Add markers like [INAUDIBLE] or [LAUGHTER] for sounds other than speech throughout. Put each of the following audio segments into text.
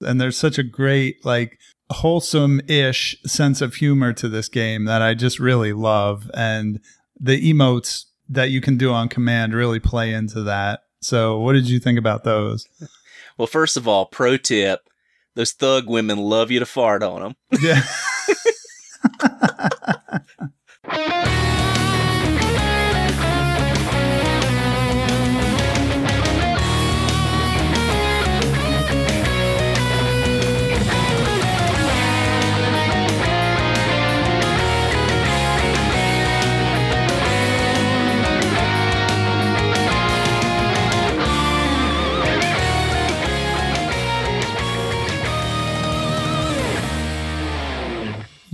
And there's such a great, like, wholesome ish sense of humor to this game that I just really love. And the emotes that you can do on command really play into that. So, what did you think about those? Well, first of all, pro tip those thug women love you to fart on them. Yeah. [LAUGHS] [LAUGHS]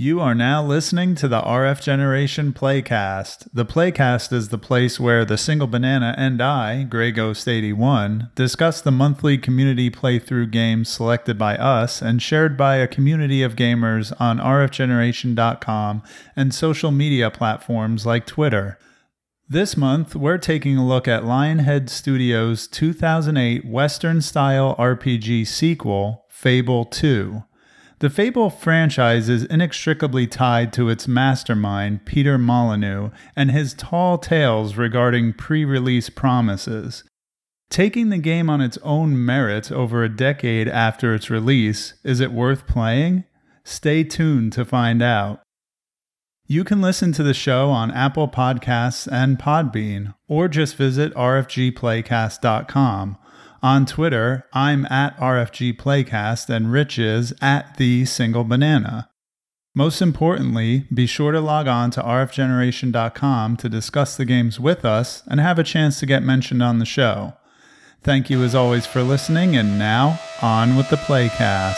You are now listening to the RF Generation Playcast. The Playcast is the place where the single banana and I, Grey Ghost 81, discuss the monthly community playthrough games selected by us and shared by a community of gamers on rfgeneration.com and social media platforms like Twitter. This month, we're taking a look at Lionhead Studios' 2008 Western style RPG sequel, Fable 2. The Fable franchise is inextricably tied to its mastermind, Peter Molyneux, and his tall tales regarding pre release promises. Taking the game on its own merits over a decade after its release, is it worth playing? Stay tuned to find out. You can listen to the show on Apple Podcasts and Podbean, or just visit rfgplaycast.com. On Twitter, I'm at RFG Playcast and Rich is at the single banana. Most importantly, be sure to log on to rfgeneration.com to discuss the games with us and have a chance to get mentioned on the show. Thank you as always for listening, and now on with the Playcast.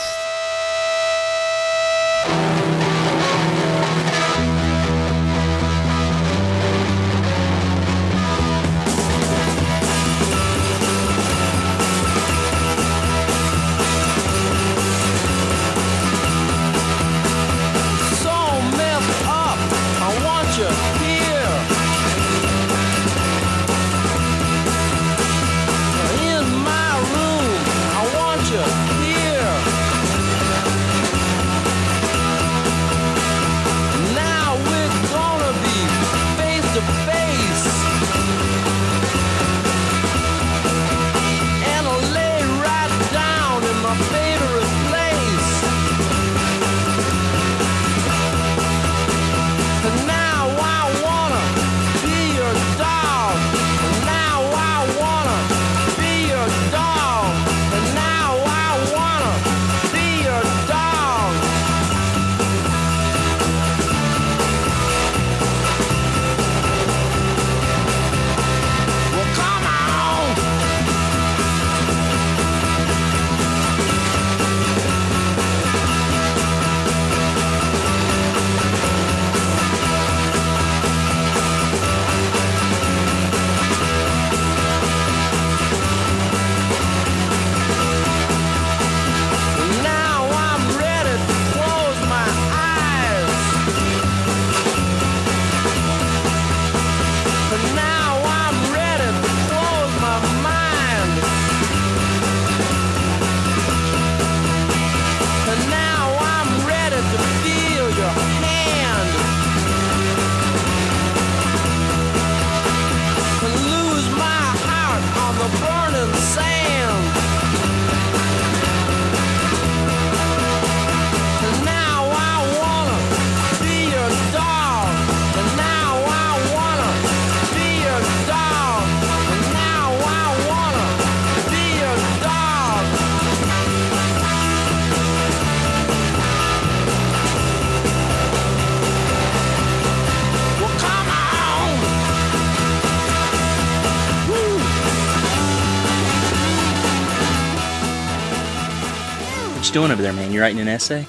Doing over there, man? You writing an essay?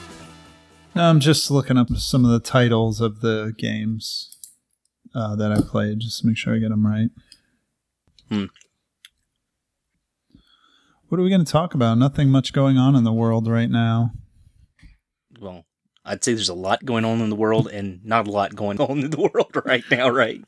No, I'm just looking up some of the titles of the games uh, that I played, just to make sure I get them right. Hmm. What are we going to talk about? Nothing much going on in the world right now. Well, I'd say there's a lot going on in the world and not a lot going [LAUGHS] on in the world right now, right?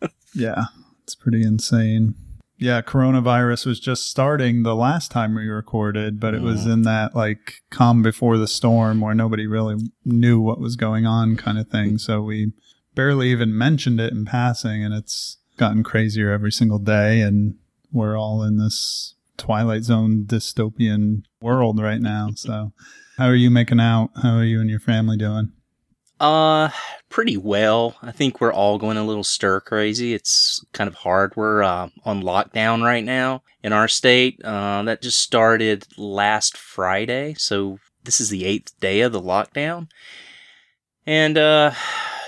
[LAUGHS] Yeah, it's pretty insane. Yeah, coronavirus was just starting the last time we recorded, but it was in that like calm before the storm where nobody really knew what was going on kind of thing. So we barely even mentioned it in passing, and it's gotten crazier every single day. And we're all in this Twilight Zone dystopian world right now. So, how are you making out? How are you and your family doing? Uh, pretty well. I think we're all going a little stir crazy. It's kind of hard. We're uh, on lockdown right now in our state. Uh, that just started last Friday, so this is the eighth day of the lockdown. And uh,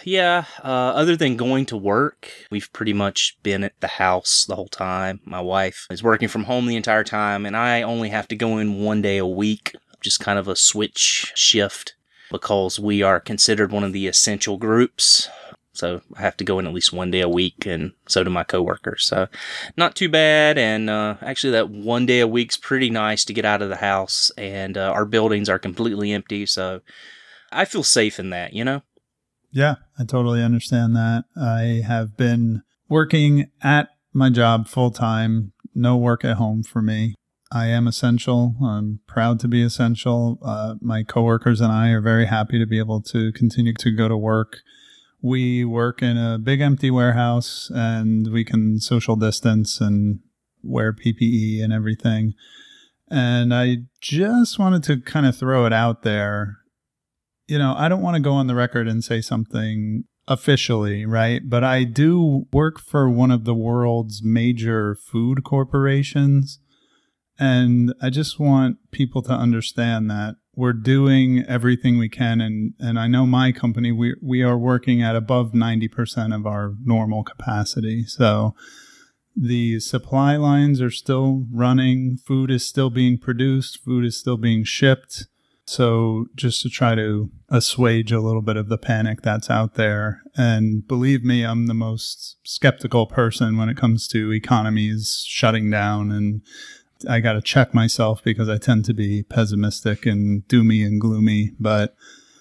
yeah, uh, other than going to work, we've pretty much been at the house the whole time. My wife is working from home the entire time, and I only have to go in one day a week. Just kind of a switch shift because we are considered one of the essential groups. So I have to go in at least one day a week, and so do my coworkers. So not too bad. And uh, actually, that one day a week's pretty nice to get out of the house, and uh, our buildings are completely empty. So I feel safe in that, you know. Yeah, I totally understand that. I have been working at my job full time, no work at home for me. I am essential. I'm proud to be essential. Uh, my coworkers and I are very happy to be able to continue to go to work. We work in a big empty warehouse and we can social distance and wear PPE and everything. And I just wanted to kind of throw it out there you know, I don't want to go on the record and say something officially, right? But I do work for one of the world's major food corporations. And I just want people to understand that we're doing everything we can. And, and I know my company, we, we are working at above 90% of our normal capacity. So the supply lines are still running. Food is still being produced. Food is still being shipped. So just to try to assuage a little bit of the panic that's out there. And believe me, I'm the most skeptical person when it comes to economies shutting down. And I got to check myself because I tend to be pessimistic and doomy and gloomy. But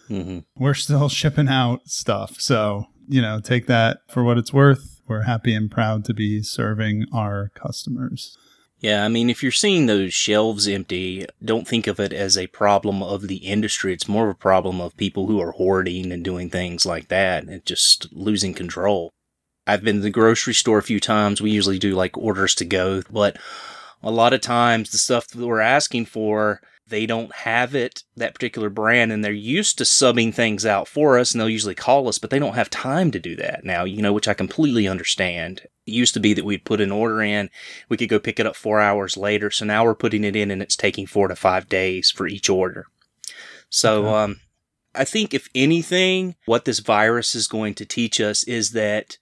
Mm-hmm. we're still shipping out stuff. So, you know, take that for what it's worth. We're happy and proud to be serving our customers. Yeah, I mean, if you're seeing those shelves empty, don't think of it as a problem of the industry. It's more of a problem of people who are hoarding and doing things like that and just losing control. I've been to the grocery store a few times. We usually do like orders to go, but a lot of times the stuff that we're asking for, they don't have it, that particular brand, and they're used to subbing things out for us, and they'll usually call us, but they don't have time to do that now, you know, which I completely understand. It used to be that we'd put an order in, we could go pick it up four hours later, so now we're putting it in and it's taking four to five days for each order. So, Okay. um, I think if anything, what this virus is going to teach us is that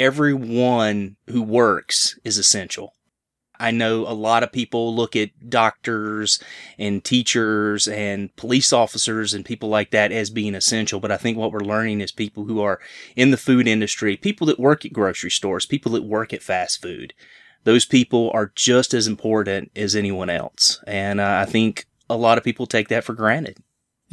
everyone who works is essential. I know a lot of people look at doctors and teachers and police officers and people like that as being essential, but I think what we're learning is people who are in the food industry, people that work at grocery stores, people that work at fast food. Those people are just as important as anyone else. And uh, I think a lot of people take that for granted.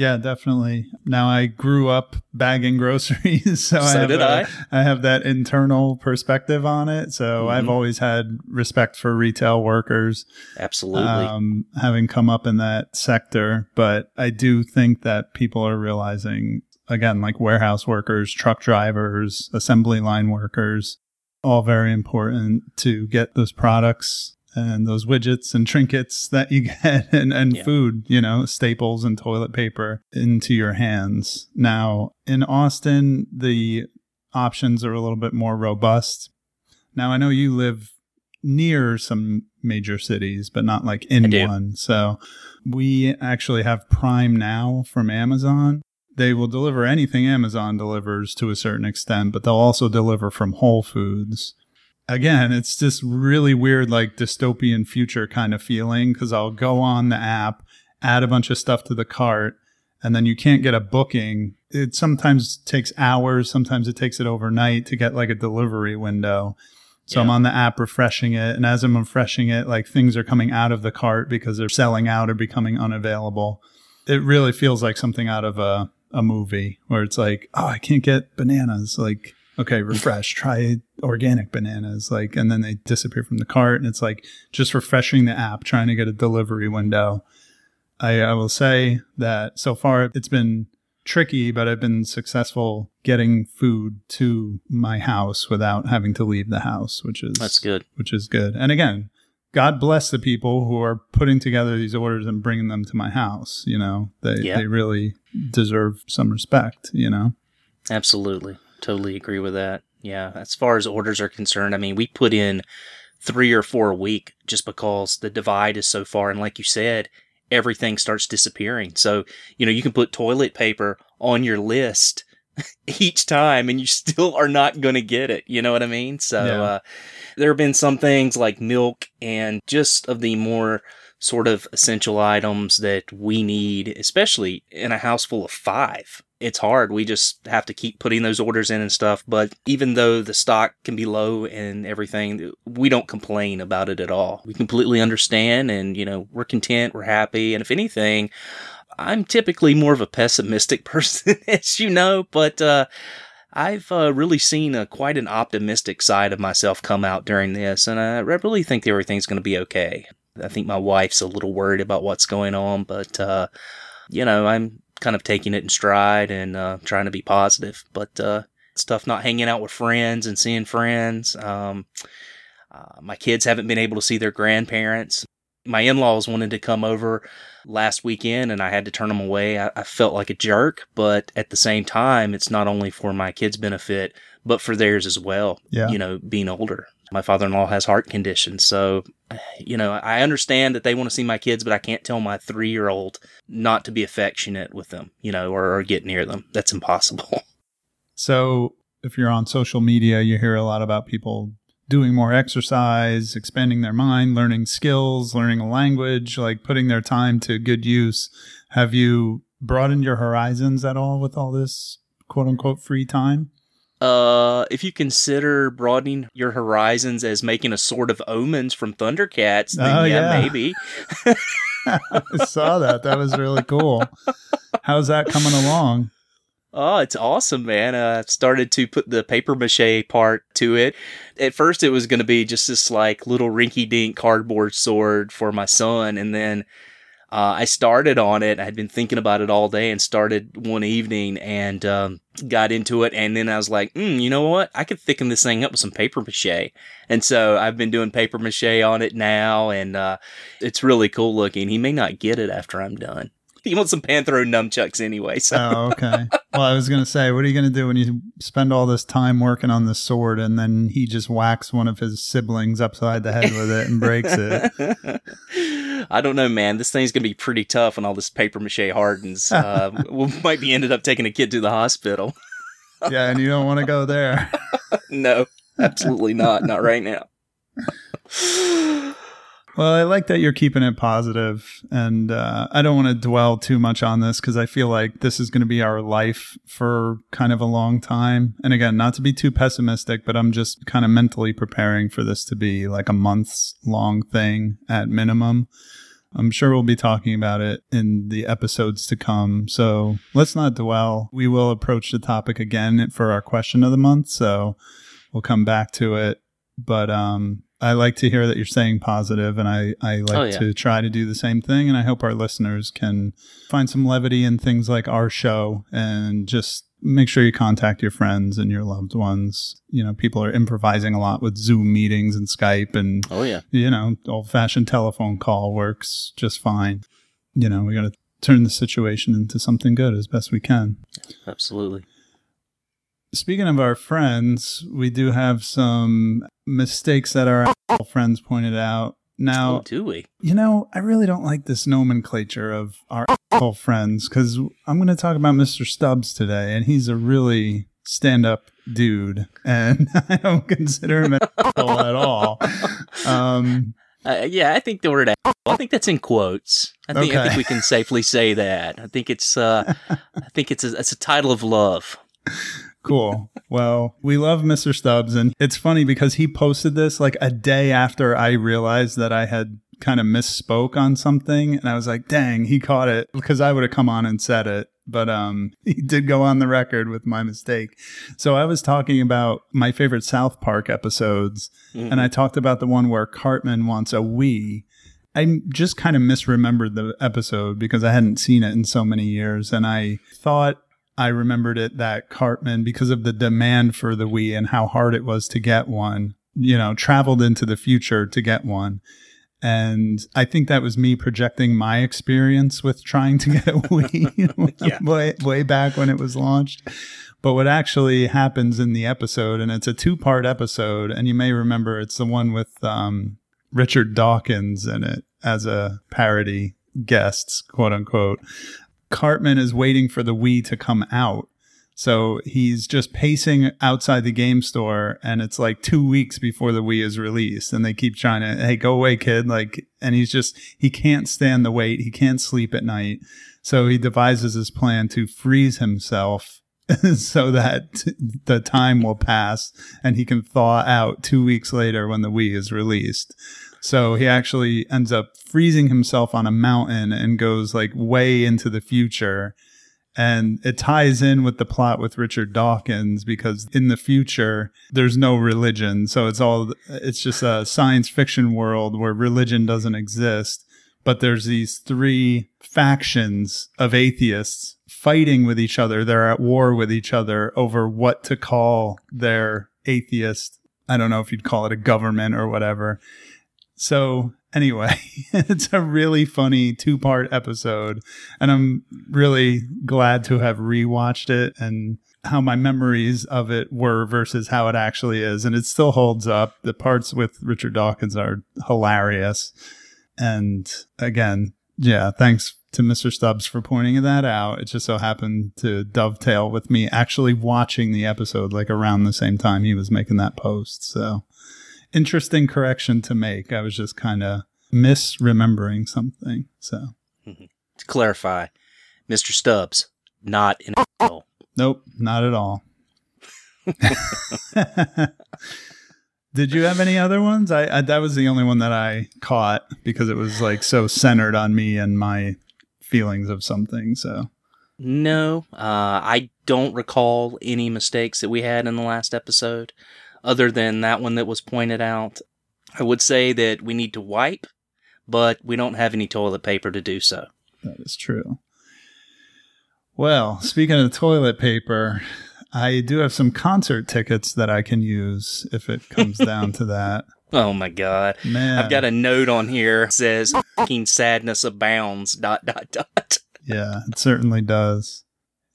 Yeah, definitely. Now I grew up bagging groceries, [LAUGHS] so, I have did a- I. I have that internal perspective on it. So I've Mhm. always had respect for retail workers, Absolutely. um, having come up in that sector. But I do think that people are realizing, again, like warehouse workers, truck drivers, assembly line workers, all very important to get those products and those widgets and trinkets that you [LAUGHS] get and, and Yeah. food, you know, staples and toilet paper into your hands. Now, in Austin, the options are a little bit more robust. Now, I know you live near some major cities, but not like in one. So we actually have Prime now from Amazon. They will deliver anything Amazon delivers to a certain extent, but they'll also deliver from Whole Foods. Again, it's just really weird, like dystopian future kind of feeling because I'll go on the app, add a bunch of stuff to the cart, and then you can't get a booking. It sometimes takes hours, sometimes it takes it overnight to get like a delivery window. So I'm on the app refreshing it, and as I'm refreshing it, like things are coming out of the cart because they're selling out or becoming unavailable. It really feels like something out of a, a movie where it's like, oh, I can't get bananas. Like, okay, [LAUGHS] refresh, try organic bananas, like, and then they disappear from the cart, and it's like just refreshing the app, trying to get a delivery window. I, I will say that so far it's been tricky, but I've been successful getting food to my house without having to leave the house, which is That's good. which is good. And again, God bless the people who are putting together these orders and bringing them to my house. You know, they Yeah. they really deserve some respect. You know, Absolutely. Totally agree with that. Yeah. As far as orders are concerned, I mean, we put in three or four a week just because the divide is so far. And like you said, everything starts disappearing. So, you know, you can put toilet paper on your list [LAUGHS] each time and you still are not going to get it. You know what I mean? So, Yeah. uh, there have been some things like milk and just of the more sort of essential items that we need, especially in a house full of five. It's hard. We just have to keep putting those orders in and stuff. But even though the stock can be low and everything, we don't complain about it at all. We completely understand and, you know, we're content, we're happy. And if anything, I'm typically more of a pessimistic [LAUGHS] person, as you know, but, uh, I've uh, really seen a, quite an optimistic side of myself come out during this, and I really think everything's going to be okay. I think my wife's a little worried about what's going on, but uh, you know, I'm kind of taking it in stride and uh, trying to be positive. But uh, stuff not hanging out with friends and seeing friends. Um, uh, my kids haven't been able to see their grandparents. My in laws wanted to come over last weekend and I had to turn them away. I, I felt like a jerk, but at the same time, it's not only for my kids' benefit, but for theirs as well. Yeah. You know, being older. My father in law has heart conditions. So, you know, I understand that they want to see my kids, but I can't tell my three year old not to be affectionate with them, you know, or, or get near them. That's impossible. [LAUGHS] so if you're on social media, you hear a lot about people doing more exercise, expanding their mind, learning skills, learning a language, like putting their time to good use. Have you broadened your horizons at all with all this quote unquote free time? Uh, if you consider broadening your horizons as making a Sword of Omens from Thundercats, then Oh, yeah, yeah. maybe. [LAUGHS] [LAUGHS] I saw that. That was really cool. How's that coming along? Oh, it's awesome, man. Uh, I've started to put the paper mache part to it. At first, it was going to be just this like little rinky dink cardboard sword for my son. And then uh, I started on it. I had been thinking about it all day and started one evening and um, got into it. And then I was like, mm, you know what? I could thicken this thing up with some paper mache. And so I've been doing paper mache on it now. And uh, it's really cool looking. He may not get it after I'm done. [LAUGHS] He wants some Panthro nunchucks anyway. So. Oh, okay. [LAUGHS] Well, I was going to say, what are you going to do when you spend all this time working on the sword and then he just whacks one of his siblings upside the head with it and breaks it? [LAUGHS] I don't know, man. This thing's gonna be pretty tough when all this paper mache hardens. Uh, we might be ended up taking a kid to the hospital. Yeah, and you don't want to go there. no, absolutely not. Not right now. Well, I like that you're keeping it positive, and uh, I don't want to dwell too much on this because I feel like this is going to be our life for kind of a long time. And again, not to be too pessimistic, but I'm just kind of mentally preparing for this to be like a months long thing at minimum. I'm sure we'll be talking about it in the episodes to come. So let's not dwell. We will approach the topic again for our question of the month. So we'll come back to it. But um, I like to hear that you're saying positive, and I, I like Oh, yeah. to try to do the same thing. And I hope our listeners can find some levity in things like our show and just make sure you contact your friends and your loved ones. You know, people are improvising a lot with Zoom meetings and Skype and Oh yeah. you know, old fashioned telephone call works just fine. You know, we got to turn the situation into something good as best we can. Absolutely. Speaking of our friends, we do have some mistakes that our friends pointed out. Now, oh, do we? you know, I really don't like this nomenclature of our friends because I'm going to talk about Mr. Stubbs today, and he's a really stand up dude, and [LAUGHS] I don't consider him an [LAUGHS] asshole at all. Um, Uh, yeah, I think the word asshole, I think that's in quotes. I think I think we can safely say that. I think it's uh, I think it's a, it's a title of love. Cool. Well, we love Mr. Stubbs. And it's funny because he posted this like a day after I realized that I had kind of misspoke on something. And I was like, dang, he caught it because I would have come on and said it. but um, [LAUGHS] he did go on the record with my mistake. So I was talking about my favorite South Park episodes, Mhm. and I talked about the one where Cartman wants a Wii. I just kind of misremembered the episode because I hadn't seen it in so many years, and I thought I remembered it that Cartman, because of the demand for the Wii and how hard it was to get one, you know, traveled into the future to get one. And I think that was me projecting my experience with trying to get a [LAUGHS] Wii [LAUGHS] Yeah. way, way back when it was launched. But what actually happens in the episode, and it's a two part episode, and you may remember it's the one with um, Richard Dawkins in it as a parody guest, quote unquote. Cartman is waiting for the Wii to come out. So he's just pacing outside the game store, and it's like two weeks before the Wii is released. And they keep trying to, hey, go away, kid. Like, and he's just, he can't stand the wait. He can't sleep at night. So he devises his plan to freeze himself [LAUGHS] so that the time will pass and he can thaw out two weeks later when the Wii is released. So he actually ends up freezing himself on a mountain and goes like way into the future. And it ties in with the plot with Richard Dawkins because in the future, there's no religion. So it's all, it's just a science fiction world where religion doesn't exist. But there's these three factions of atheists fighting with each other. They're at war with each other over what to call their atheist. I don't know if you'd call it a government or whatever. So anyway, [LAUGHS] it's a really funny two part episode. And I'm really glad to have rewatched it and how my memories of it were versus how it actually is. And it still holds up. The parts with Richard Dawkins are hilarious. And again, yeah, thanks to Mr. Stubbs for pointing that out. It just so happened to dovetail with me actually watching the episode like around the same time he was making that post. So interesting correction to make. I was just kind of misremembering something. So To clarify, Mr. Stubbs, not in a [LAUGHS] nope, not at all. [LAUGHS] Did you have any other ones? I, I that was the only one that I caught because it was like so centered on me and my feelings of something. So No, uh, I don't recall any mistakes that we had in the last episode, other than that one that was pointed out. I would say that we need to wipe, but we don't have any toilet paper to do so. that is true. Well, speaking of toilet paper, I do have some concert tickets that I can use if it comes [LAUGHS] down to that. Oh my god. Man, I've got a note on here that says fucking sadness abounds dot dot dot. Yeah, it certainly does.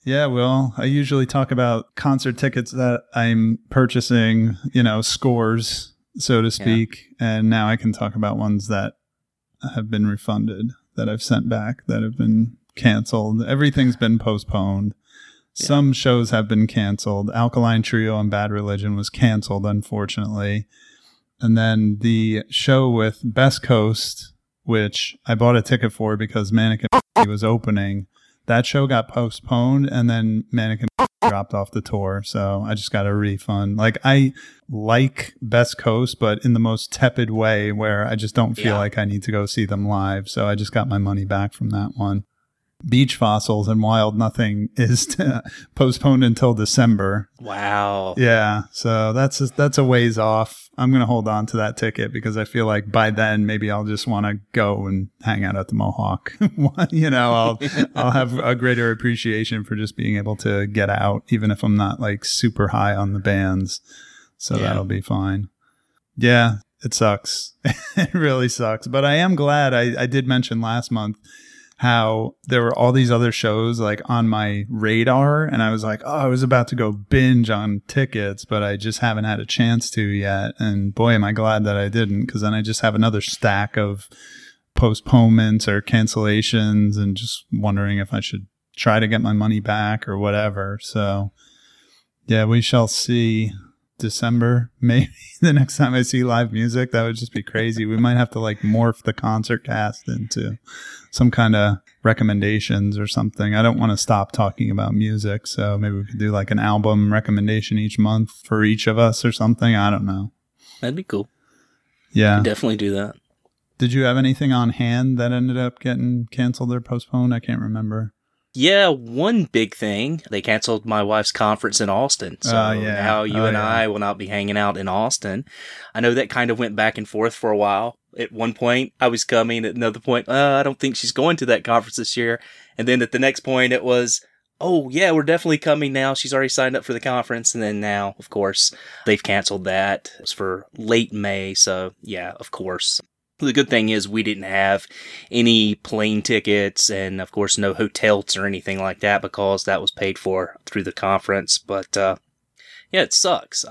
Yeah, well, I usually talk about concert tickets that I'm purchasing, you know, scores, so to speak. And now I can talk about ones that have been refunded, that I've sent back, that have been canceled. Everything's been postponed. Yeah. Some shows have been canceled. Alkaline Trio and Bad Religion was canceled, unfortunately. And then the show with Best Coast, which I bought a ticket for because Mannequin [LAUGHS] was opening. That show got postponed and then Mannequin [LAUGHS] dropped off the tour. So I just got a refund. Like I like Best Coast, but in the most tepid way where I just don't feel Yeah. like I need to go see them live. So I just got my money back from that one. Beach Fossils and Wild Nothing is [LAUGHS] postponed until December. Wow. Yeah, so that's a, that's a ways off. I'm gonna hold on to that ticket because I feel like by then maybe I'll just want to go and hang out at the Mohawk. [LAUGHS] you know, I'll [LAUGHS] I'll have a greater appreciation for just being able to get out, even if I'm not like super high on the bands. So Yeah. that'll be fine. Yeah, it sucks. it really sucks. But I am glad I, I did mention last month how there were all these other shows like on my radar and I was like, "Oh, I was about to go binge on tickets, but I just haven't had a chance to yet." And boy, am I glad that I didn't cuz then I just have another stack of postponements or cancellations and just wondering if I should try to get my money back or whatever. So, yeah, we shall see December, [LAUGHS] maybe the next time I see live music. That would just be crazy. We might have to like morph the concert cast into some kind of recommendations or something. I don't want to stop talking about music. So maybe we could do like an album recommendation each month for each of us or something. I don't know. That'd be cool. Yeah. Definitely do that. Did you have anything on hand that ended up getting canceled or postponed? I can't remember. Yeah, one big thing. They canceled my wife's conference in Austin. Oh, so Oh, yeah. now you Oh, and yeah. I will not be hanging out in Austin. I know that kind of went back and forth for a while. At one point, I was coming. At another point, uh, I don't think she's going to that conference this year. And then at the next point, it was, oh, yeah, we're definitely coming now. She's already signed up for the conference. And then now, of course, they've canceled that. It was for late May. So, yeah, of course. The good thing is we didn't have any plane tickets and of course no hotels or anything like that because that was paid for through the conference. But uh, yeah, it sucks.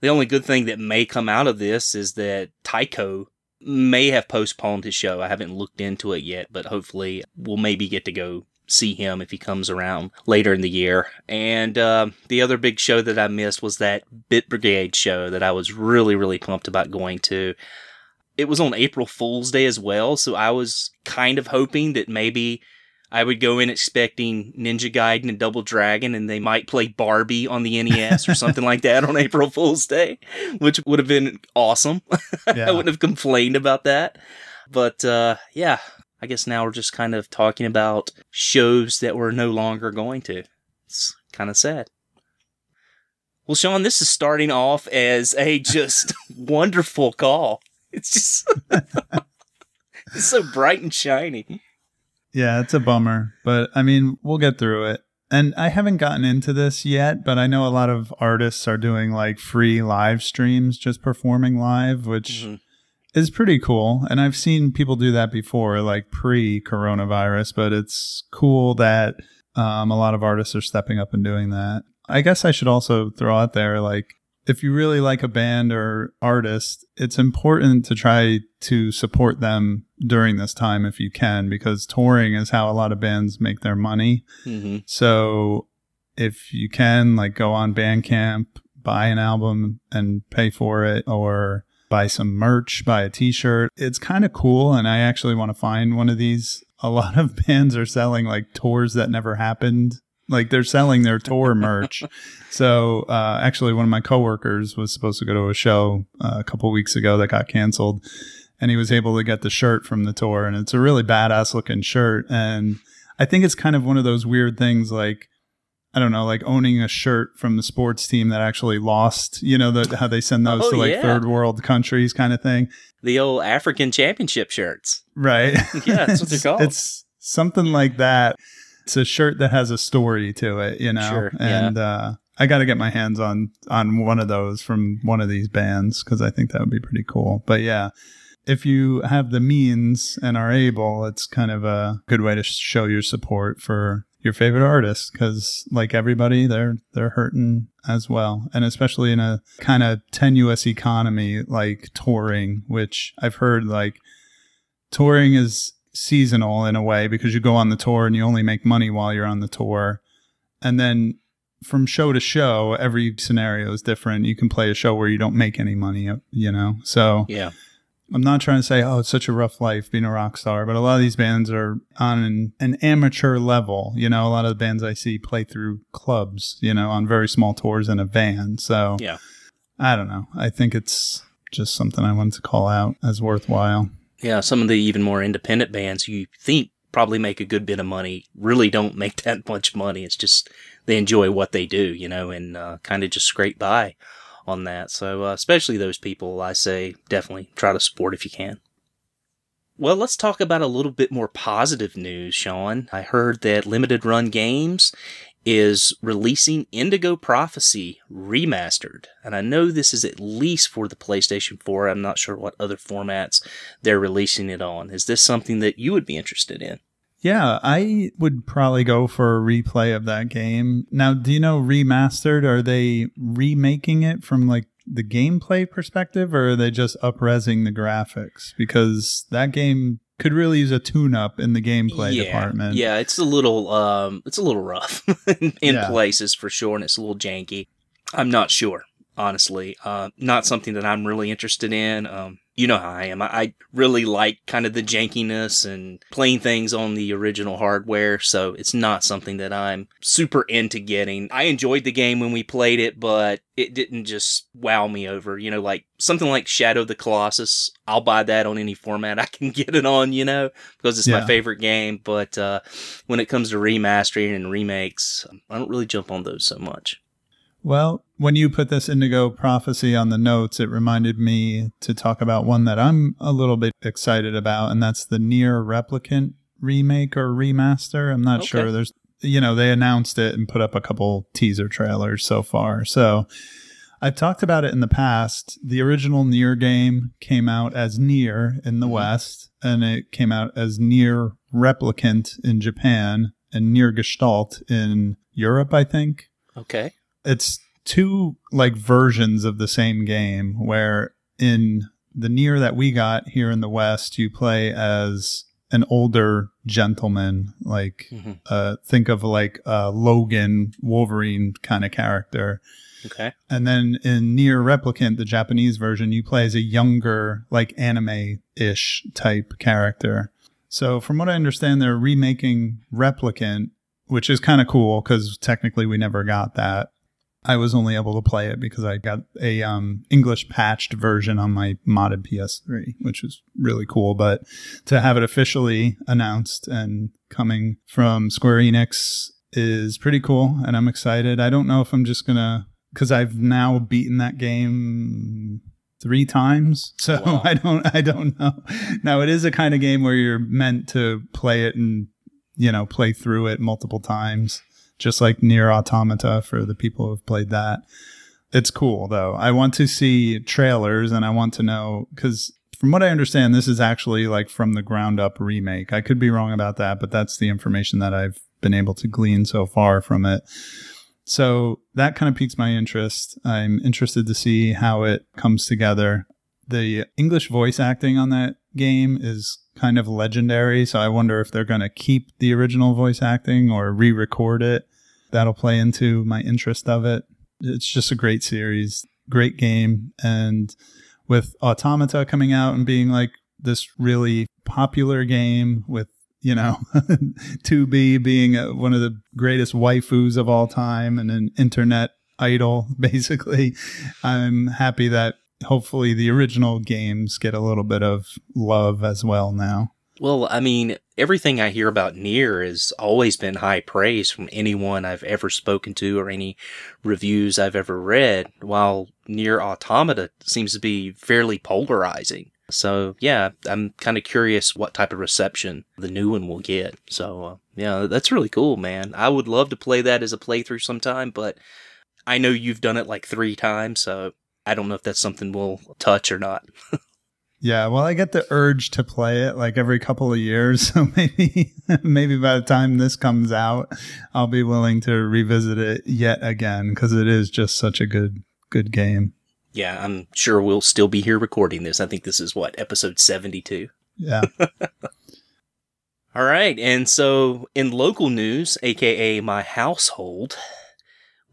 The only good thing that may come out of this is that Tycho may have postponed his show. I haven't looked into it yet, but hopefully we'll maybe get to go see him if he comes around later in the year. And uh, the other big show that I missed was that Bit Brigade show that I was really, really pumped about going to it was on April Fool's Day as well, so I was kind of hoping that maybe I would go in expecting Ninja Gaiden and Double Dragon, and they might play Barbie on the NES or something like that on April Fool's Day, which would have been awesome. [LAUGHS] I wouldn't have complained about that. But uh, yeah, I guess now we're just kind of talking about shows that we're no longer going to. It's kind of sad. Well, Sean, this is starting off as a just [LAUGHS] wonderful call. It's just [LAUGHS] it's so bright and shiny. Yeah, it's a bummer, but I mean, we'll get through it. And I haven't gotten into this yet, but I know a lot of artists are doing like free live streams, just performing live, which Mhm. is pretty cool. And I've seen people do that before, like pre coronavirus, but it's cool that um, a lot of artists are stepping up and doing that. I guess I should also throw out there, like, if you really like a band or artist, it's important to try to support them during this time if you can, because touring is how a lot of bands make their money. hmm So if you can, like, go on Bandcamp, buy an album and pay for it, or buy some merch, buy a t shirt. It's kind of cool. And I actually want to find one of these. A lot of [LAUGHS] bands are selling like tours that never happened. Like they're selling their tour [LAUGHS] merch. So uh, actually, one of my coworkers was supposed to go to a show uh, a couple weeks ago that got canceled, and he was able to get the shirt from the tour, and it's a really badass looking shirt. And I think it's kind of one of those weird things, like I don't know, like owning a shirt from the sports team that actually lost. You know, the, how they send those Oh, to like yeah. third world countries, kind of thing, The old African championship shirts. right? Yeah, that's what they're [LAUGHS] called. It's something like that. It's a shirt that has a story to it, you know, Sure, yeah. and uh, I got to get my hands on on one of those from one of these bands because I think that would be pretty cool. But yeah, if you have the means and are able, it's kind of a good way to show your support for your favorite artist because like everybody they're they're hurting as well and especially in a kind of tenuous economy like touring which i've heard like touring is seasonal in a way because you go on the tour and you only make money while you're on the tour and then from show to show every scenario is different you can play a show where you don't make any money you know so Yeah. I'm not trying to say, oh, it's such a rough life being a rock star, but a lot of these bands are on an, an amateur level. You know, a lot of the bands I see play through clubs, you know, on very small tours in a van. So Yeah. I don't know. I think it's just something I wanted to call out as worthwhile. Yeah, some of the even more independent bands you think probably make a good bit of money really don't [LAUGHS] make that much money. It's just they enjoy what they do, you know, and uh, kind of just scrape by on that. So, uh, especially those people, I say definitely try to support if you can. Well, let's talk about a little bit more positive news, Sean. I heard that Limited Run Games is releasing Indigo Prophecy Remastered. And I know this is at least for the PlayStation 4. I'm not sure what other formats they're releasing it on. Is this something that you would be interested in? Yeah, I would probably go for a replay of that game. Now, do you know remastered? Are they remaking it from like the gameplay perspective or are they just upresing the graphics? Because that game could really use a tune up in the gameplay yeah, department. Yeah, it's a little um it's a little rough [LAUGHS] in, Yeah. places for sure and it's a little janky. I'm not sure, honestly. Uh not something that I'm really interested in. Um you know how I am. I, really like kind of the jankiness and playing things on the original hardware. So it's not something that I'm super into getting. I enjoyed the game when we played it, but it didn't just wow me over. You know, like something like Shadow of the Colossus. I'll buy that on any format I can [LAUGHS] get it on, you know, because it's Yeah. my favorite game. But uh, when it comes to remastering and remakes, I don't really jump on those so much. Well, when you put this Indigo Prophecy on the notes, it reminded me to talk about one that I'm a little bit excited about, and that's the NieR Replicant remake or remaster. I'm not Okay. sure. There's, you know, they announced it and put up a couple teaser trailers so far. So I've talked about it in the past. The original NieR game came out as NieR in the Mhm. West, and it came out as NieR Replicant in Japan and NieR Gestalt in Europe, I think Okay. it's two like versions of the same game where in the NieR that we got here in the west you play as an older gentleman like Mhm. uh think of like a logan wolverine kind of character Okay. and then in NieR Replicant the japanese version you play as a younger like anime-ish type character so from what i understand they're remaking replicant which is kind of cool because technically we never got that I was only able to play it because I got a um, English patched version on my modded PS3, which was really cool. But to have it officially announced and coming from Square Enix is pretty cool, and I'm excited. I don't know if I'm just gonna because I've now beaten that game three times, so [LAUGHS] Wow. I don't I don't know. Now it is a kind of game where you're meant to play it and you know play through it multiple times just like NieR Automata for the people who have played that. It's cool though. I want to see trailers and i want to know because from what i understand this is actually like from the ground up remake. I could be wrong about that but that's the information that i've been able to glean so far from it. So that kind of piques my interest. I'm interested to see how it comes together the english voice acting on that game is kind of legendary so i wonder if they're going to keep the original voice acting or re-record it. That'll play into my interest of it. It's just a great series great game and with automata coming out and being like this really popular game with you know [LAUGHS] 2b being uh one of the greatest waifus of all time and an internet idol [LAUGHS] basically i'm happy that hopefully the original games get a little bit of love as well now Well, I mean, everything I hear about NieR has always been high praise from anyone I've ever spoken to or any reviews I've ever read, while NieR Automata seems to be fairly polarizing. So, yeah, I'm kind of curious what type of reception the new one will get. So, uh, yeah, that's really cool, man. I would love to play that as a playthrough sometime, but I know you've done it like three times, so I don't know if that's something we'll touch or not. [LAUGHS] Yeah, well, I get the urge to play it like every couple of years. [LAUGHS] So maybe, maybe by the time this comes out, I'll be willing to revisit it yet again because it is just such a good, good game. Yeah, I'm sure we'll still be here recording this. I think this is what, episode 72. Yeah. [LAUGHS] All right. And so in local news, aka my household,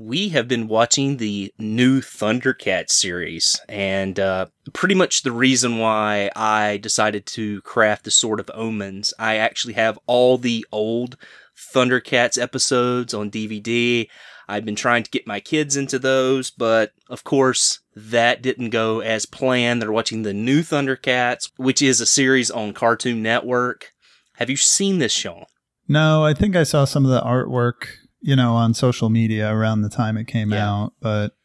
we have been watching the new Thundercat series. And uh, pretty much the reason why I decided to craft the Sword of Omens, I actually have all the old Thundercats episodes on DVD. I've been trying to get my kids into those, but of course, that didn't go as planned. They're watching the new Thundercats, which is a series on Cartoon Network. Have you seen this, Sean? No, I think I saw some of the artwork, you know, on social media around the time it came Yeah. out, but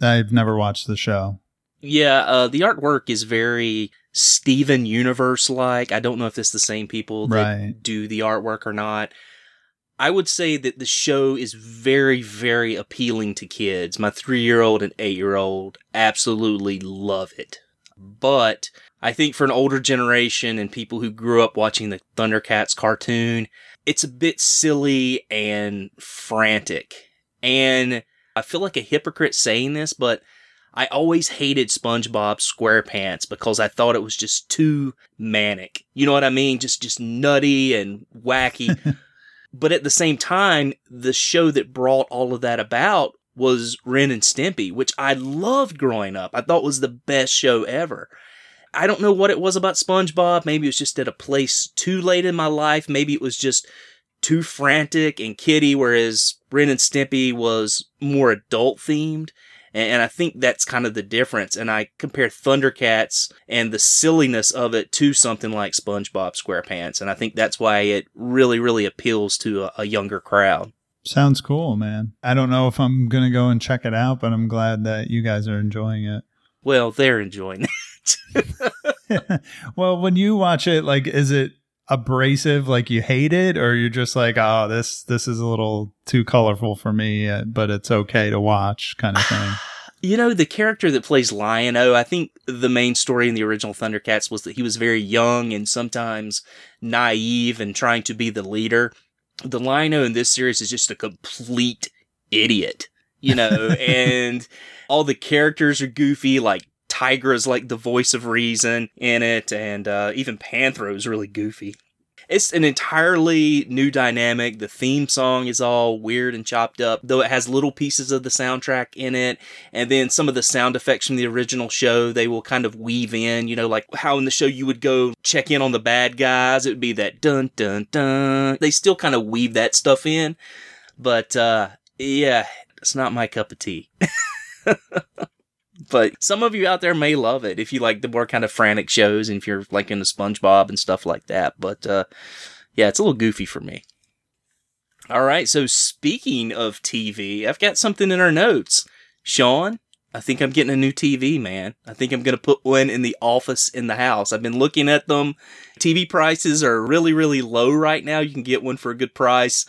I've never watched the show. Yeah, uh, the artwork is very Steven Universe like. I don't know if it's the same people that Right. do the artwork or not. I would say that the show is very, very appealing to kids. My three year old and eight year old absolutely love it. But I think for an older generation and people who grew up watching the Thundercats cartoon, it's a bit silly and frantic. And I feel like a hypocrite saying this, but I always hated SpongeBob SquarePants because I thought it was just too manic. You know what I mean? Just just nutty and wacky. [LAUGHS] but at the same time, the show that brought all of that about was Ren and Stimpy, which I loved growing up. I thought was the best show ever. I don't know what it was about SpongeBob. Maybe it was just at a place too late in my life. Maybe it was just too frantic and kiddie, whereas Ren and Stimpy was more adult themed. And I think that's kind of the difference. And I compare Thundercats and the silliness of it to something like SpongeBob SquarePants. And I think that's why it really, really appeals to a, a younger crowd. Sounds cool, man. I don't know if I'm going to go and check it out, but I'm glad that you guys are enjoying it. Well, they're enjoying it. [LAUGHS] [LAUGHS] well, when you watch it, like, is it abrasive like you hate it? Or you're just like oh this this is a little too colorful for me but it's okay to watch kind of thing? [SIGHS] You know the character that plays lion-o i think the main story in the original thundercats was that he was very young and sometimes naive and trying to be the leader. The lion-o in this series is just a complete idiot you know [LAUGHS] and all the characters are goofy like Tygra is like the voice of reason in it, and uh, even Panthro is really goofy. It's an entirely new dynamic. The theme song is all weird and chopped up, though it has little pieces of the soundtrack in it. And then some of the sound effects from the original show, they will kind of weave in, you know, like how in the show you would go check in on the bad guys. It would be that dun dun dun. They still kind of weave that stuff in. But, uh, yeah, it's not my cup of tea. [LAUGHS] but some of you out there may love it if you like the more kind of frantic shows and if you're like into SpongeBob and stuff like that. But uh, yeah, it's a little goofy for me. All right, so speaking of TV, I've got something in our notes. Sean, I think I'm getting a new TV, man. I think I'm going to put one in the office in the house. I've been looking at them. TV prices are really, really low right now. You can get one for a good price.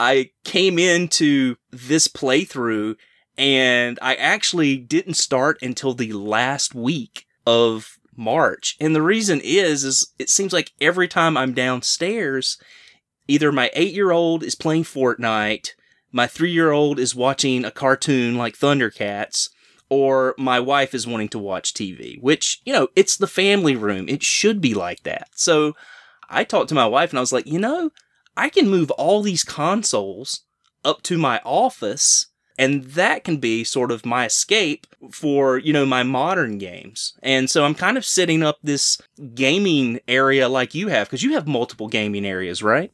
I came into this playthrough and I actually didn't start until the last week of March. And the reason is, is it seems like every time I'm downstairs, either my eight year old is playing Fortnite, my three year old is watching a cartoon like Thundercats, or my wife is wanting to watch TV, which, you know, it's the family room. It should be like that. So I talked to my wife and I was like, you know, I can move all these consoles up to my office and that can be sort of my escape for, you know, my modern games. And so I'm kind of setting up this gaming area like you have, because you have multiple gaming areas, right?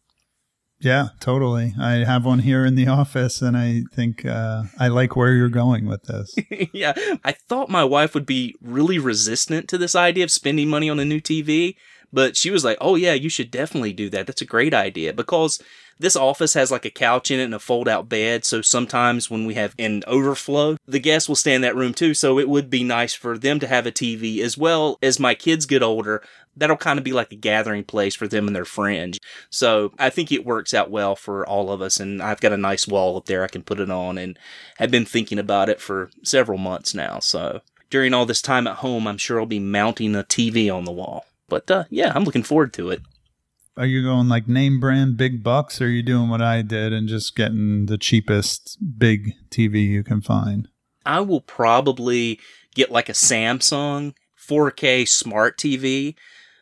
Yeah, totally. I have one here in the office, and I think uh, I like where you're going with this. [LAUGHS] yeah, I thought my wife would be really resistant to this idea of spending money on a new TV, but she was like, "Oh yeah, you should definitely do that. That's a great idea." Because this office has like a couch in it and a fold out bed. So sometimes when we have an overflow, the guests will stay in that room too. So it would be nice for them to have a TV as well as my kids get older. That'll kind of be like a gathering place for them and their friends. So I think it works out well for all of us. And I've got a nice wall up there I can put it on and have been thinking about it for several months now. So during all this time at home, I'm sure I'll be mounting a TV on the wall. But uh, yeah, I'm looking forward to it are you going like name brand big bucks or are you doing what I did and just getting the cheapest big TV you can find? I will probably get like a Samsung 4K smart TV,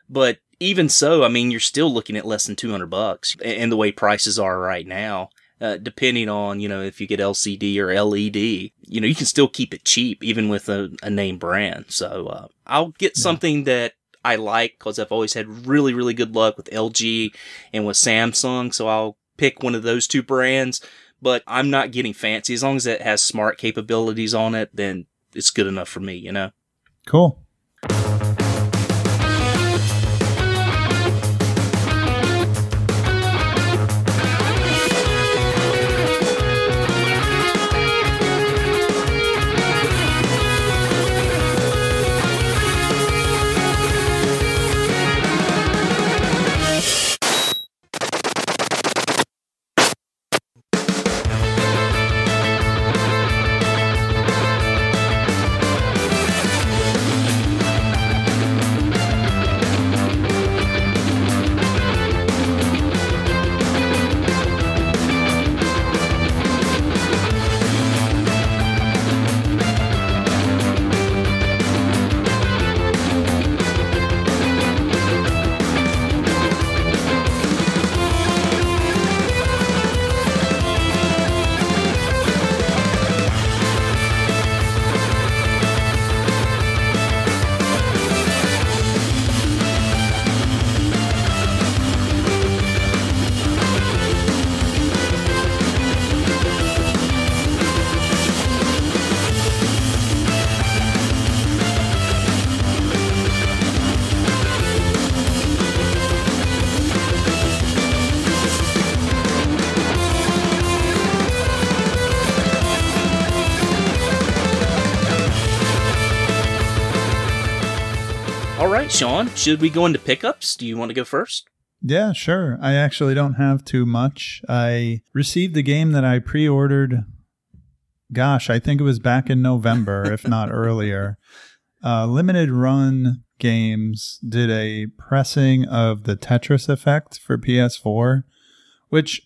but even so, I mean, you're still looking at less than 200 bucks and the way prices are right now. Uh, depending on, you know, if you get LCD or LED, you know, you can still keep it cheap even with a, a name brand. So, uh, I'll get yeah. something that I like because I've always had really, really good luck with LG and with Samsung. So I'll pick one of those two brands, but I'm not getting fancy. As long as it has smart capabilities on it, then it's good enough for me, you know? Cool. Sean, should we go into pickups? Do you want to go first? Yeah, sure. I actually don't have too much. I received the game that I pre ordered. Gosh, I think it was back in November, [LAUGHS] if not earlier. Uh, limited Run Games did a pressing of the Tetris Effect for PS4, which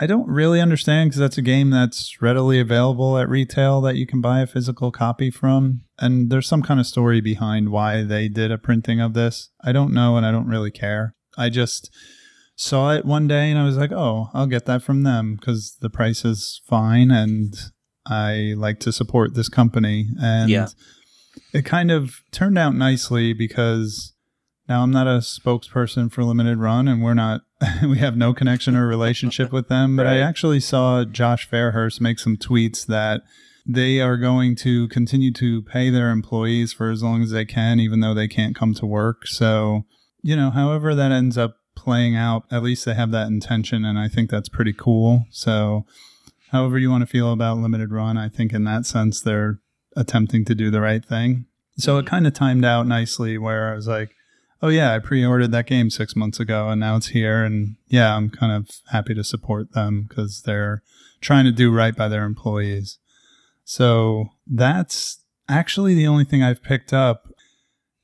I don't really understand because that's a game that's readily available at retail that you can buy a physical copy from. And there's some kind of story behind why they did a printing of this. I don't know and I don't really care. I just saw it one day and I was like, oh, I'll get that from them because the price is fine and I like to support this company. And Yeah. it kind of turned out nicely because now I'm not a spokesperson for Limited Run and we're not, [LAUGHS] we have no connection or relationship with them. But I actually saw Josh Fairhurst make some tweets that they are going to continue to pay their employees for as long as they can, even though they can't come to work. So, you know, however that ends up playing out, at least they have that intention. And I think that's pretty cool. So, however you want to feel about limited run, I think in that sense, they're attempting to do the right thing. So it mm-hmm. kind of timed out nicely where I was like, oh, yeah, I pre ordered that game six months ago and now it's here. And yeah, I'm kind of happy to support them because they're trying to do right by their employees. So that's actually the only thing I've picked up.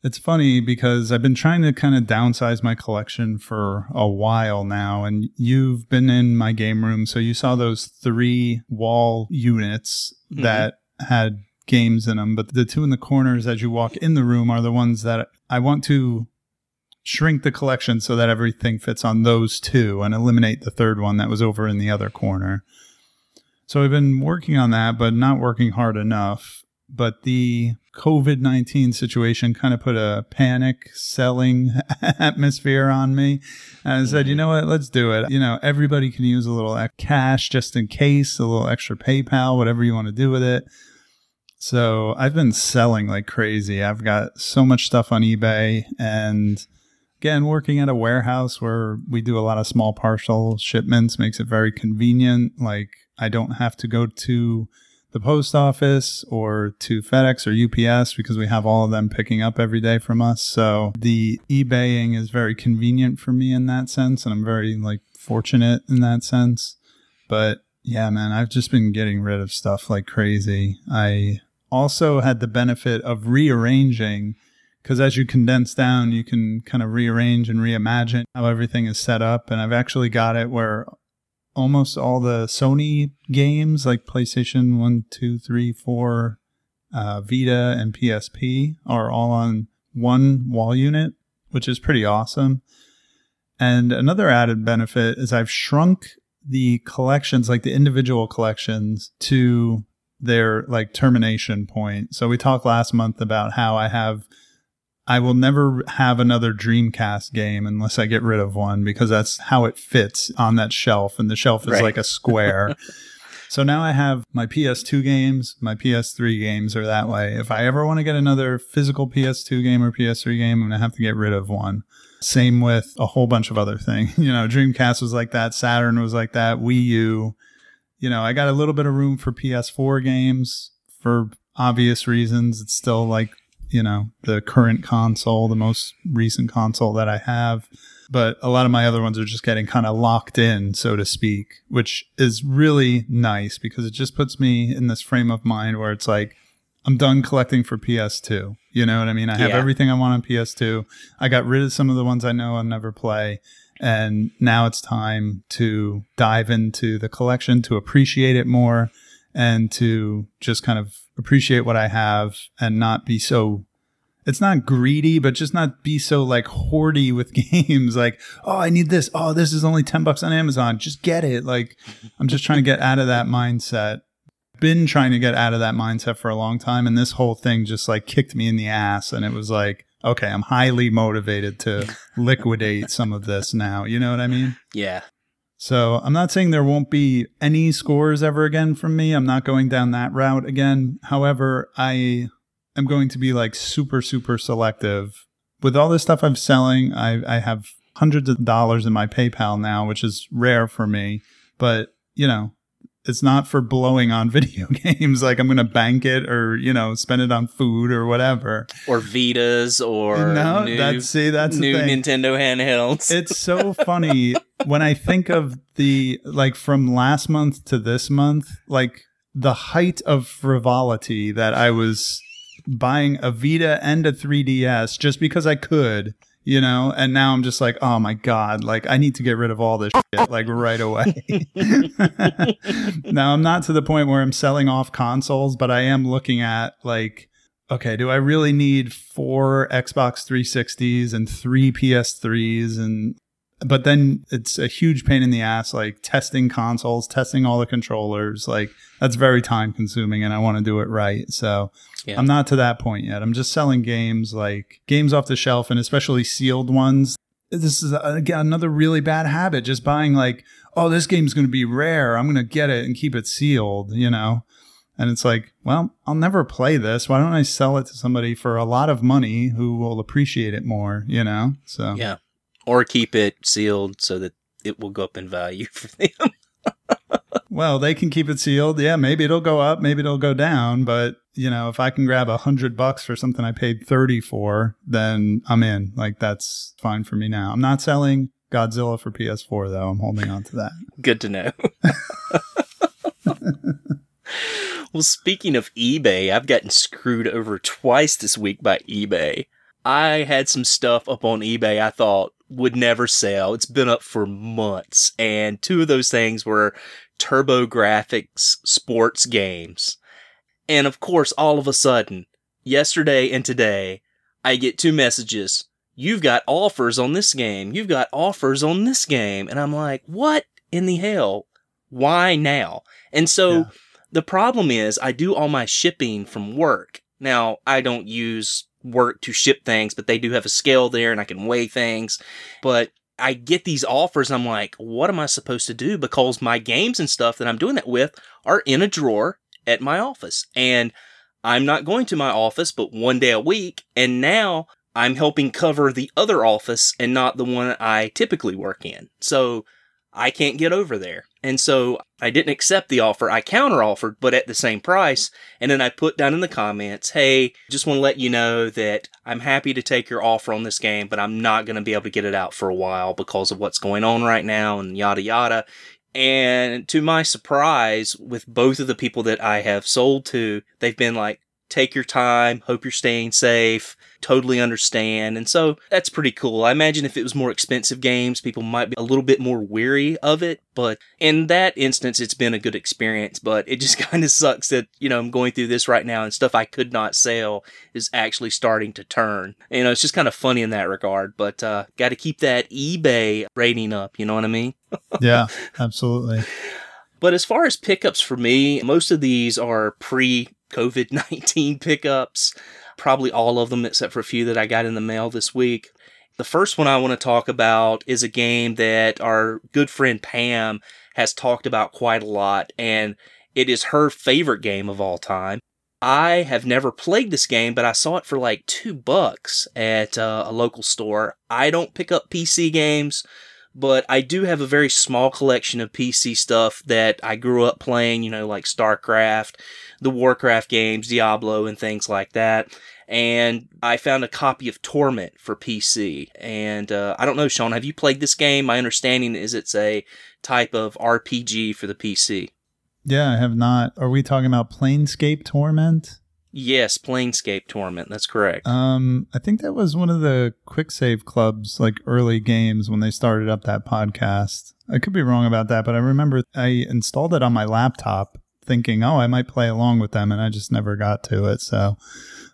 It's funny because I've been trying to kind of downsize my collection for a while now, and you've been in my game room, so you saw those three wall units Mhm. that had games in them. But the two in the corners as you walk in the room are the ones that I want to shrink the collection so that everything fits on those two and eliminate the third one that was over in the other corner. So I've been working on that, but not working hard enough. But the COVID 19 situation kind of put a panic selling [LAUGHS] atmosphere on me. And I said, you know what? Let's do it. You know, everybody can use a little cash just in case, a little extra PayPal, whatever you want to do with it. So I've been selling like crazy. I've got so much stuff on eBay and again working at a warehouse where we do a lot of small parcel shipments makes it very convenient. Like i don't have to go to the post office or to fedex or ups because we have all of them picking up every day from us. So the ebaying is very convenient for me in that sense and i'm very like fortunate in that sense. But yeah man i've just been getting rid of stuff like crazy. I also had the benefit of rearranging because as you condense down, you can kind of rearrange and reimagine how everything is set up. And I've actually got it where almost all the Sony games, like PlayStation 1, 2, 3, 4, uh, Vita, and PSP, are all on one wall unit, which is pretty awesome. And another added benefit is I've shrunk the collections, like the individual collections, to their like termination point. So we talked last month about how I have I will never have another Dreamcast game unless I get rid of one because that's how it fits on that shelf and the shelf is Right. like a square. [LAUGHS] so now I have my PS2 games, my PS3 games are that way. If I ever want to get another physical PS2 game or PS3 game, I'm going to have to get rid of one. Same with a whole bunch of other things. [LAUGHS] You know, Dreamcast was like that, Saturn was like that, Wii U. You know, I got a little bit of room for PS4 games for obvious reasons. It's still like, you know, the current console, the most recent console that I have. But a lot of my other ones are just getting kind of locked in, so to speak, which is really nice because it just puts me in this frame of mind where it's like, I'm done collecting for PS2. You know what I mean? I have Yeah. everything I want on PS2. I got rid of some of the ones I know I'll never play. And now it's time to dive into the collection, to appreciate it more, and to just kind of appreciate what I have and not be so. It's not greedy, but just not be so like hoardy with [LAUGHS] games. Like, oh, I need this. Oh, this is only 10 bucks on Amazon. Just get it. Like, I'm just trying to get out of that mindset. Been trying to get out of that mindset for a long time. And this whole thing just like kicked me in the ass. And it was like, okay, I'm highly motivated to liquidate some of this now. You know what I mean? Yeah. So I'm not saying there won't be any scores ever again from me. I'm not going down that route again. However, I am going to be like super, super selective. With all this stuff I'm selling, I, I have hundreds of dollars in my PayPal now, which is rare for me. But, you know, it's not for blowing on [LAUGHS] video games. Like I'm going to bank it or, you know, spend it on food or whatever. Or Vitas or no, new, that's see, that's new. Nintendo handhelds. it's so [LAUGHS] funny when I think of the like from last month to this month, like the height of frivolity that I was buying a Vita and a 3DS just because I could, you know, and now I'm just like, oh my god, like I need to get rid of all this [LAUGHS] shit like right away. [LAUGHS] now I'm not to the point where I'm selling off consoles, but I am looking at like okay, do I really need four Xbox 360s and three PS3s and but then it's a huge pain in the ass like testing consoles, testing all the controllers, like that's very time consuming and I want to do it right. So Yeah. I'm not to that point yet. I'm just selling games like games off the shelf and especially sealed ones. This is again another really bad habit just buying like, oh, this game's going to be rare. I'm going to get it and keep it sealed, you know. And it's like, well, I'll never play this. Why don't I sell it to somebody for a lot of money who will appreciate it more, you know? So yeah. Or keep it sealed so that it will go up in value [LAUGHS] for them. Well, they can keep it sealed. Yeah, maybe it'll go up, maybe it'll go down. But you know, if I can grab a hundred bucks for something I paid thirty for, then I'm in. Like that's fine for me now. I'm not selling Godzilla for PS4 though. I'm holding on to that. [LAUGHS] Good to know. [LAUGHS] well, speaking of eBay, I've gotten screwed over twice this week by eBay. I had some stuff up on eBay I thought would never sell. It's been up for months. And two of those things were TurboGrafx sports games. And of course, all of a sudden, yesterday and today, I get two messages. You've got offers on this game. You've got offers on this game. And I'm like, what in the hell? Why now? And so Yeah. the problem is I do all my shipping from work. Now, I don't use work to ship things, but they do have a scale there and I can weigh things. But I get these offers. I'm like, what am I supposed to do? Because my games and stuff that I'm doing that with are in a drawer at my office. And I'm not going to my office but one day a week. And now I'm helping cover the other office and not the one I typically work in. So I can't get over there. And so I didn't accept the offer. I counter offered, but at the same price. And then I put down in the comments, hey, just want to let you know that I'm happy to take your offer on this game, but I'm not going to be able to get it out for a while because of what's going on right now and yada yada. And to my surprise, with both of the people that I have sold to, they've been like, take your time, hope you're staying safe, totally understand. And so that's pretty cool. I imagine if it was more expensive games, people might be a little bit more weary of it. But in that instance, it's been a good experience. But it just [LAUGHS] kind of sucks that, you know, I'm going through this right now and stuff I could not sell is actually starting to turn. You know, it's just kind of funny in that regard. But uh, got to keep that eBay rating up. You know what I mean? [LAUGHS] Yeah, absolutely. But as far as pickups for me, most of these are pre COVID 19 pickups. Probably all of them, except for a few that I got in the mail this week. The first one I want to talk about is a game that our good friend Pam has talked about quite a lot, and it is her favorite game of all time. I have never played this game, but I saw it for like two bucks at uh, a local store. I don't pick up PC games, but I do have a very small collection of PC stuff that I grew up playing, you know, like StarCraft, the Warcraft games, Diablo, and things like that. And I found a copy of Torment for PC. And uh, I don't know, Sean, have you played this game? My understanding is it's a type of RPG for the PC. Yeah, I have not. Are we talking about Planescape Torment? Yes, Planescape Torment. That's correct. Um, I think that was one of the quick save clubs, like early games when they started up that podcast. I could be wrong about that, but I remember I installed it on my laptop thinking, oh, I might play along with them, and I just never got to it. So,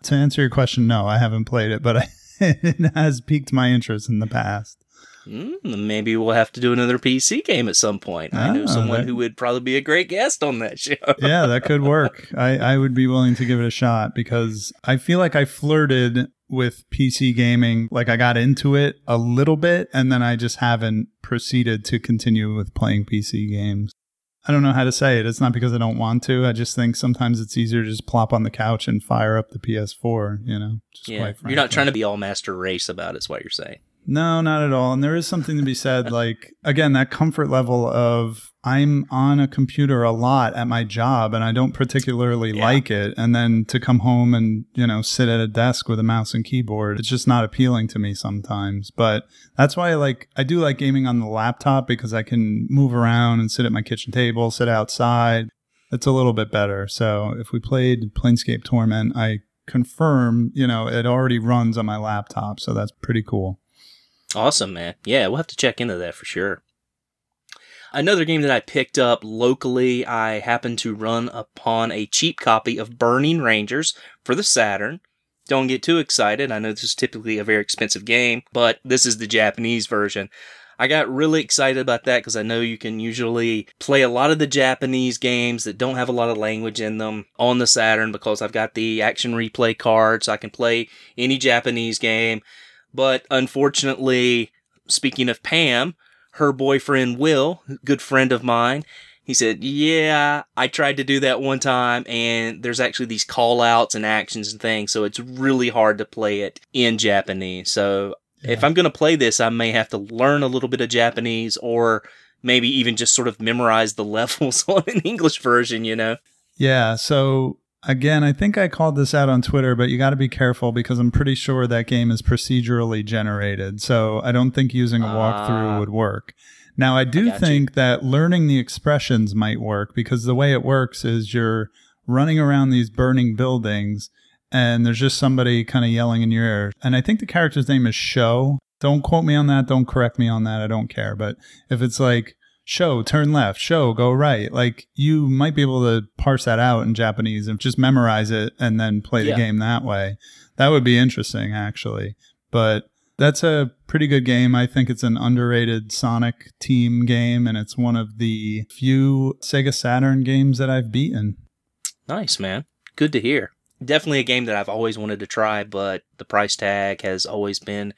to answer your question, no, I haven't played it, but I, [LAUGHS] it has piqued my interest in the past. Mm, maybe we'll have to do another PC game at some point. I know Ah, someone that- who would probably be a great guest on that [LAUGHS] show. yeah, that could work. I, I would be willing to give it a shot because I feel like I flirted with PC gaming. Like I got into it a little bit and then I just haven't proceeded to continue with playing PC games. I don't know how to say it. It's not because I don't want to. I just think sometimes it's easier to just plop on the couch and fire up the PS4, you know? Just Yeah, you're not trying to be all master race about it, is what you're saying. No, not at all. And there is something to be said, like, again, that comfort level of I'm on a computer a lot at my job and I don't particularly Yeah. like it. And then to come home and, you know, sit at a desk with a mouse and keyboard, it's just not appealing to me sometimes. But that's why I like, I do like gaming on the laptop because I can move around and sit at my kitchen table, sit outside. It's a little bit better. So if we played Planescape Torment, I confirm, you know, it already runs on my laptop. So that's pretty cool. Awesome, man. Yeah, we'll have to check into that for sure. Another game that I picked up locally, I happened to run upon a cheap copy of Burning Rangers for the Saturn. Don't get too excited. I know this is typically a very expensive game, but this is the Japanese version. I got really excited about that because I know you can usually play a lot of the Japanese games that don't have a lot of language in them on the Saturn because I've got the action replay cards. I can play any Japanese game. But unfortunately, speaking of Pam, her boyfriend Will, good friend of mine, he said, Yeah, I tried to do that one time, and there's actually these call outs and actions and things, so it's really hard to play it in Japanese. So if I'm going to play this, I may have to learn a little bit of Japanese or maybe even just sort of memorize the [LAUGHS] levels on an English version, you know? Yeah. So again, I think I called this out on Twitter, but you got to be careful because I'm pretty sure that game is procedurally generated. So I don't think using a walkthrough Ah. would work. Now, I do you. think that learning the expressions might work because the way it works is you're running around these burning buildings and there's just somebody kind of yelling in your ear. And I think the character's name is Show. Don't quote me on that. Don't correct me on that. I don't care. But if it's like, show, turn left, show, go right. Like you might be able to parse that out in Japanese and just memorize it and then play Yeah. the game that way. That would be interesting, actually. But that's a pretty good game. I think it's an underrated Sonic team game, and it's one of the few Sega Saturn games that I've beaten. Nice, man. Good to hear. Definitely a game that I've always wanted to try, but the price tag has always been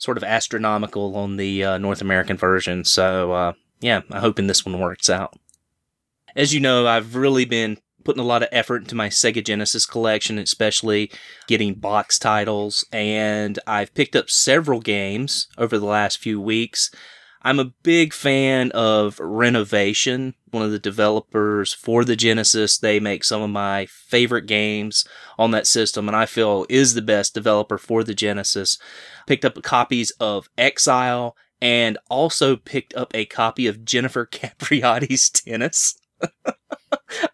sort of astronomical on the uh, North American version. So, uh, yeah, I'm hoping this one works out. As you know, I've really been putting a lot of effort into my Sega Genesis collection, especially getting box titles, and I've picked up several games over the last few weeks. I'm a big fan of Renovation, one of the developers for the Genesis. They make some of my favorite games on that system, and I feel is the best developer for the Genesis. Picked up copies of Exile and also picked up a copy of Jennifer [LAUGHS] Capriati's Tennis. [LAUGHS]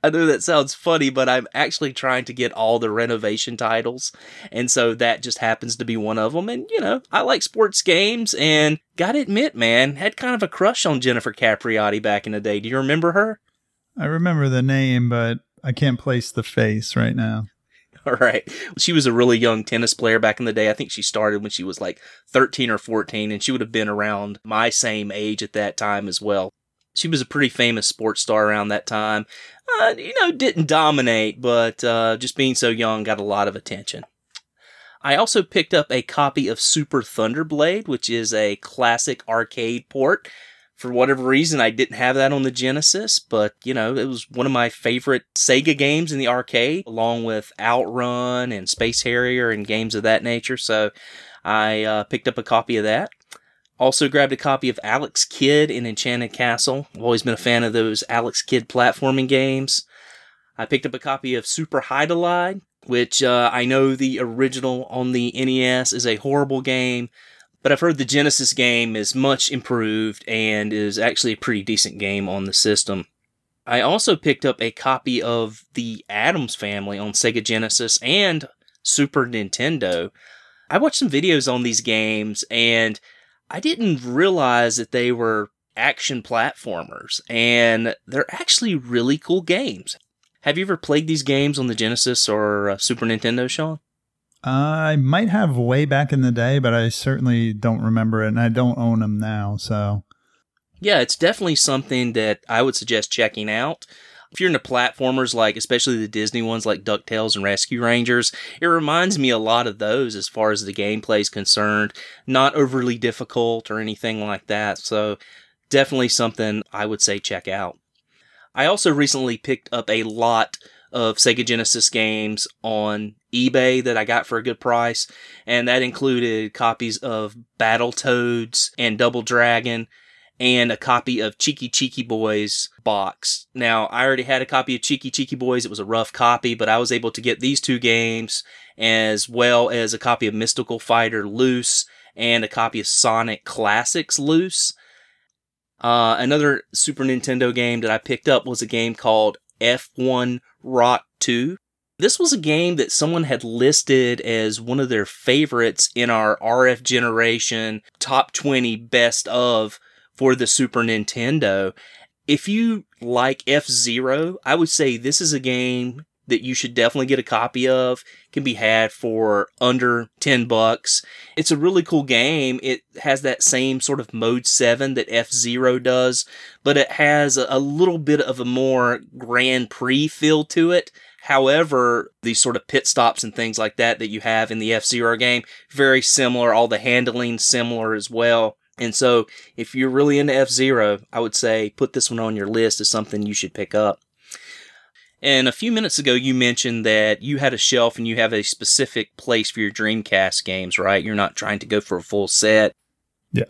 I know that sounds funny, but I'm actually trying to get all the renovation titles. And so that just happens to be one of them. And, you know, I like sports games and gotta admit, man, had kind of a crush on Jennifer Capriati back in the day. Do you remember her? I remember the name, but I can't place the face right now. [LAUGHS] All right. She was a really young tennis player back in the day. I think she started when she was like 13 or 14, and she would have been around my same age at that time as well. She was a pretty famous sports star around that time. Uh, you know, didn't dominate, but uh, just being so young got a lot of attention. I also picked up a copy of Super Thunderblade, which is a classic arcade port. For whatever reason, I didn't have that on the Genesis, but you know, it was one of my favorite Sega games in the arcade, along with Outrun and Space Harrier and games of that nature. So I uh, picked up a copy of that. Also grabbed a copy of Alex Kidd in Enchanted Castle. I've always been a fan of those Alex Kidd platforming games. I picked up a copy of Super Hydlide, which uh, I know the original on the NES is a horrible game, but I've heard the Genesis game is much improved and is actually a pretty decent game on the system. I also picked up a copy of the Addams Family on Sega Genesis and Super Nintendo. I watched some videos on these games and I didn't realize that they were action platformers, and they're actually really cool games. Have you ever played these games on the Genesis or uh, Super Nintendo, Sean? I might have way back in the day, but I certainly don't remember it, and I don't own them now. So Yeah, it's definitely something that I would suggest checking out. If you're into platformers, like especially the Disney ones like DuckTales and Rescue Rangers, it reminds me a lot of those as far as the gameplay is concerned. Not overly difficult or anything like that. So definitely something I would say check out. I also recently picked up a lot of Sega Genesis games on eBay that I got for a good price, and that included copies of Battletoads and Double Dragon and a copy of Chiki Chiki Boys box. Now, I already had a copy of Chiki Chiki Boys. It was a rough copy, but I was able to get these two games as well as a copy of Mystical Fighter loose and a copy of Sonic Classics loose. Uh, another Super Nintendo game that I picked up was a game called F1 ROC 2. This was a game that someone had listed as one of their favorites in our RF generation top 20 best of for the Super Nintendo. If you like F Zero, I would say this is a game that you should definitely get a copy of. Can be had for under 10 bucks. It's a really cool game. It has that same sort of mode 7 that F-Zero does, but it has a little bit of a more Grand Prix feel to it. However, these sort of pit stops and things like that that you have in the F-Zero game, very similar. All the handling similar as well. And so, if you're really into F Zero, I would say put this one on your list as something you should pick up. And a few minutes ago, you mentioned that you had a shelf and you have a specific place for your Dreamcast games, right? You're not trying to go for a full set. Yeah.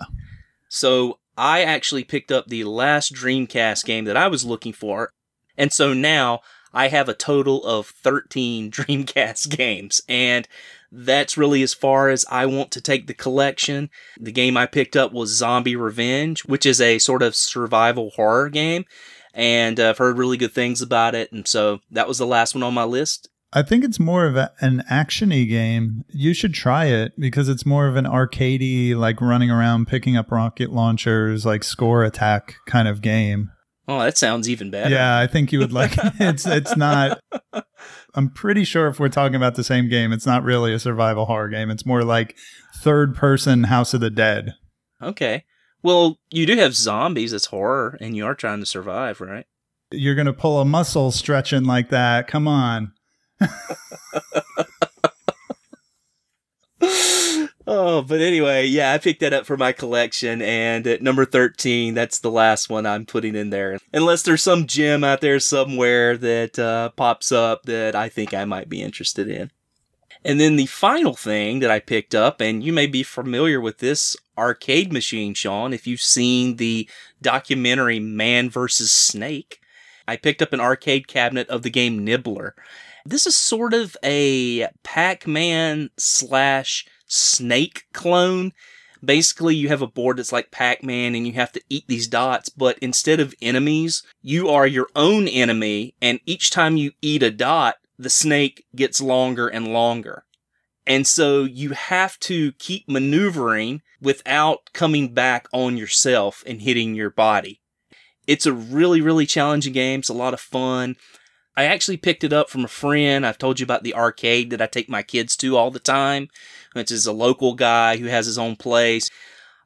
So, I actually picked up the last Dreamcast game that I was looking for. And so now I have a total of 13 [LAUGHS] Dreamcast games. And that's really as far as I want to take the collection. The game I picked up was Zombie Revenge, which is a sort of survival horror game. And I've heard really good things about it. And so that was the last one on my list. I think it's more of a, an actiony game. You should try it because it's more of an arcadey, like running around picking up rocket launchers, like score attack kind of game. Oh, that sounds even better. Yeah, I think you would like [LAUGHS] it. It's it's not I'm pretty sure if we're talking about the same game, it's not really a survival horror game. It's more like third person House of the Dead. Okay. Well, you do have zombies it's horror and you are trying to survive, right? You're going to pull a muscle stretching like that. Come on. [LAUGHS] [LAUGHS] oh, but anyway, yeah, I picked that up for my collection, and at number 13, that's the last one I'm putting in there. Unless there's some gem out there somewhere that uh, pops up that I think I might be interested in. And then the final thing that I picked up, and you may be familiar with this arcade machine, Sean, if you've seen the documentary Man vs. Snake. I picked up an arcade cabinet of the game Nibbler. This is sort of a Pac Man slash snake clone. Basically, you have a board that's like Pac Man and you have to eat these dots, but instead of enemies, you are your own enemy, and each time you eat a dot, the snake gets longer and longer. And so you have to keep maneuvering without coming back on yourself and hitting your body. It's a really, really challenging game. It's a lot of fun. I actually picked it up from a friend. I've told you about the arcade that I take my kids to all the time, which is a local guy who has his own place.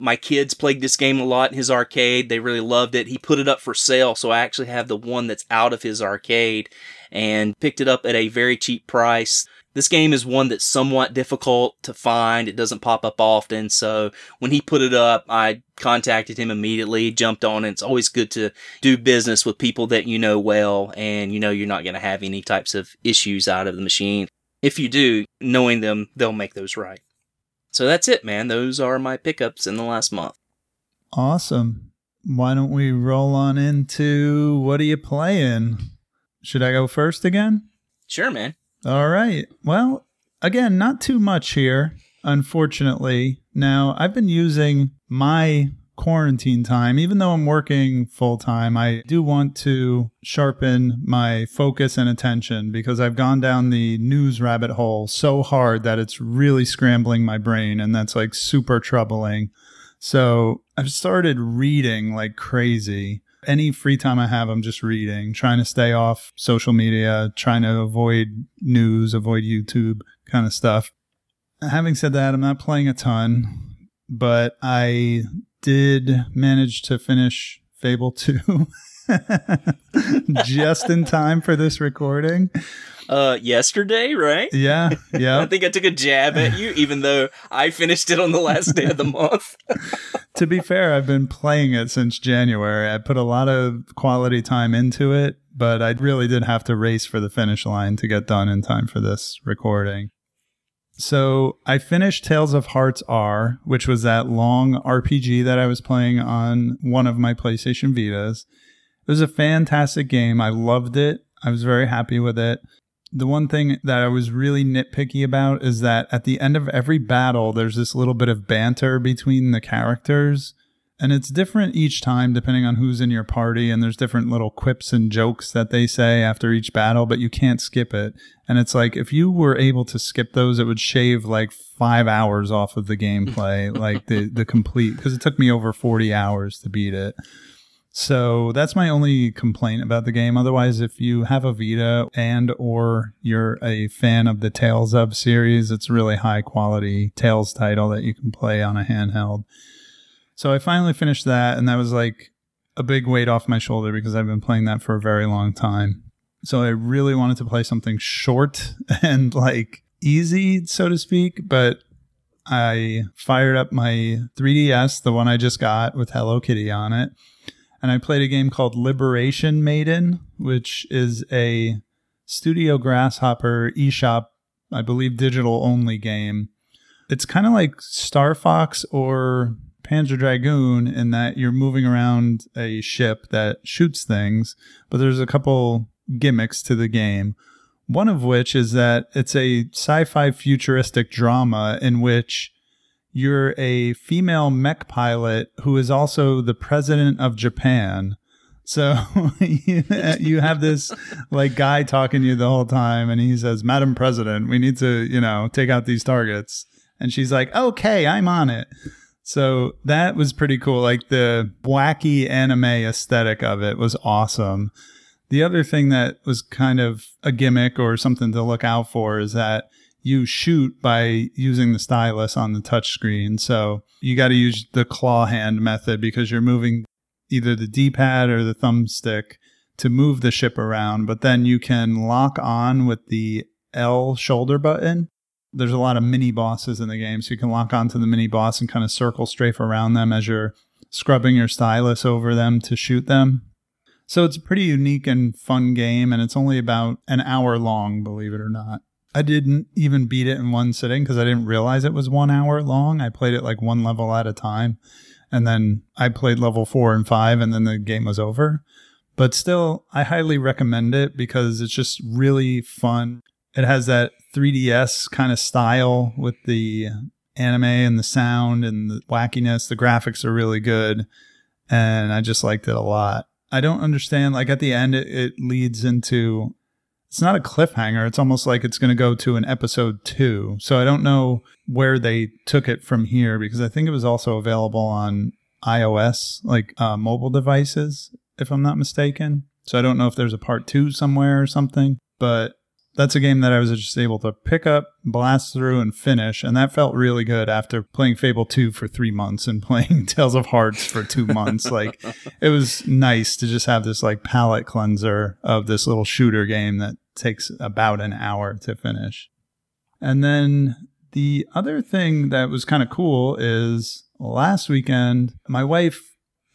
My kids played this game a lot in his arcade. They really loved it. He put it up for sale, so I actually have the one that's out of his arcade and picked it up at a very cheap price. This game is one that's somewhat difficult to find. It doesn't pop up often. So when he put it up, I contacted him immediately, jumped on it. It's always good to do business with people that you know well and you know you're not going to have any types of issues out of the machine. If you do, knowing them, they'll make those right. So that's it, man. Those are my pickups in the last month. Awesome. Why don't we roll on into what are you playing? Should I go first again? Sure, man. All right. Well, again, not too much here, unfortunately. Now, I've been using my quarantine time, even though I'm working full time, I do want to sharpen my focus and attention because I've gone down the news rabbit hole so hard that it's really scrambling my brain, and that's like super troubling. So I've started reading like crazy. Any free time I have, I'm just reading, trying to stay off social media, trying to avoid news, avoid YouTube kind of stuff. Having said that, I'm not playing a ton, but I did manage to finish Fable 2 [LAUGHS] just in time for this recording. Uh, yesterday, right? Yeah, yeah. [LAUGHS] I think I took a jab at you, even though I finished it on the last day of the month. [LAUGHS] to be fair, I've been playing it since January. I put a lot of quality time into it, but I really did have to race for the finish line to get done in time for this recording. So I finished Tales of Hearts R, which was that long RPG that I was playing on one of my PlayStation Vitas. It was a fantastic game. I loved it. I was very happy with it. The one thing that I was really nitpicky about is that at the end of every battle, there's this little bit of banter between the characters. And it's different each time depending on who's in your party. And there's different little quips and jokes that they say after each battle, but you can't skip it. And it's like if you were able to skip those, it would shave like five hours off of the gameplay, [LAUGHS] like the, the complete, because it took me over 40 hours to beat it. So that's my only complaint about the game. Otherwise, if you have a Vita and or you're a fan of the Tales of series, it's a really high quality Tales title that you can play on a handheld. So I finally finished that, and that was like a big weight off my shoulder because I've been playing that for a very long time. So I really wanted to play something short [LAUGHS] and like easy, so to speak, but I fired up my 3DS, the one I just got with Hello Kitty on it, and I played a game called Liberation Maiden, which is a Studio Grasshopper eShop, I believe digital only game. It's kind of like Star Fox or Panzer Dragoon in that you're moving around a ship that shoots things, but there's a couple gimmicks to the game. One of which is that it's a sci fi futuristic drama in which you're a female mech pilot who is also the president of Japan. So you, [LAUGHS] you have this like guy talking to you the whole time, and he says, "Madam President, we need to, you know, take out these targets." And she's like, "Okay, I'm on it." So that was pretty cool. Like the wacky anime aesthetic of it was awesome. The other thing that was kind of a gimmick or something to look out for is that you shoot by using the stylus on the touchscreen. So you got to use the claw hand method because you're moving either the D pad or the thumbstick to move the ship around. But then you can lock on with the L shoulder button there's a lot of mini bosses in the game, so you can lock onto the mini boss and kind of circle strafe around them as you're scrubbing your stylus over them to shoot them. So it's a pretty unique and fun game, and it's only about an hour long, believe it or not. I didn't even beat it in one sitting because I didn't realize it was one hour long. I played it like one level at a time, and then I played level four and five, and then the game was over. But still, I highly recommend it because it's just really fun. It has that 3DS kind of style with the anime and the sound and the wackiness. The graphics are really good. And I just liked it a lot. I don't understand. Like at the end, it, it leads into it's not a cliffhanger. It's almost like it's going to go to an episode two. So I don't know where they took it from here because I think it was also available on iOS, like uh, mobile devices, if I'm not mistaken. So I don't know if there's a part two somewhere or something. But that's a game that I was just able to pick up, blast through, and finish. And that felt really good after playing Fable 2 for three months and [LAUGHS] playing Tales of Hearts for two months. like, [LAUGHS] it was nice to just have this like palate cleanser of this little shooter game that takes about an hour to finish. And then the other thing that was kind of cool is last weekend, my wife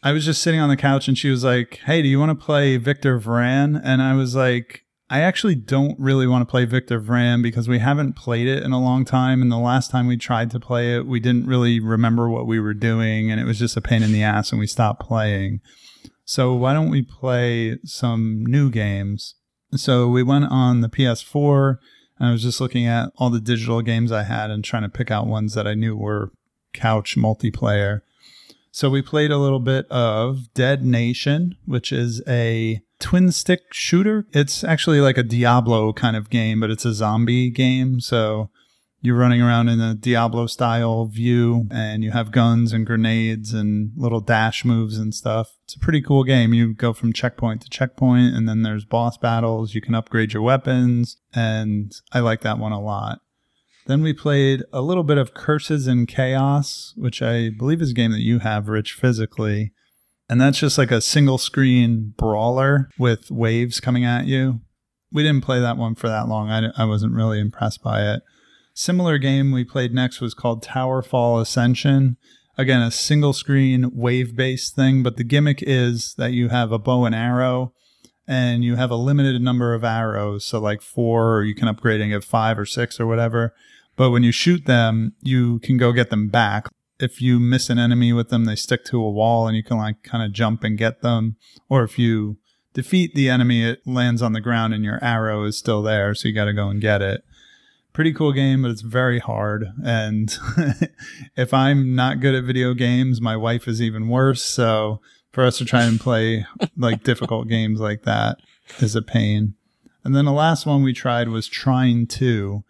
I was just sitting on the couch and she was like, Hey, do you want to play Victor Vran? And I was like, I actually don't really want to play Victor Vran because we haven't played it in a long time. And the last time we tried to play it, we didn't really remember what we were doing. And it was just a pain in the ass and we stopped playing. So why don't we play some new games? So we went on the PS4 and I was just looking at all the digital games I had and trying to pick out ones that I knew were couch multiplayer. So we played a little bit of Dead Nation, which is a twin stick shooter. It's actually like a Diablo kind of game, but it's a zombie game. So you're running around in a Diablo style view and you have guns and grenades and little dash moves and stuff. It's a pretty cool game. You go from checkpoint to checkpoint and then there's boss battles. You can upgrade your weapons and I like that one a lot. Then we played a little bit of Curses and Chaos, which I believe is a game that you have, Rich, physically. And that's just like a single screen brawler with waves coming at you. We didn't play that one for that long. I, I wasn't really impressed by it. Similar game we played next was called Towerfall Ascension. Again, a single screen wave based thing, but the gimmick is that you have a bow and arrow and you have a limited number of arrows. So, like four, or you can upgrade and get five or six or whatever. But when you shoot them, you can go get them back. If you miss an enemy with them, they stick to a wall and you can like kind of jump and get them. Or if you defeat the enemy, it lands on the ground and your arrow is still there. So you got to go and get it. Pretty cool game, but it's very hard. And [LAUGHS] if I'm not good at video games, my wife is even worse. So for us to try and play like [LAUGHS] difficult games like that is a pain. And then the last one we tried was Trine 2,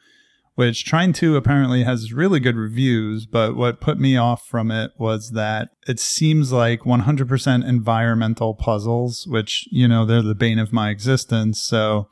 which Trine 2 apparently has really good reviews, but what put me off from it was that it seems like 100% environmental puzzles, which, you know, they're the bane of my existence. So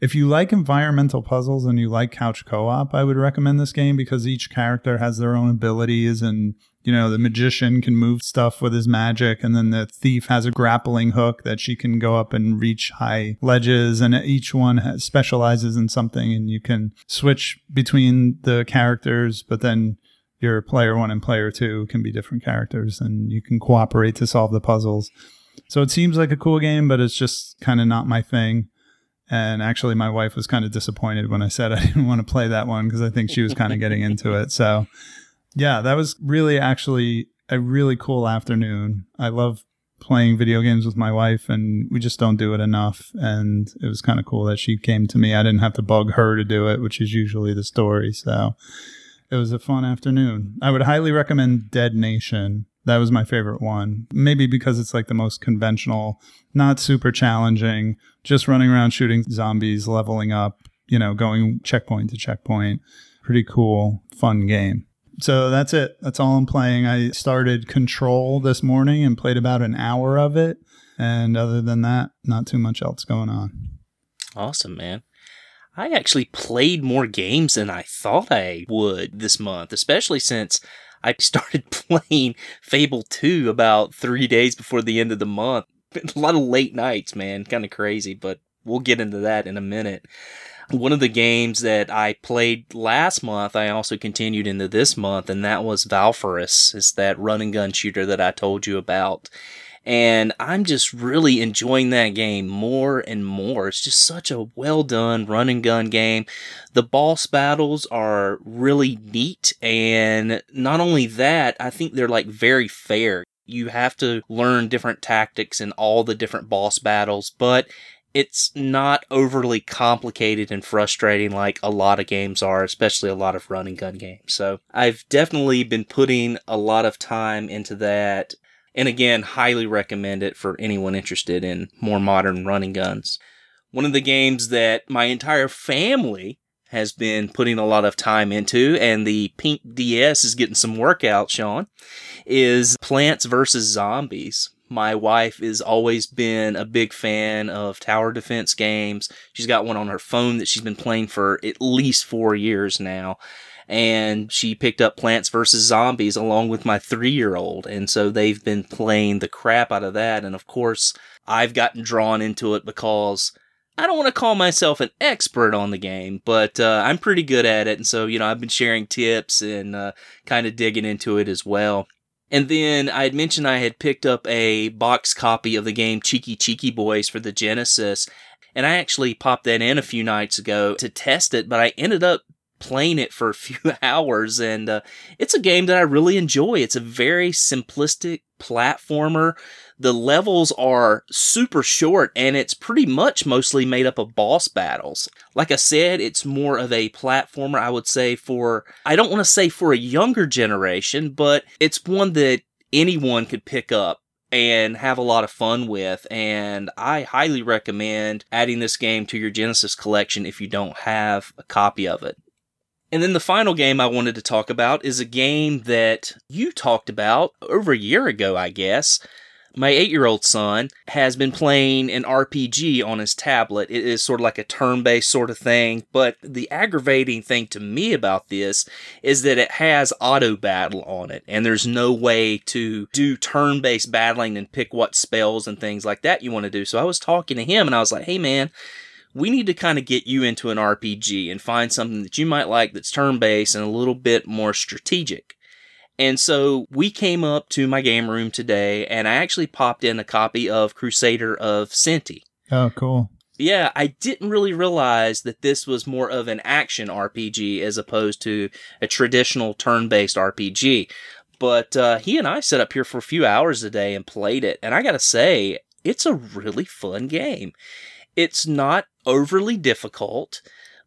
if you like environmental puzzles and you like couch co-op, I would recommend this game because each character has their own abilities and you know, the magician can move stuff with his magic, and then the thief has a grappling hook that she can go up and reach high ledges, and each one has, specializes in something, and you can switch between the characters, but then your player one and player two can be different characters, and you can cooperate to solve the puzzles. So it seems like a cool game, but it's just kind of not my thing. And actually, my wife was kind of disappointed when I said I didn't want to play that one because I think she was kind of getting into it. So yeah, that was really actually a really cool afternoon. I love playing video games with my wife and we just don't do it enough and it was kind of cool that she came to me. I didn't have to bug her to do it, which is usually the story. So it was a fun afternoon. I would highly recommend Dead Nation. That was my favorite one. Maybe because it's like the most conventional, not super challenging, just running around shooting zombies, leveling up, you know, going checkpoint to checkpoint. Pretty cool, fun game so that's it. That's all I'm playing. I started Control this morning and played about an hour of it. And other than that, not too much else going on. Awesome, man. I actually played more games than I thought I would this month, especially since I [LAUGHS] started playing Fable 2 about three days before the end of the month. A lot of late nights, man. Kind of crazy, but we'll get into that in a minute. One of the games that I played last month, I also continued into this month, and that was Valfaris. It's that run and gun shooter that I told you about. And I'm just really enjoying that game more and more. It's just such a well done run and gun game. The boss battles are really neat. And not only that, I think they're like very fair. You have to learn different tactics in all the different boss battles, but it's not overly complicated and frustrating like a lot of games are, especially a lot of run and gun games. So I've definitely been putting a lot of time into that. And again, highly recommend it for anyone interested in more modern running guns. One of the games that my entire family has been putting a lot of time into, and the pink DS is getting some workout, Sean, is Plants vs. Zombies my wife has always been a big fan of tower defense games. She's got one on her phone that she's been playing for at least four years now. And she picked up Plants vs. Zombies along with my three year old. And so they've been playing the crap out of that. And of course, I've gotten drawn into it because I don't want to call myself an expert on the game, but uh, I'm pretty good at it. And so, you know, I've been sharing tips and uh, kind of digging into it as well. And then I had mentioned I had picked up a box copy of the game Chiki Chiki Boys for the Genesis. And I actually popped that in a few nights ago to test it, but I ended up playing it for a [LAUGHS] few hours and uh, it's a game that I really enjoy. It's a very simplistic platformer the levels are super short and it's pretty much mostly made up of boss battles. Like I said, it's more of a platformer, I would say, for, I don't want to say for a younger generation, but it's one that anyone could pick up and have a lot of fun with. And I highly recommend adding this game to your Genesis collection if you don't have a copy of it. And then the final game I wanted to talk about is a game that you talked about over a year ago, I guess my eight year old son has been playing an RPG on his tablet. It is sort of like a turn based sort of thing. But the aggravating thing to me about this is that it has auto battle on it, and there's no way to do turn based battling and pick what spells and things like that you want to do. So I was talking to him and I was like, hey man, we need to kind of get you into an RPG and find something that you might like that's turn based and a little bit more strategic. And so we came up to my game room today and I actually popped in a copy of Crusader of Centy. Oh, cool. Yeah, I didn't really realize that this was more of an action RPG as opposed to a traditional turn based RPG. But uh, he and I sat up here for a few hours a day and played it. And I got to say, it's a really fun game. It's not overly difficult,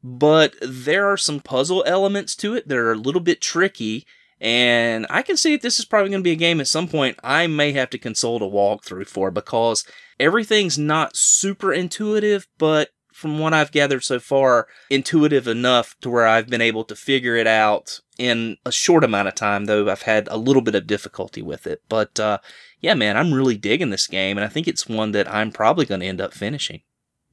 but there are some puzzle elements to it that are a little bit tricky. And I can see that this is probably going to be a game at some point I may have to consult a walkthrough for because everything's not super intuitive, but from what I've gathered so far, intuitive enough to where I've been able to figure it out in a short amount of time, though I've had a little bit of difficulty with it. But uh, yeah, man, I'm really digging this game, and I think it's one that I'm probably going to end up finishing.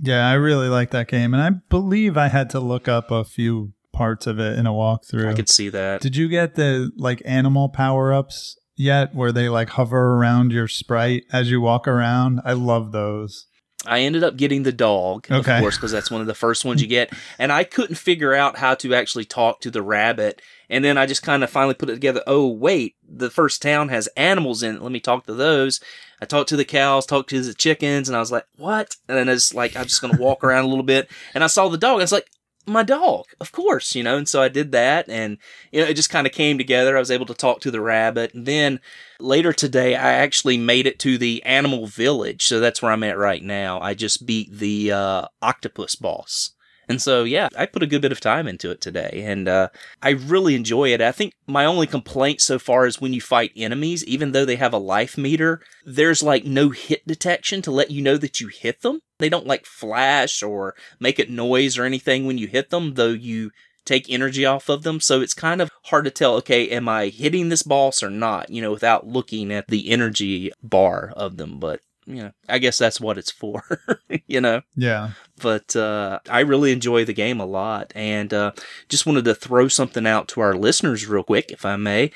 Yeah, I really like that game, and I believe I had to look up a few parts of it in a walkthrough. I could see that. Did you get the like animal power ups yet, where they like hover around your sprite as you walk around? I love those. I ended up getting the dog, Okay. of course, because that's one of the first ones you get. And I couldn't figure out how to actually talk to the rabbit. And then I just kind of finally put it together. Oh, wait, the first town has animals in it. Let me talk to those. I talked to the cows, talked to the chickens, and I was like, what? And then it's like, I'm just going to walk around a little bit. And I saw the dog. I was like, my dog, of course, you know. And so I did that. And, you know, it just kind of came together. I was able to talk to the rabbit. And then later today, I actually made it to the animal village. So that's where I'm at right now. I just beat the uh, octopus boss. And so, yeah, I put a good bit of time into it today, and uh, I really enjoy it. I think my only complaint so far is when you fight enemies, even though they have a life meter, there's like no hit detection to let you know that you hit them. They don't like flash or make it noise or anything when you hit them, though you take energy off of them. So it's kind of hard to tell, okay, am I hitting this boss or not, you know, without looking at the energy bar of them. But, you know, I guess that's what it's for, [LAUGHS] you know Yeah. but uh, I really enjoy the game a lot, and uh, just wanted to throw something out to our listeners real quick, if I may.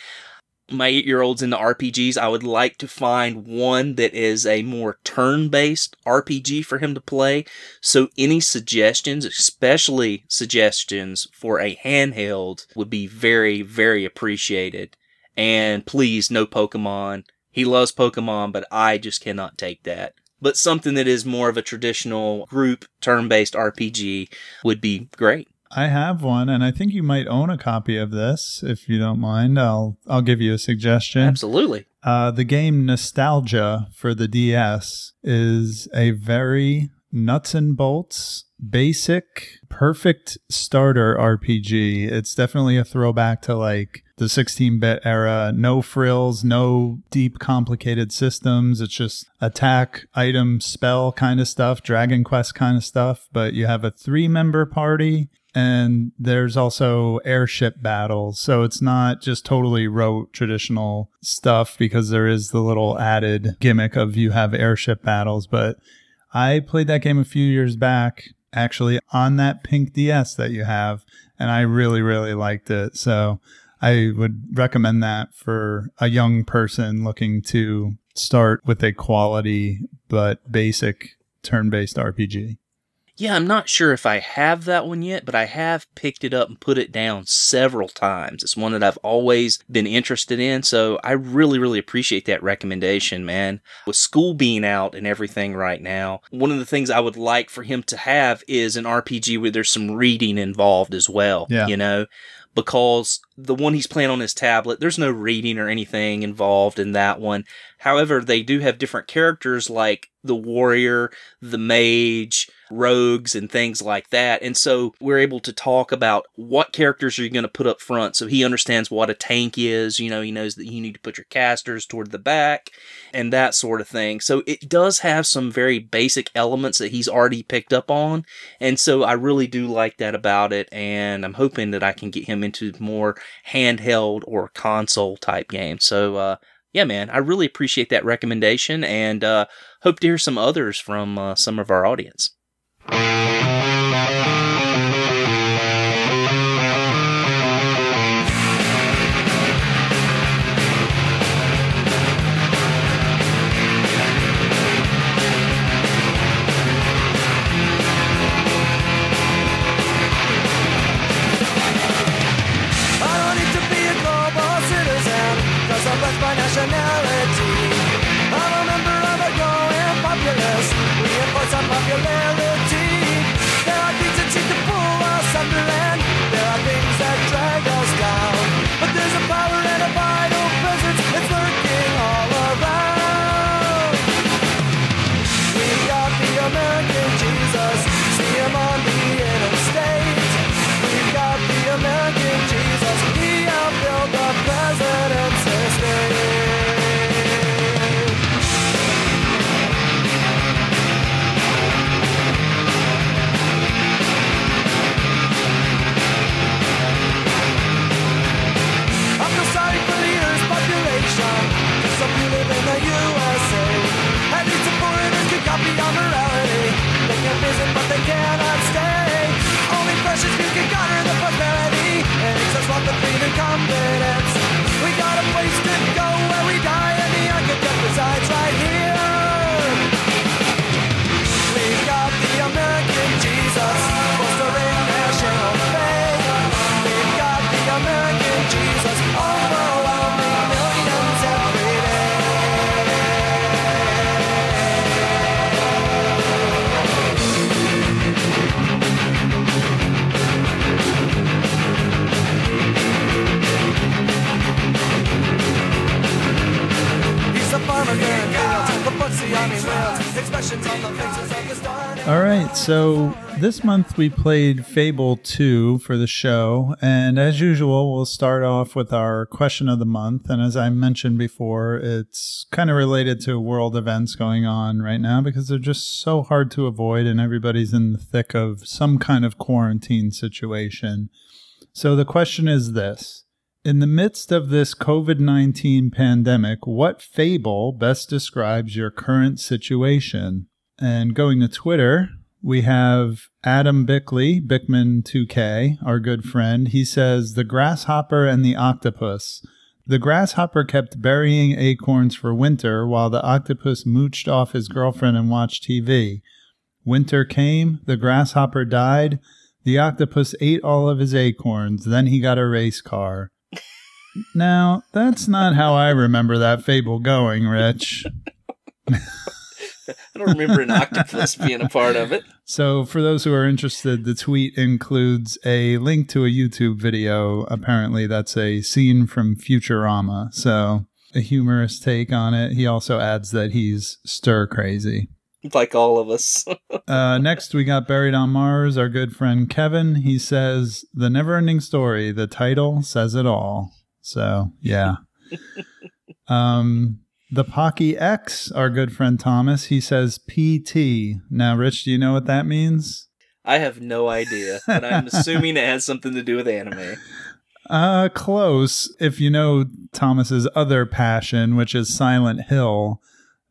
My eight-year-old's into RPGs. I would like to find one that is a more turn-based RPG for him to play. So any suggestions, especially suggestions for a handheld, would be very, very appreciated. And please, no Pokemon. He loves Pokemon, but I just cannot take that but something that is more of a traditional group turn-based RPG would be great. I have one, and I think you might own a copy of this. If you don't mind, I'll I'll give you a suggestion. Absolutely. Uh, the game Nostalgia for the DS is a very nuts and bolts, basic, perfect starter RPG. It's definitely a throwback to like the 16 bit era. No frills, no deep, complicated systems. It's just attack, item, spell kind of stuff, Dragon Quest kind of stuff. But you have a three member party and there's also airship battles. So it's not just totally rote traditional stuff because there is the little added gimmick of you have airship battles. But I played that game a few years back, actually on that pink DS that you have, and I really, really liked it. So I would recommend that for a young person looking to start with a quality but basic turn based RPG. Yeah, I'm not sure if I have that one yet, but I have picked it up and put it down several times. It's one that I've always been interested in, so I really, really appreciate that recommendation, man. With school being out and everything right now, one of the things I would like for him to have is an RPG where there's some reading involved as well. Yeah. You know? Because the one he's playing on his tablet, there's no reading or anything involved in that one. However, they do have different characters like the warrior, the mage, rogues, and things like that. And so we're able to talk about what characters are you going to put up front. So he understands what a tank is. You know, he knows that you need to put your casters toward the back and that sort of thing. So it does have some very basic elements that he's already picked up on. And so I really do like that about it. And I'm hoping that I can get him into more handheld or console type games. So, uh, yeah, man, I really appreciate that recommendation and uh, hope to hear some others from uh, some of our audience. I right, so this month we played Fable 2 for the show, and as usual, we'll start off with our question of the month. And as I mentioned before, it's kind of related to world events going on right now because they're just so hard to avoid, and everybody's in the thick of some kind of quarantine situation. So the question is this In the midst of this COVID 19 pandemic, what fable best describes your current situation? And going to Twitter, we have Adam Bickley, Bickman2K, our good friend. He says, The grasshopper and the octopus. The grasshopper kept burying acorns for winter while the octopus mooched off his girlfriend and watched TV. Winter came, the grasshopper died, the octopus ate all of his acorns, then he got a race car. Now, that's not how I remember that fable going, Rich. I don't remember an octopus [LAUGHS] being a part of it. So, for those who are interested, the tweet includes a link to a YouTube video. Apparently, that's a scene from Futurama. So, a humorous take on it. He also adds that he's stir crazy. Like all of us. [LAUGHS] Uh, next, we got Buried on Mars, our good friend Kevin. He says, The Never Ending Story, the title says it all. So, yeah. [LAUGHS] um, the Pocky X, our good friend Thomas, he says PT. Now, Rich, do you know what that means? I have no idea, but I'm assuming it has something to do with anime. [LAUGHS] Uh, close. If you know Thomas's other passion, which is Silent Hill,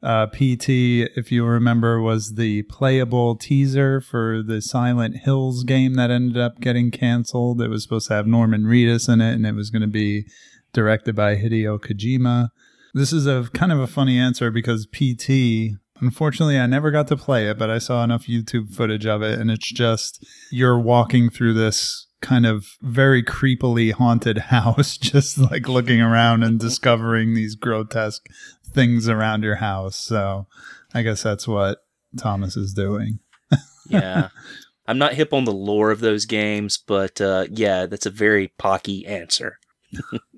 uh, PT, if you remember, was the playable teaser for the Silent Hills game that ended up getting canceled. It was supposed to have Norman Reedus in it, and it was going to be directed by Hideo Kojima. This is a kind of a funny answer because PT, unfortunately, I never got to play it, but I saw enough YouTube footage of it, and it's just you're walking through this kind of very creepily haunted [LAUGHS] house, just like looking around and discovering these grotesque things around your house. So I guess that's what Thomas is doing. Yeah. [LAUGHS] I'm not hip on the lore of those games, but uh, yeah, that's a very pocky answer.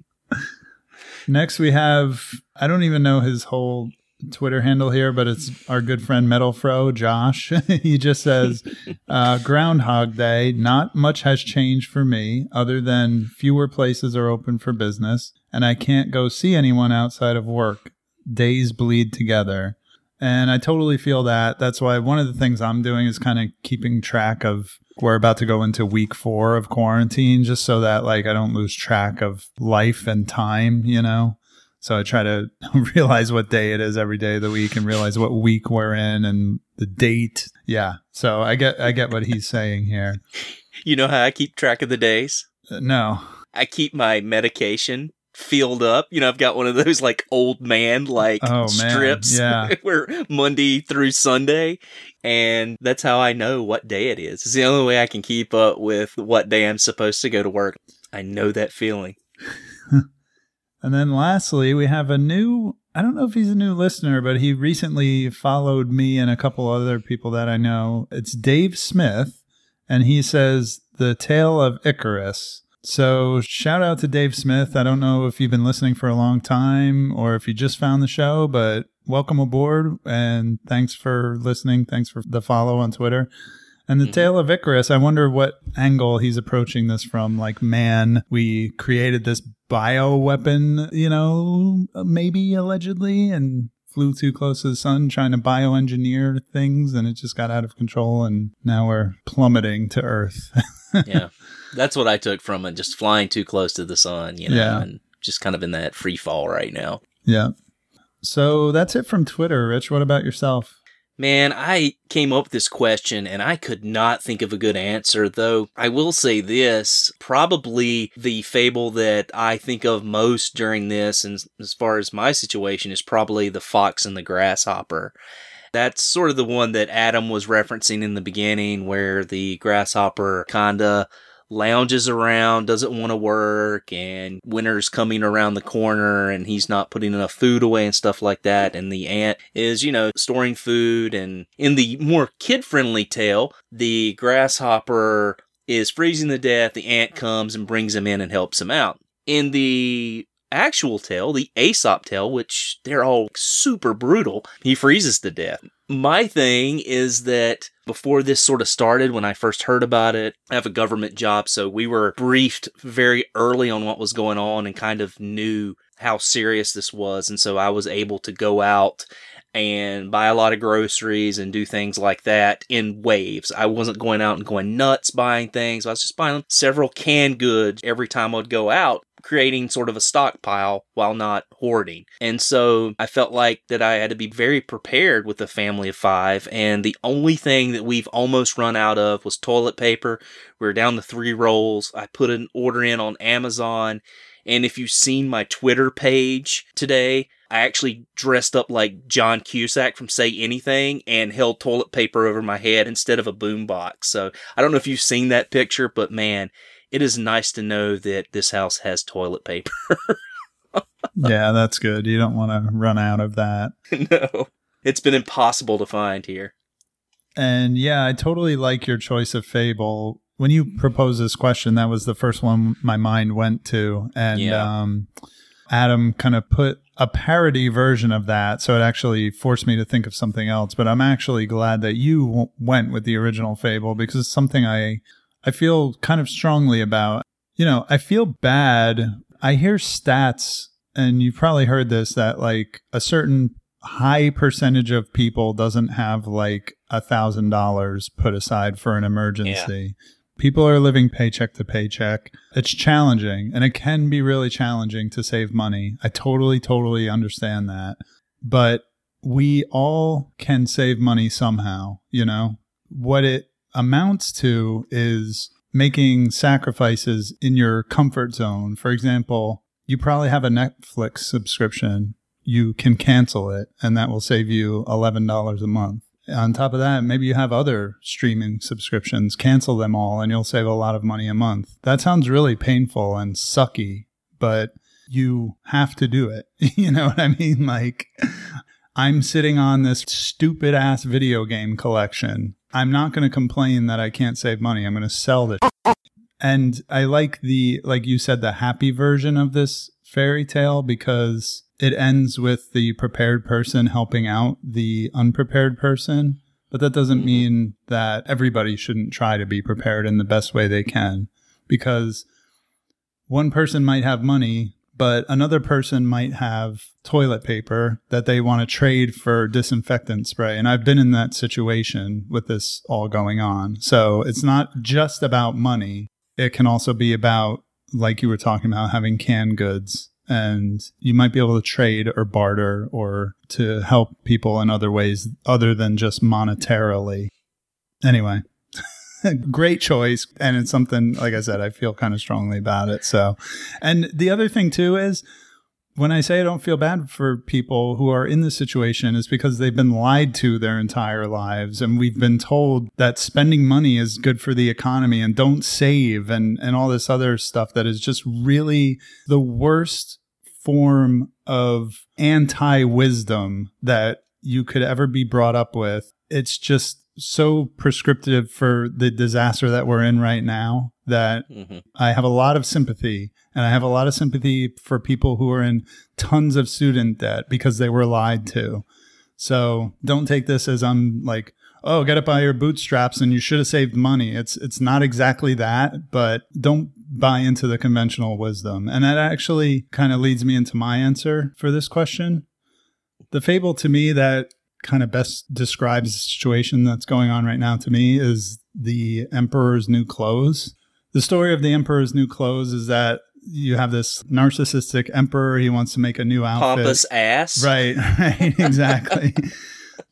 [LAUGHS] Next, we have I don't even know his whole Twitter handle here, but it's our good friend Metal Fro, Josh. [LAUGHS] he just says, uh, Groundhog Day, not much has changed for me other than fewer places are open for business, and I can't go see anyone outside of work. Days bleed together. And I totally feel that. That's why one of the things I'm doing is kind of keeping track of we're about to go into week four of quarantine just so that like I don't lose track of life and time, you know? So I try to [LAUGHS] realize what day it is every day of the week and realize what week we're in and the date. Yeah. So I get I get what he's saying here. [LAUGHS] You know how I keep track of the days? Uh, no. I keep my medication filled up. You know, I've got one of those like old man like Oh, man. strips [LAUGHS] Yeah. where Monday through Sunday. And that's how I know what day it is. It's the only way I can keep up with what day I'm supposed to go to work. I know that feeling. [LAUGHS] And then lastly, we have a new I don't know if he's a new listener, but he recently followed me and a couple other people that I know. It's Dave Smith, and he says the tale of Icarus. So shout out to Dave Smith. I don't know if you've been listening for a long time or if you just found the show, but welcome aboard and thanks for listening. Thanks for the follow on Twitter. And the mm-hmm. tale of Icarus, I wonder what angle he's approaching this from. Like, man, we created this bio weapon, you know, maybe allegedly, and flew too close to the sun trying to bioengineer things, and it just got out of control, and now we're plummeting to Earth. [LAUGHS] yeah. That's what I took from it. Just flying too close to the sun, you know, Yeah. and just kind of in that free fall right now. yeah. So that's it from Twitter, Rich. What about yourself? Man, I came up with this question and I could not think of a good answer, though I will say this probably the fable that I think of most during this, and as far as my situation, is probably the fox and the grasshopper. That's sort of the one that Adam was referencing in the beginning, where the grasshopper kinda lounges around, doesn't want to work, and winter's coming around the corner and he's not putting enough food away and stuff like that. And the ant is, you know, storing food. And in the more kid friendly tale, the grasshopper is freezing to death. The ant comes and brings him in and helps him out. In the actual tale, the Aesop tale, which they're all super brutal, he freezes to death. My thing is that before this sort of started, when I first heard about it, I have a government job, so we were briefed very early on what was going on and kind of knew how serious this was. And so I was able to go out and buy a lot of groceries and do things like that in waves. I wasn't going out and going nuts buying things. I was just buying several canned goods every time I'd go out creating sort of a stockpile while not hoarding. And so I felt like that I had to be very prepared with a family of five. And the only thing that we've almost run out of was toilet paper. We are down to three rolls. I put an order in on Amazon. And if you've seen my Twitter page today, I actually dressed up like John Cusack from Say Anything and held toilet paper over my head instead of a boombox. So I don't know if you've seen that picture, but man, it is nice to know that this house has toilet paper. [LAUGHS] yeah, that's good. You don't want to run out of that. no, it's been impossible to find here. And yeah, I totally like your choice of fable. When you proposed this question, that was the first one my mind went to. And yeah. um, Adam kind of put a parody version of that. So it actually forced me to think of something else. But I'm actually glad that you w- went with the original fable because it's something I I feel kind of strongly about. You know, I feel bad. I hear stats, and you've probably heard this that like a certain high percentage of people doesn't have like a thousand dollars put aside for an emergency. Yeah. People are living paycheck to paycheck. It's challenging and it can be really challenging to save money. I totally, totally understand that. But we all can save money somehow, you know? What it amounts to is making sacrifices in your comfort zone. For example, you probably have a Netflix subscription. You can cancel it, and that will save you $11 a month. On top of that, maybe you have other streaming subscriptions. Cancel them all, and you'll save a lot of money a month. That sounds really painful and sucky, but you have to do it. [LAUGHS] you know what I mean? Like, I'm sitting on this stupid ass video game collection I'm not going to complain that I can't save money. I'm going to sell this. And I like the, like you said, the happy version of this fairy tale because it ends with the prepared person helping out the unprepared person. But that doesn't mean that everybody shouldn't try to be prepared in the best way they can because one person might have money but another person might have toilet paper that they want to trade for disinfectant spray. And I've been in that situation with this all going on. So it's not just about money, it can also be about, like you were talking about, having canned goods. And you might be able to trade or barter or to help people in other ways other than just monetarily. Anyway, [LAUGHS] great choice. And it's something, like I said, I feel kind of strongly about it. So, and the other thing too is when I say I don't feel bad for people who are in this situation is because they've been lied to their entire lives. And we've been told that spending money is good for the economy and don't save and, and all this other stuff that is just really the worst form of anti wisdom that you could ever be brought up with. It's just so prescriptive for the disaster that we're in right now that mm-hmm. I have a lot of sympathy. And I have a lot of sympathy for people who are in tons of student debt because they were lied to. So don't take this as I'm like, oh, get it by your bootstraps and you should have saved money. It's it's not exactly that, but don't buy into the conventional wisdom. And that actually kind of leads me into my answer for this question. The fable to me that kind of best describes the situation that's going on right now to me is the Emperor's New Clothes. The story of the Emperor's New Clothes is that you have this narcissistic emperor. He wants to make a new outfit. Pompous ass. Right, [LAUGHS] right, exactly.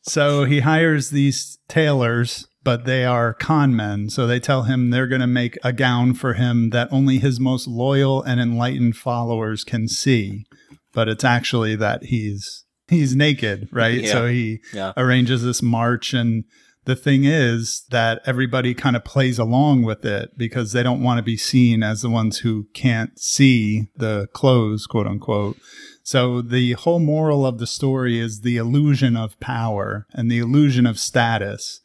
so he hires these tailors, but they are con men. So they tell him they're going to make a gown for him that only his most loyal and enlightened followers can see. But it's actually that he's he's naked, right? Yeah. So he yeah. arranges this march and the thing is that everybody kind of plays along with it because they don't want to be seen as the ones who can't see the clothes, quote unquote. So the whole moral of the story is the illusion of power and the illusion of status.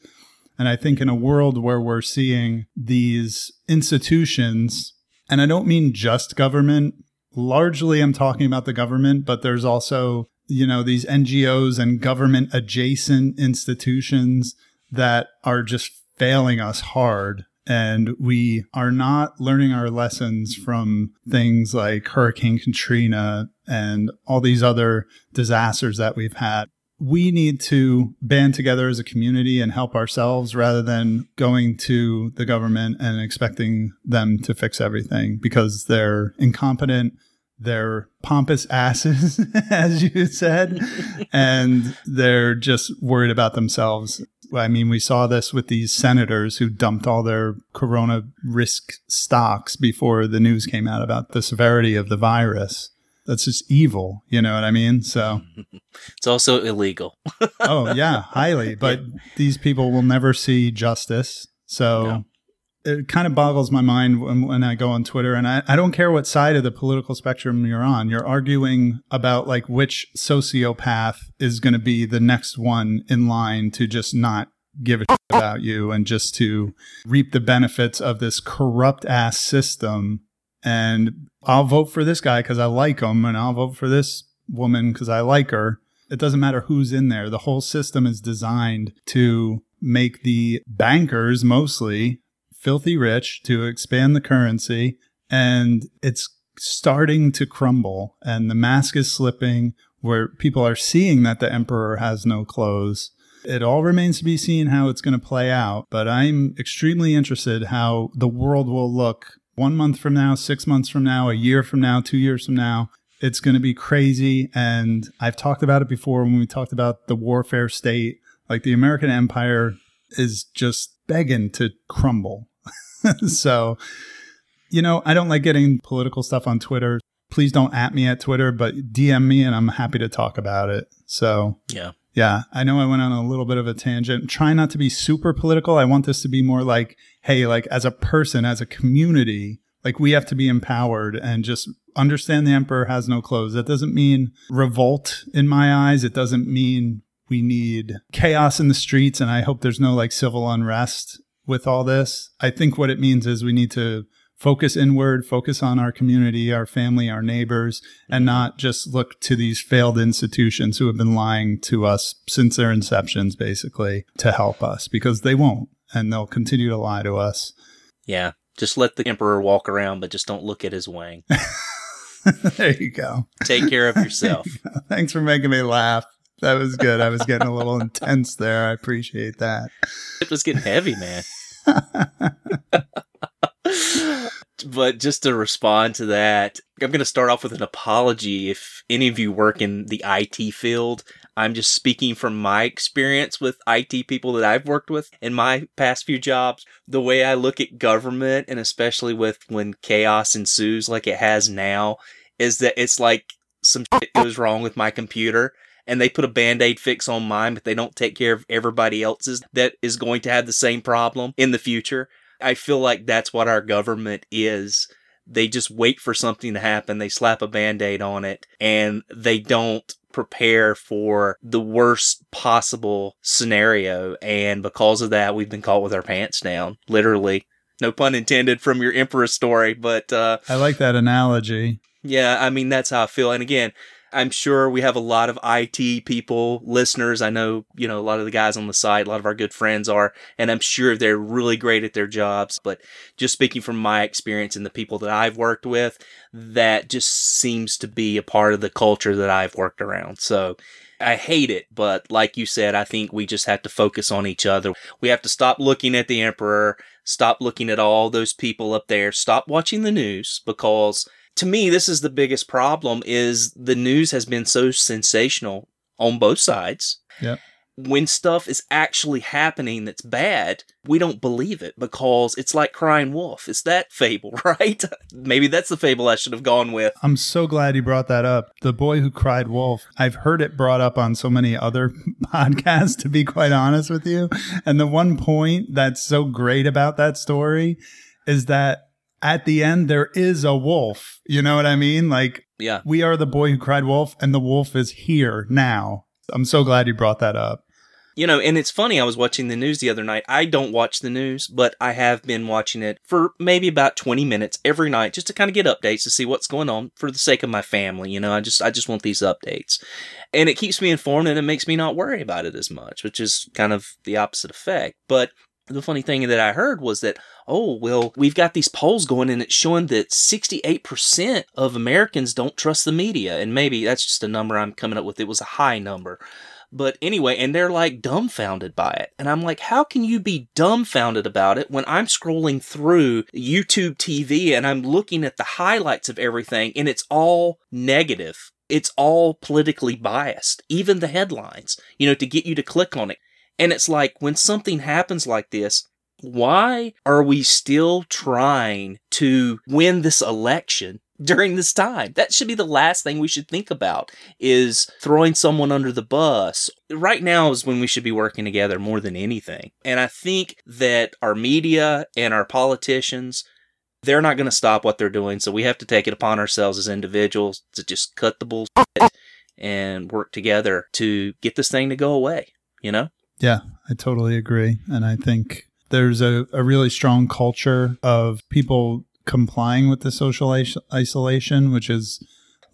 And I think in a world where we're seeing these institutions, and I don't mean just government, largely I'm talking about the government, but there's also you know, these NGOs and government adjacent institutions that are just failing us hard. And we are not learning our lessons from things like Hurricane Katrina and all these other disasters that we've had. We need to band together as a community and help ourselves rather than going to the government and expecting them to fix everything because they're incompetent, they're pompous asses, [LAUGHS] as you said, and they're just worried about themselves. I mean, we saw this with these senators who dumped all their corona risk stocks before the news came out about the severity of the virus. That's just evil, you know what I mean? So, [LAUGHS] It's also illegal. oh, yeah, highly. [LAUGHS] But these people will never see justice. So, No. It kind of boggles my mind when, when I go on Twitter, and I, I don't care what side of the political spectrum you're on. You're arguing about like which sociopath is going to be the next one in line to just not give a shit about you and just to reap the benefits of this corrupt ass system. And I'll vote for this guy because I like him, and I'll vote for this woman because I like her. It doesn't matter who's in there. The whole system is designed to make the bankers mostly filthy rich to expand the currency and it's starting to crumble and the mask is slipping where people are seeing that the emperor has no clothes. It all remains to be seen how it's going to play out but i'm extremely interested how the world will look one month from now six months from now a year from now two years from now. It's going to be crazy and i've talked about it before when we talked about the warfare state. Like the american empire is just begging to crumble [LAUGHS] so, you know, I don't like getting political stuff on Twitter. Please don't at me at Twitter, but DM me and I'm happy to talk about it. So, Yeah. yeah, I know I went on a little bit of a tangent. Try not to be super political. I want this to be more like, hey, like as a person, as a community, like we have to be empowered and just understand the emperor has no clothes. That doesn't mean revolt in my eyes. It doesn't mean we need chaos in the streets and I hope there's no like civil unrest with all this. I think what it means is we need to focus inward, focus on our community, our family, our neighbors, and mm-hmm. not just look to these failed institutions who have been lying to us since their inceptions, basically, to help us because they won't and they'll continue to lie to us. Yeah. Just let the emperor walk around, but just don't look at his wang. [LAUGHS] there you go. Take care of [LAUGHS] yourself. Thanks for making me laugh. That was good. I was getting a little intense there. I appreciate that. It was getting heavy, man. [LAUGHS] but just to respond to that, I'm going to start off with an apology. If any of you work in the IT field, I'm just speaking from my experience with IT people that I've worked with in my past few jobs. The way I look at government, and especially with when chaos ensues like it has now, is that it's like some shit goes wrong with my computer and they put a band-aid fix on mine but they don't take care of everybody else's that is going to have the same problem in the future. I feel like that's what our government is. They just wait for something to happen. They slap a band-aid on it and they don't prepare for the worst possible scenario. And because of that we've been caught with our pants down literally. No pun intended from your emperor story but uh I like that analogy. yeah, I mean that's how I feel. And again, I'm sure we have a lot of IT people, listeners. I know, you know, a lot of the guys on the site, a lot of our good friends are, and I'm sure they're really great at their jobs. But just speaking from my experience and the people that I've worked with, that just seems to be a part of the culture that I've worked around. So I hate it, but like you said, I think we just have to focus on each other. We have to stop looking at the emperor, stop looking at all those people up there, stop watching the news because to me this is the biggest problem is the news has been so sensational on both sides. Yep. When stuff is actually happening that's bad, we don't believe it because it's like crying wolf. It's that fable, [LAUGHS] right? Maybe that's the fable I should have gone with. I'm so glad you brought that up. The boy who cried wolf. I've heard it brought up on so many other [LAUGHS] podcasts, to be quite honest with you. And the one point that's so great about that story is that at the end, there is a wolf. You know what I mean? Like, Yeah. we are the boy who cried wolf, and the wolf is here now. I'm so glad you brought that up. You know, and it's funny, I was watching the news the other night. I don't watch the news, but I have been watching it for maybe about 20 minutes every night just to kind of get updates to see what's going on for the sake of my family. You know, I just I just want these updates. And it keeps me informed and it makes me not worry about it as much, which is kind of the opposite effect. But the funny thing that I heard was that, oh, well, we've got these polls going and it's showing that 68% of Americans don't trust the media. And maybe that's just a number I'm coming up with. It was a high number. But anyway, and they're like dumbfounded by it. And I'm like, how can you be dumbfounded about it when I'm scrolling through YouTube TV and I'm looking at the highlights of everything and it's all negative? It's all politically biased, even the headlines, you know, to get you to click on it. And it's like when something happens like this, why are we still trying to win this election [LAUGHS] during this time? That should be the last thing we should think about is throwing someone under the bus. Right now is when we should be working together more than anything. And I think that our media and our politicians they're not going to stop what they're doing, so we have to take it upon ourselves as individuals to just cut the bullshit and work together to get this thing to go away, you know? Yeah, I totally agree. And I think there's a, a really strong culture of people complying with the social is- isolation, which is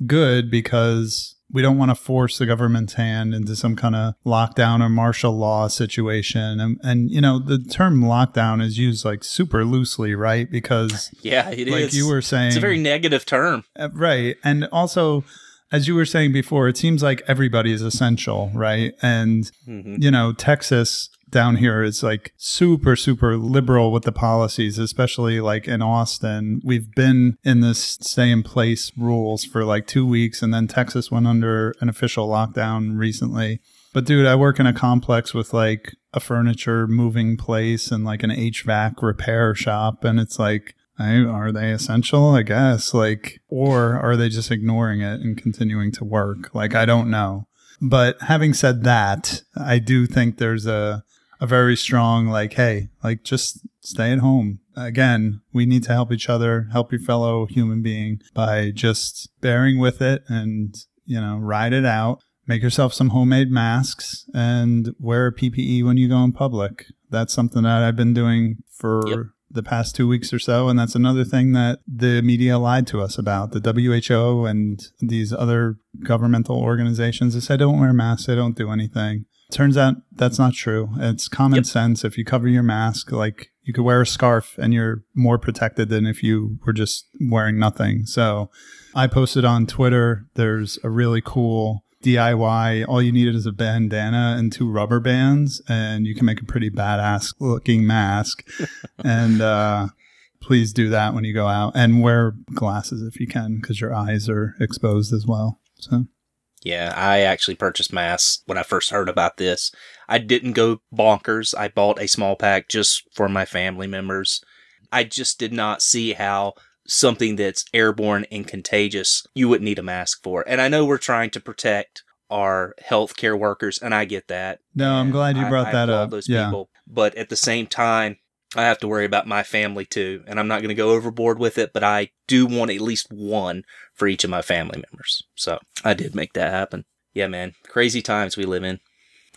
good because we don't want to force the government's hand into some kind of lockdown or martial law situation. And, and you know, the term lockdown is used like super loosely, right? Because, [LAUGHS] Yeah, it is. like you were saying, It's a very negative term. Uh, right. And also, as you were saying before, it seems like everybody is essential, right? And, hmm you know, Texas down here is like super, super liberal with the policies, especially like in Austin. We've been in this stay in place rules for like two weeks, and then Texas went under an official lockdown recently. But dude, I work in a complex with like a furniture moving place and like an HVAC repair shop, and it's like, I, are they essential? I guess. Like, or are they just ignoring it and continuing to work? Like, I don't know. But having said that, I do think there's a a very strong like, hey, like just stay at home. Again, we need to help each other, help your fellow human being by just bearing with it and, you know, ride it out. Make yourself some homemade masks and wear a PPE when you go in public. That's something that I've been doing for Yep. The past two weeks or so. And that's another thing that the media lied to us about. The WHO and these other governmental organizations, they say don't wear masks, they don't do anything. Turns out that's not true. It's common Yep. sense. If you cover your mask, like you could wear a scarf and you're more protected than if you were just wearing nothing. So I posted on Twitter, there's a really cool DIY. All you need is a bandana and two rubber bands, and you can make a pretty badass looking mask. [LAUGHS] and uh, please do that when you go out and wear glasses if you can, because your eyes are exposed as well. So, Yeah, I actually purchased masks when I first heard about this. I didn't go bonkers. I bought a small pack just for my family members. I just did not see how something that's airborne and contagious you wouldn't need a mask for. And I know we're trying to protect our healthcare workers, and I get that. no, I'm glad you I- brought I that up. Those yeah. people, but at the same time, I have to worry about my family too, and I'm not going to go overboard with it. But I do want at least one for each of my family members, so I did make that happen. Yeah, man, crazy times we live in.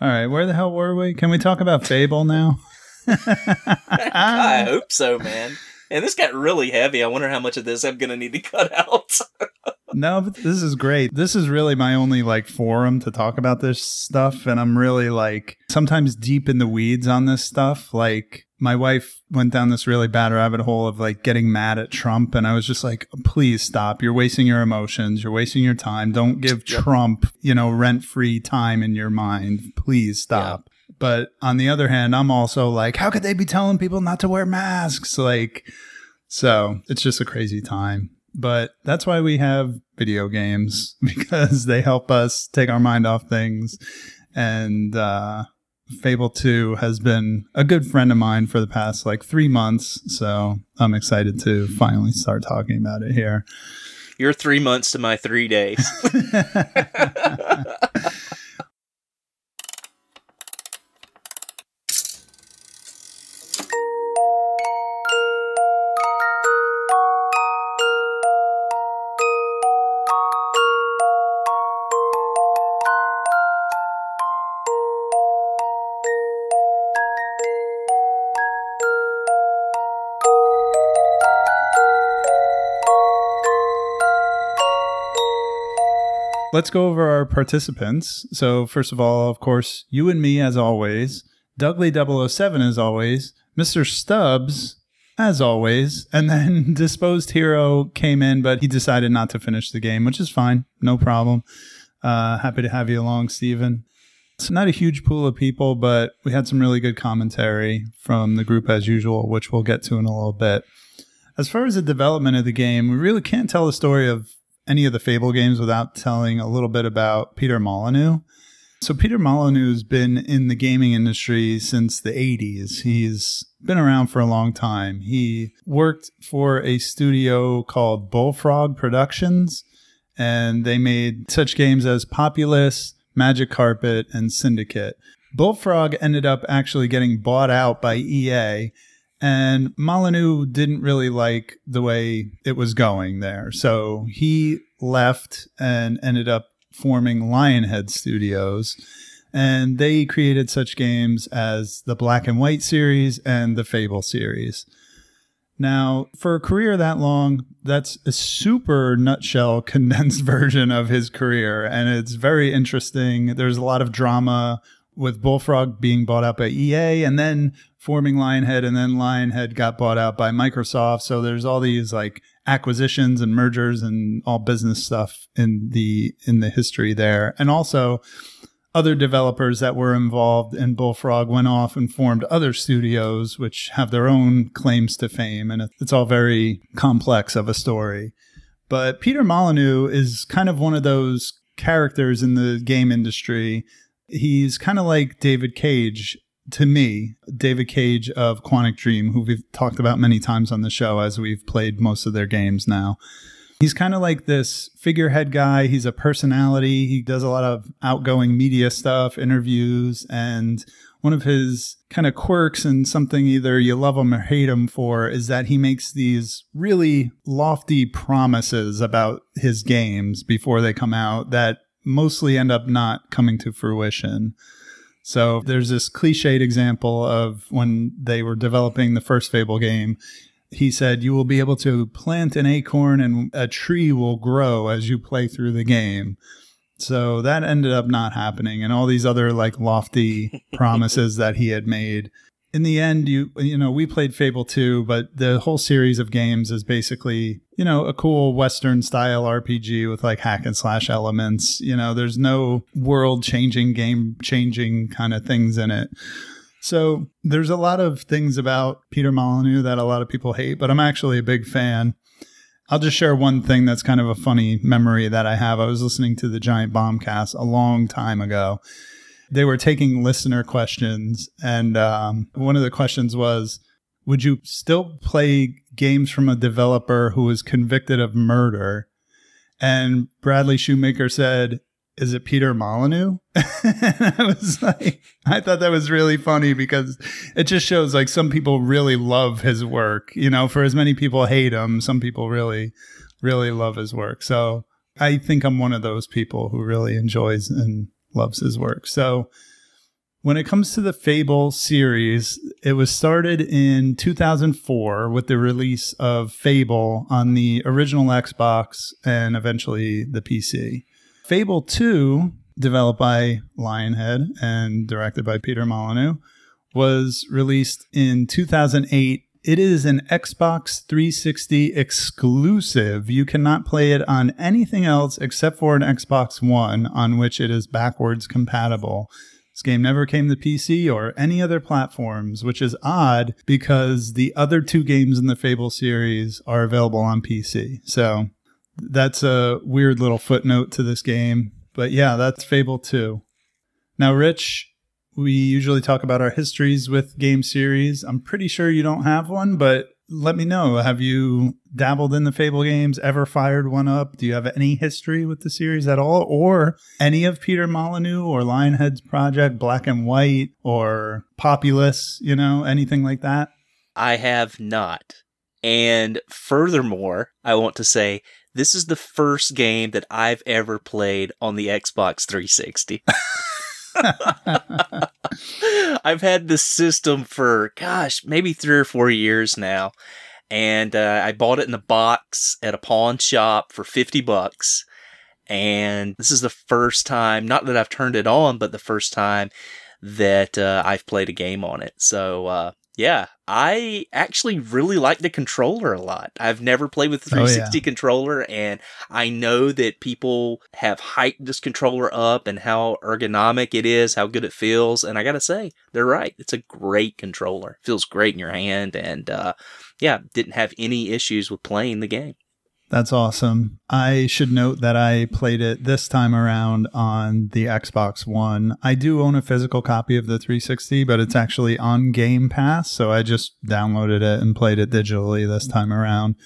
All right. Where the hell were we? Can we talk about Fable now? [LAUGHS] I hope so, man. And this got really heavy. I wonder how much of this I'm going to need to cut out. [LAUGHS] No, but this is great. This is really my only like forum to talk about this stuff. And I'm really like sometimes deep in the weeds on this stuff. Like my wife went down this really bad rabbit hole of like getting mad at Trump. And I was just like, please stop. You're wasting your emotions. You're wasting your time. Don't give Yep. Trump, you know, rent free time in your mind. Please stop. But on the other hand, I'm also like, how could they be telling people not to wear masks? Like, so it's just a crazy time. But that's why we have video games [LAUGHS] because they help us take our mind off things. And uh, Fable 2 has been a good friend of mine for the past like three months. So I'm excited to finally start talking about it here. You're three months to my three days. [LAUGHS] [LAUGHS] let's go over our participants. So, first of all, of course, you and me, as always, Dudley007, as always, Mr. Stubbs, as always, and then [LAUGHS] Disposed Hero came in, but he decided not to finish the game, which is fine. No problem. Uh, happy to have you along, Stephen. It's not a huge pool of people, but we had some really good commentary from the group as usual, which we'll get to in a little bit. As far as the development of the game, we really can't tell the story of any of the Fable games without telling a little bit about Peter Molyneux. So, Peter Molyneux's been in the gaming industry since the 80s. He's been around for a long time. He worked for a studio called Bullfrog Productions, and they made such games as Populous, Magic Carpet, and Syndicate. Bullfrog ended up actually getting bought out by EA, and Molyneux didn't really like the way it was going there. So he left and ended up forming Lionhead Studios. And they created such games as the Black and White series and the Fable series. Now, for a career that long, that's a super nutshell [LAUGHS] condensed version of his career. And it's very interesting. There's a lot of drama with Bullfrog being bought out by EA and then forming Lionhead, and then Lionhead got bought out by Microsoft. So there's all these like acquisitions and mergers and all business stuff in the in the history there. And also other developers that were involved in Bullfrog went off and formed other studios which have their own claims to fame and it's all very complex of a story. But Peter Molyneux is kind of one of those characters in the game industry. He's kind of like David Cage to me, David Cage of Quantic Dream, who we've talked about many times on the show as we've played most of their games now. He's kind of like this figurehead guy. He's a personality. He does a lot of outgoing media stuff, interviews, and one of his kind of quirks and something either you love him or hate him for is that he makes these really lofty promises about his games before they come out that mostly end up not coming to fruition. So there's this cliched example of when they were developing the first Fable game. He said, You will be able to plant an acorn and a tree will grow as you play through the game. So that ended up not happening. And all these other like lofty [LAUGHS] promises that he had made in the end, you you know, we played Fable 2, but the whole series of games is basically, you know, a cool Western style RPG with like hack and slash elements. You know, there's no world changing, game changing kind of things in it. So there's a lot of things about Peter Molyneux that a lot of people hate, but I'm actually a big fan. I'll just share one thing that's kind of a funny memory that I have. I was listening to the Giant Bombcast a long time ago they were taking listener questions, and um, one of the questions was, "Would you still play games from a developer who was convicted of murder?" And Bradley Shoemaker said, "Is it Peter Molyneux?" [LAUGHS] and I was like, I thought that was really funny because it just shows like some people really love his work. You know, for as many people hate him, some people really, really love his work. So I think I'm one of those people who really enjoys and loves his work. So when it comes to the Fable series, it was started in 2004 with the release of Fable on the original Xbox and eventually the PC. Fable 2, developed by Lionhead and directed by Peter Molyneux, was released in 2008 it is an Xbox 360 exclusive. You cannot play it on anything else except for an Xbox One, on which it is backwards compatible. This game never came to PC or any other platforms, which is odd because the other two games in the Fable series are available on PC. So that's a weird little footnote to this game. But yeah, that's Fable 2. Now, Rich, we usually talk about our histories with game series. I'm pretty sure you don't have one, but let me know. Have you dabbled in the Fable games? Ever fired one up? Do you have any history with the series at all? Or any of Peter Molyneux or Lionhead's project, Black and White or Populous, you know, anything like that? I have not. And furthermore, I want to say this is the first game that I've ever played on the Xbox 360. [LAUGHS] [LAUGHS] I've had this system for, gosh, maybe three or four years now. And uh, I bought it in a box at a pawn shop for 50 bucks. And this is the first time, not that I've turned it on, but the first time that uh, I've played a game on it. So, uh, yeah, I actually really like the controller a lot. I've never played with the 360 Oh, yeah. controller, and I know that people have hyped this controller up and how ergonomic it is, how good it feels. And I gotta say, they're right. It's a great controller. feels great in your hand, and uh, yeah, didn't have any issues with playing the game. That's awesome. I should note that I played it this time around on the Xbox One. I do own a physical copy of the 360, but it's actually on Game Pass, so I just downloaded it and played it digitally this time around.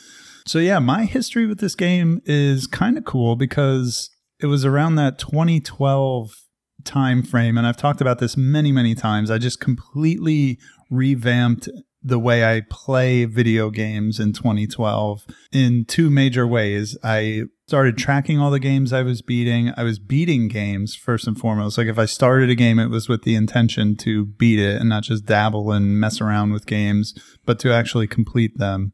So yeah, my history with this game is kind of cool because it was around that 2012 time frame and I've talked about this many many times. I just completely revamped the way I play video games in 2012 in two major ways. I started tracking all the games I was beating. I was beating games first and foremost. Like if I started a game, it was with the intention to beat it and not just dabble and mess around with games, but to actually complete them.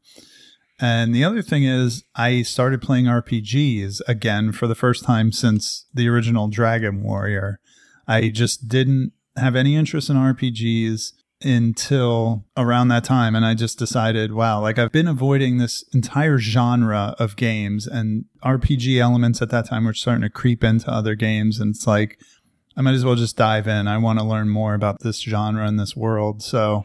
And the other thing is, I started playing RPGs again for the first time since the original Dragon Warrior. I just didn't have any interest in RPGs until around that time. And I just decided, wow, like I've been avoiding this entire genre of games, and RPG elements at that time were starting to creep into other games. And it's like, I might as well just dive in. I want to learn more about this genre and this world. So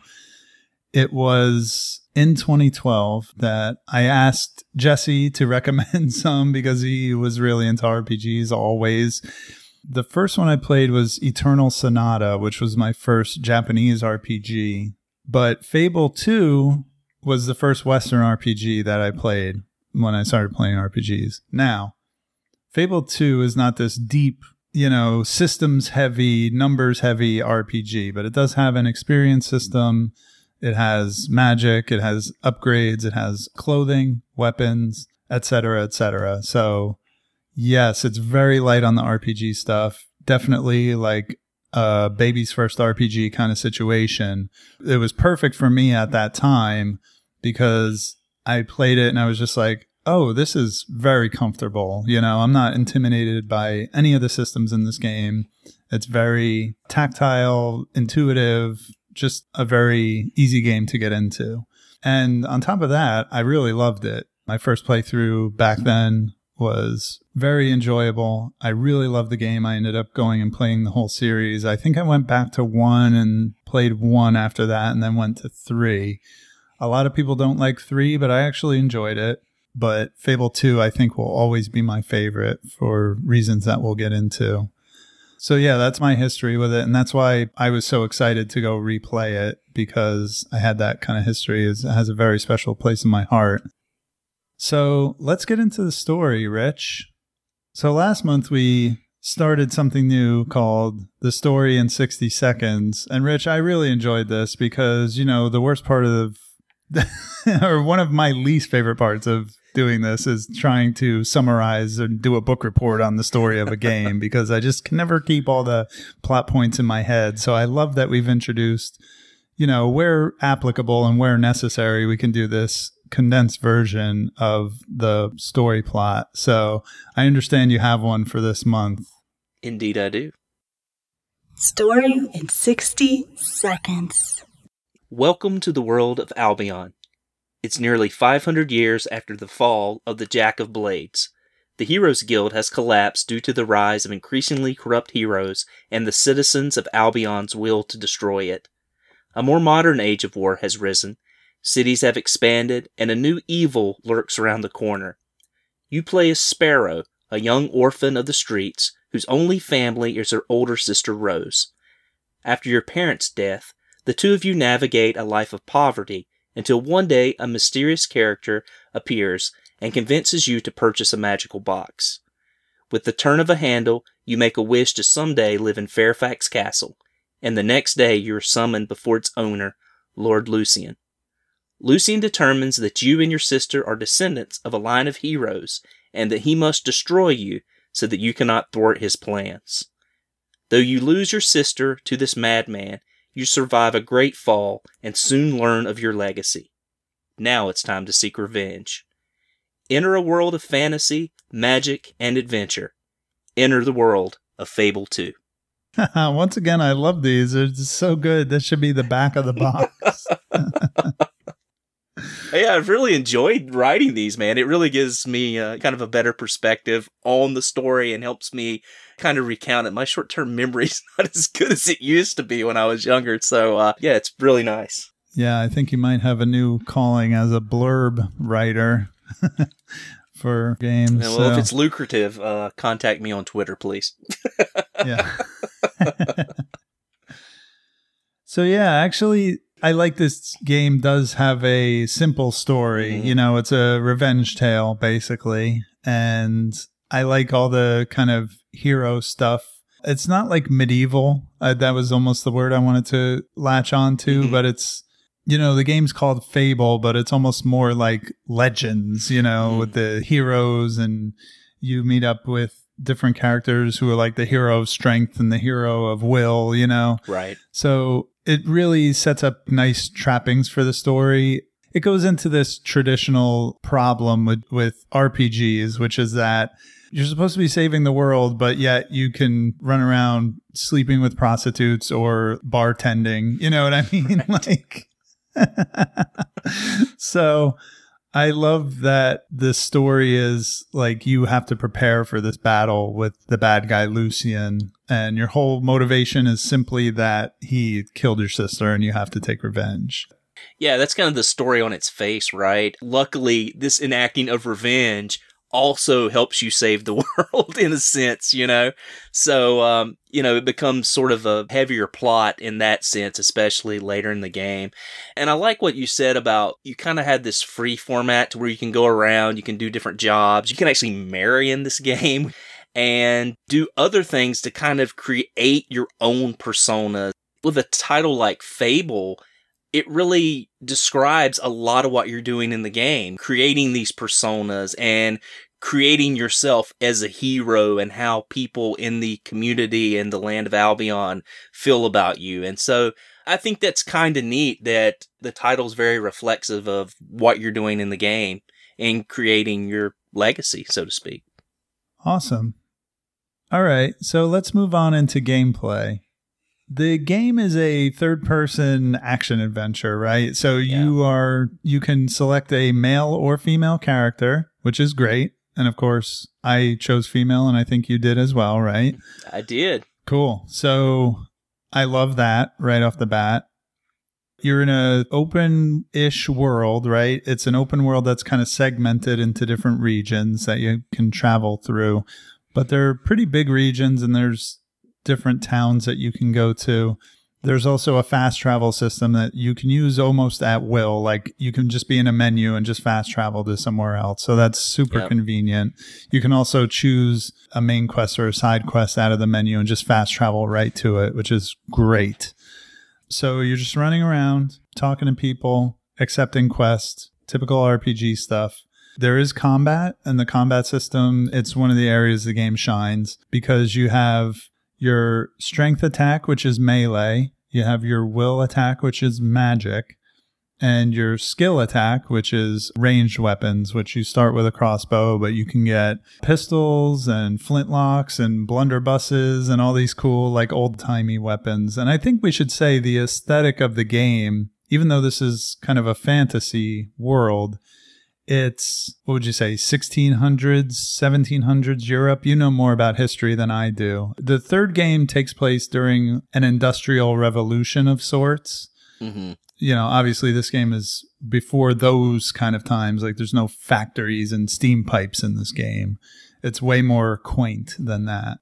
it was in 2012 that I asked Jesse to [LAUGHS] recommend some because he was really into RPGs always. The first one I played was Eternal Sonata, which was my first Japanese RPG. But Fable 2 was the first Western RPG that I played when I started playing RPGs. Now, Fable 2 is not this deep, you know, systems heavy, numbers heavy RPG, but it does have an experience system. It has magic, it has upgrades, it has clothing, weapons, etc., etc. So, yes, it's very light on the RPG stuff. Definitely like a baby's first RPG kind of situation. It was perfect for me at that time because I played it and I was just like, oh, this is very comfortable. You know, I'm not intimidated by any of the systems in this game. It's very tactile, intuitive, just a very easy game to get into. And on top of that, I really loved it. My first playthrough back then was very enjoyable. I really loved the game. I ended up going and playing the whole series. I think I went back to one and played one after that and then went to three. A lot of people don't like three, but I actually enjoyed it. But Fable 2, I think, will always be my favorite for reasons that we'll get into. So, yeah, that's my history with it. And that's why I was so excited to go replay it because I had that kind of history. It has a very special place in my heart. So, let's get into the story, Rich. So, last month we started something new called The Story in 60 Seconds. And, Rich, I really enjoyed this because, you know, the worst part of [LAUGHS] or one of my least favorite parts of doing this is trying to summarize and do a book report on the story of a game [LAUGHS] because I just can never keep all the plot points in my head. So I love that we've introduced, you know, where applicable and where necessary, we can do this condensed version of the story plot. So I understand you have one for this month. Indeed, I do. Story in 60 seconds. Welcome to the world of Albion. It's nearly 500 years after the fall of the Jack of Blades. The Heroes Guild has collapsed due to the rise of increasingly corrupt heroes and the citizens of Albion's will to destroy it. A more modern age of war has risen, cities have expanded, and a new evil lurks around the corner. You play as Sparrow, a young orphan of the streets whose only family is her older sister Rose. After your parents' death, the two of you navigate a life of poverty until one day a mysterious character appears and convinces you to purchase a magical box. With the turn of a handle, you make a wish to someday live in Fairfax Castle, and the next day you are summoned before its owner, Lord Lucian. Lucian determines that you and your sister are descendants of a line of heroes, and that he must destroy you so that you cannot thwart his plans. Though you lose your sister to this madman, you survive a great fall and soon learn of your legacy. Now it's time to seek revenge. Enter a world of fantasy, magic, and adventure. enter the world of Fable 2. [LAUGHS] Once again, I love these. They're just so good. This should be the back of the box. [LAUGHS] [LAUGHS] Yeah, I've really enjoyed writing these, man. It really gives me uh, kind of a better perspective on the story and helps me kind of recount it. My short term [LAUGHS] memory's not as good as it used to be when I was younger. So, uh, yeah, it's really nice. yeah, I think you might have a new calling as a blurb writer [LAUGHS] for games. And, well, if it's lucrative, uh, contact me on Twitter, please. [LAUGHS] yeah. so yeah, actually I like this game does have a simple story. Mhm. You know, it's a revenge tale basically, and I like all the kind of hero stuff. It's not like medieval. Uh, that was almost the word I wanted to latch on to, Mhm. but it's you know, the game's called Fable, but it's almost more like legends, you know, Mhm. with the heroes and you meet up with different characters who are like the hero of strength and the hero of will, you know. Right. So it really sets up nice trappings for the story. It goes into this traditional problem with, with RPGs, which is that you're supposed to be saving the world, but yet you can run around sleeping with prostitutes or bartending. You know what I mean? [LAUGHS] like, [LAUGHS] so I love that the story is like you have to prepare for this battle with the bad guy Lucian, and your whole motivation is simply that he killed your sister and you have to take revenge. Yeah, that's kind of the story on its face, right? Luckily, this enacting of revenge also helps you save the [LAUGHS] world in a sense, you know? So, um, you know, it becomes sort of a heavier plot in that sense, especially later in the game. And I like what you said about you kind of had this free format to where you can go around, you can do different jobs, you can actually marry in this [LAUGHS] game and do other things to kind of create your own persona. With a title like Fable, it really describes a lot of what you're doing in the game, creating these personas and creating yourself as a hero and how people in the community and the land of Albion feel about you. And so I think that's kind of neat that the title's very reflexive of what you're doing in the game and creating your legacy, so to speak. Awesome. All right, so let's move on into gameplay. The game is a third person action adventure, right? So you are you can select a male or female character, which is great. And of course, I chose female and I think you did as well, right? I did. Cool. So I love that right off the bat. You're in a open-ish world, right? It's an open world that's kind of segmented into different regions that you can travel through. But they're pretty big regions and there's different towns that you can go to. There's also a fast travel system that you can use almost at will. Like you can just be in a menu and just fast travel to somewhere else. So that's super Yep. convenient. You can also choose a main quest or a side quest out of the menu and just fast travel right to it, which is great. So you're just running around, talking to people, accepting quests, typical RPG stuff. There is combat, and the combat system, it's one of the areas the game shines because you have your strength attack, which is melee, you have your will attack, which is magic, and your skill attack, which is ranged weapons, which you start with a crossbow, but you can get pistols and flintlocks and blunderbusses and all these cool, like old timey weapons. And I think we should say the aesthetic of the game, even though this is kind of a fantasy world, it's what would you say 1600s 1700s europe? You know more about history than i do. The third game takes place during an industrial revolution of sorts. Hmm you know obviously this game is before those kind of times. Like there's no factories and steam pipes in this game. It's way more quaint than that.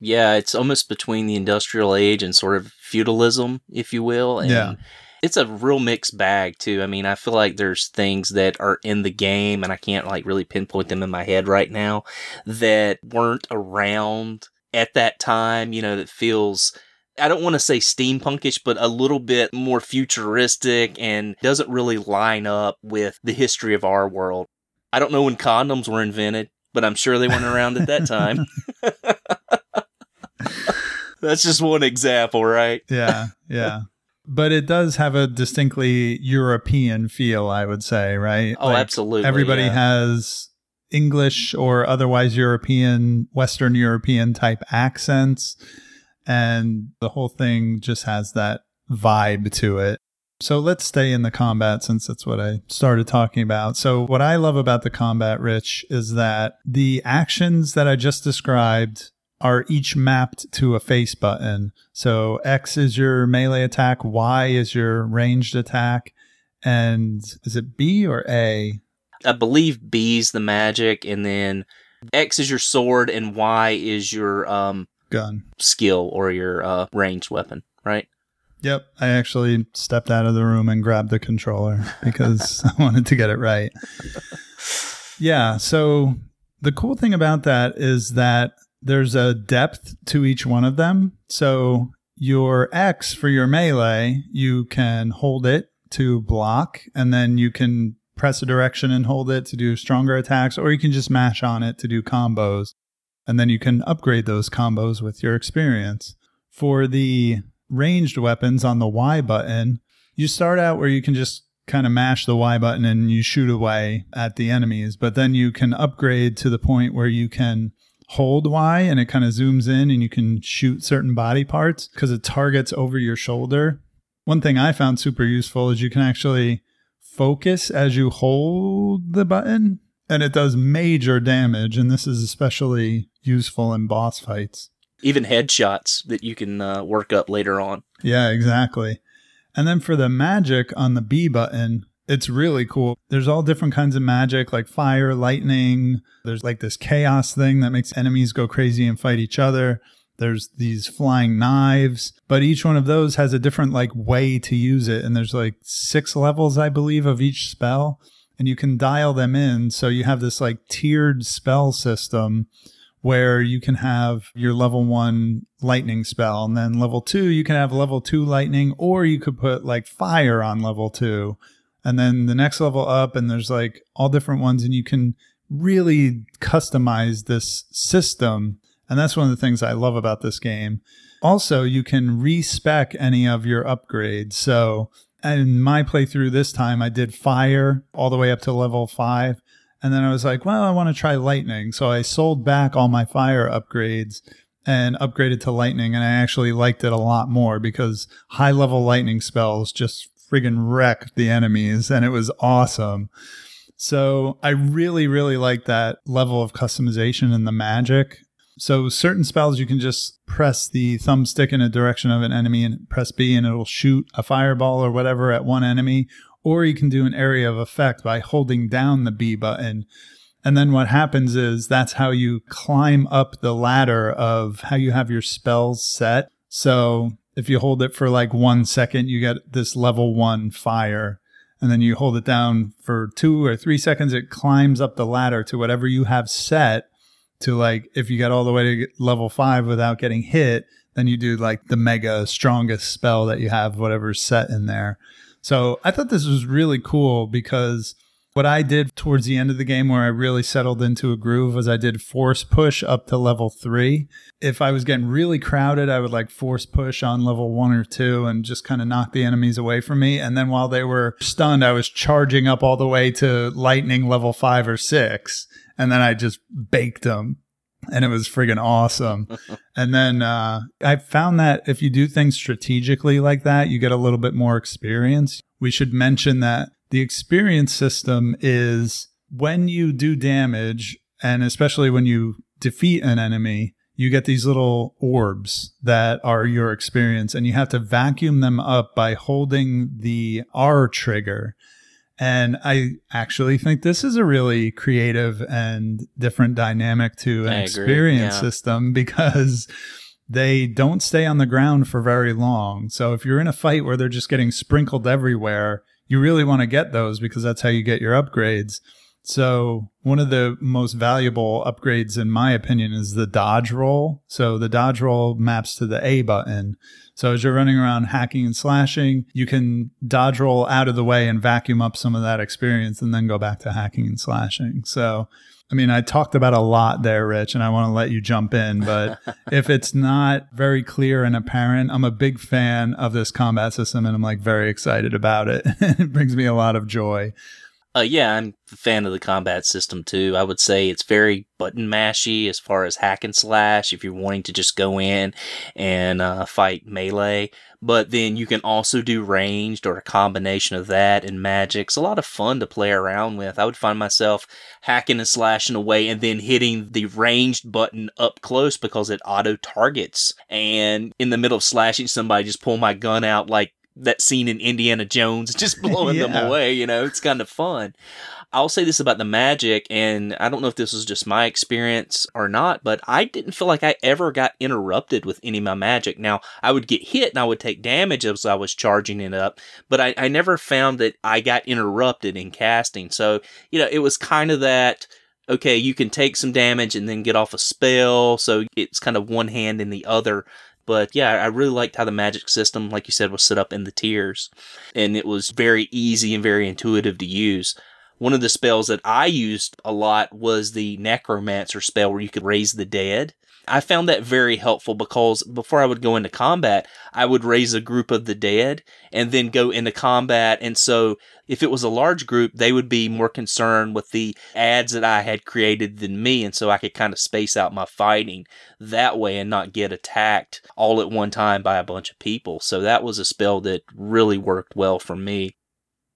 Yeah, it's almost between the industrial age and sort of feudalism, if you will. And Yeah. It's a real mixed bag too. I mean, I feel like there's things that are in the game and I can't like really pinpoint them in my head right now that weren't around at that time, you know, that feels I don't want to say steampunkish, but a little bit more futuristic and doesn't really line up with the history of our world. I don't know when condoms were invented, but I'm sure they weren't around at that time. [LAUGHS] [LAUGHS] That's just one example, right? yeah yeah but it does have a distinctly european feel i would say right Oh, absolutely, everybody yeah. has English or otherwise European, Western European type accents. And the whole thing just has that vibe to it. So let's stay in the combat since that's what I started talking about. So, what I love about the combat, Rich, is that the actions that I just described are each mapped to a face button. So, X is your melee attack, Y is your ranged attack, and is it B or A? I believe B's the magic, and then X is your sword, and Y is your um, Gun. skill or your uh, ranged weapon, right? Yep. I actually stepped out of the room and grabbed the controller because [LAUGHS] I wanted to get it right. [LAUGHS] Yeah. So the cool thing about that is that there's a depth to each one of them. So your X for your melee, you can hold it to block, and then you can press a direction and hold it to do stronger attacks, or you can just mash on it to do combos. And then you can upgrade those combos with your experience. For the ranged weapons on the Y button, you start out where you can just kind of mash the Y button and you shoot away at the enemies, but then you can upgrade to the point where you can hold Y and it kind of zooms in and you can shoot certain body parts because it targets over your shoulder. One thing I found super useful is you can actually focus as you hold the button and it does major damage and this is especially useful in boss fights. Even headshots that you can uh, work up later on. Yeah, exactly. And then for the magic on the B button, it's really cool. There's all different kinds of magic like fire, lightning. There's like this chaos thing that makes enemies go crazy and fight each other. There's these flying knives, but each one of those has a different like way to use it. And there's like six levels, I believe, of each spell. And you can dial them in. So you have this like tiered spell system where you can have your level one lightning spell, and then level two, you can have level two lightning, or you could put like fire on level two, and then the next level up, and there's like all different ones, and you can really customize this system. And that's one of the things I love about this game. Also, you can respec any of your upgrades. So, in my playthrough this time, I did fire all the way up to level five. And then I was like, well, I want to try lightning. So I sold back all my fire upgrades and upgraded to lightning. And I actually liked it a lot more because high level lightning spells just friggin' wrecked the enemies and it was awesome. So I really, really like that level of customization and the magic. So certain spells you can just press the thumbstick in a direction of an enemy and press B and it'll shoot a fireball or whatever at one enemy or you can do an area of effect by holding down the B button. And then what happens is that's how you climb up the ladder of how you have your spells set. So if you hold it for like one second, you get this level one fire. And then you hold it down for two or three seconds, it climbs up the ladder to whatever you have set to like, if you get all the way to level five without getting hit, then you do like the mega strongest spell that you have, whatever's set in there. So I thought this was really cool because what I did towards the end of the game where I really settled into a groove was I did force push up to level three. If I was getting really crowded, I would like force push on level one or two and just kind of knock the enemies away from me. And then while they were stunned, I was charging up all the way to lightning level five or six. And then I just baked them and it was friggin' awesome. [LAUGHS] and then uh, I found that if you do things strategically like that, you get a little bit more experience. We should mention that the experience system is when you do damage, and especially when you defeat an enemy, you get these little orbs that are your experience, and you have to vacuum them up by holding the R trigger. And I actually think this is a really creative and different dynamic to an I experience yeah. system [LAUGHS] because they don't stay on the ground for very long. So if you're in a fight where they're just getting sprinkled everywhere, you really want to get those because that's how you get your upgrades. So one of the most valuable upgrades, in my opinion, is the dodge roll. So the dodge roll maps to the A button. So as you're running around hacking and slashing, you can dodge roll out of the way and vacuum up some of that experience and then go back to hacking and slashing. So, I mean, I talked about a lot there, Rich, and I want to let you jump in, but [LAUGHS] if it's not very clear and apparent, I'm a big fan of this combat system and I'm like very excited about it. [LAUGHS] it brings me a lot of joy. Uh, yeah, I'm a fan of the combat system too. I would say it's very button mashy as far as hack and slash if you're wanting to just go in and uh, fight melee. But then you can also do ranged or a combination of that and magic. It's a lot of fun to play around with. I would find myself hacking and slashing away and then hitting the ranged button up close because it auto targets. And in the middle of slashing somebody, just pull my gun out like that scene in Indiana Jones, [LAUGHS] just blowing them away. You know, it's kind of fun. I'll say this about the magic, and I don't know if this was just my experience or not, but I didn't feel like I ever got interrupted with any of my magic. Now, I would get hit and I would take damage as I was charging it up, but I, I never found that I got interrupted in casting. So, you know, it was kind of that okay, you can take some damage and then get off a spell. So it's kind of one hand in the other. But yeah, I really liked how the magic system, like you said, was set up in the tiers. And it was very easy and very intuitive to use. One of the spells that I used a lot was the necromancer spell where you could raise the dead. I found that very helpful because before I would go into combat, I would raise a group of the dead and then go into combat. And so if it was a large group, they would be more concerned with the ads that I had created than me. And so I could kind of space out my fighting that way and not get attacked all at one time by a bunch of people. So that was a spell that really worked well for me.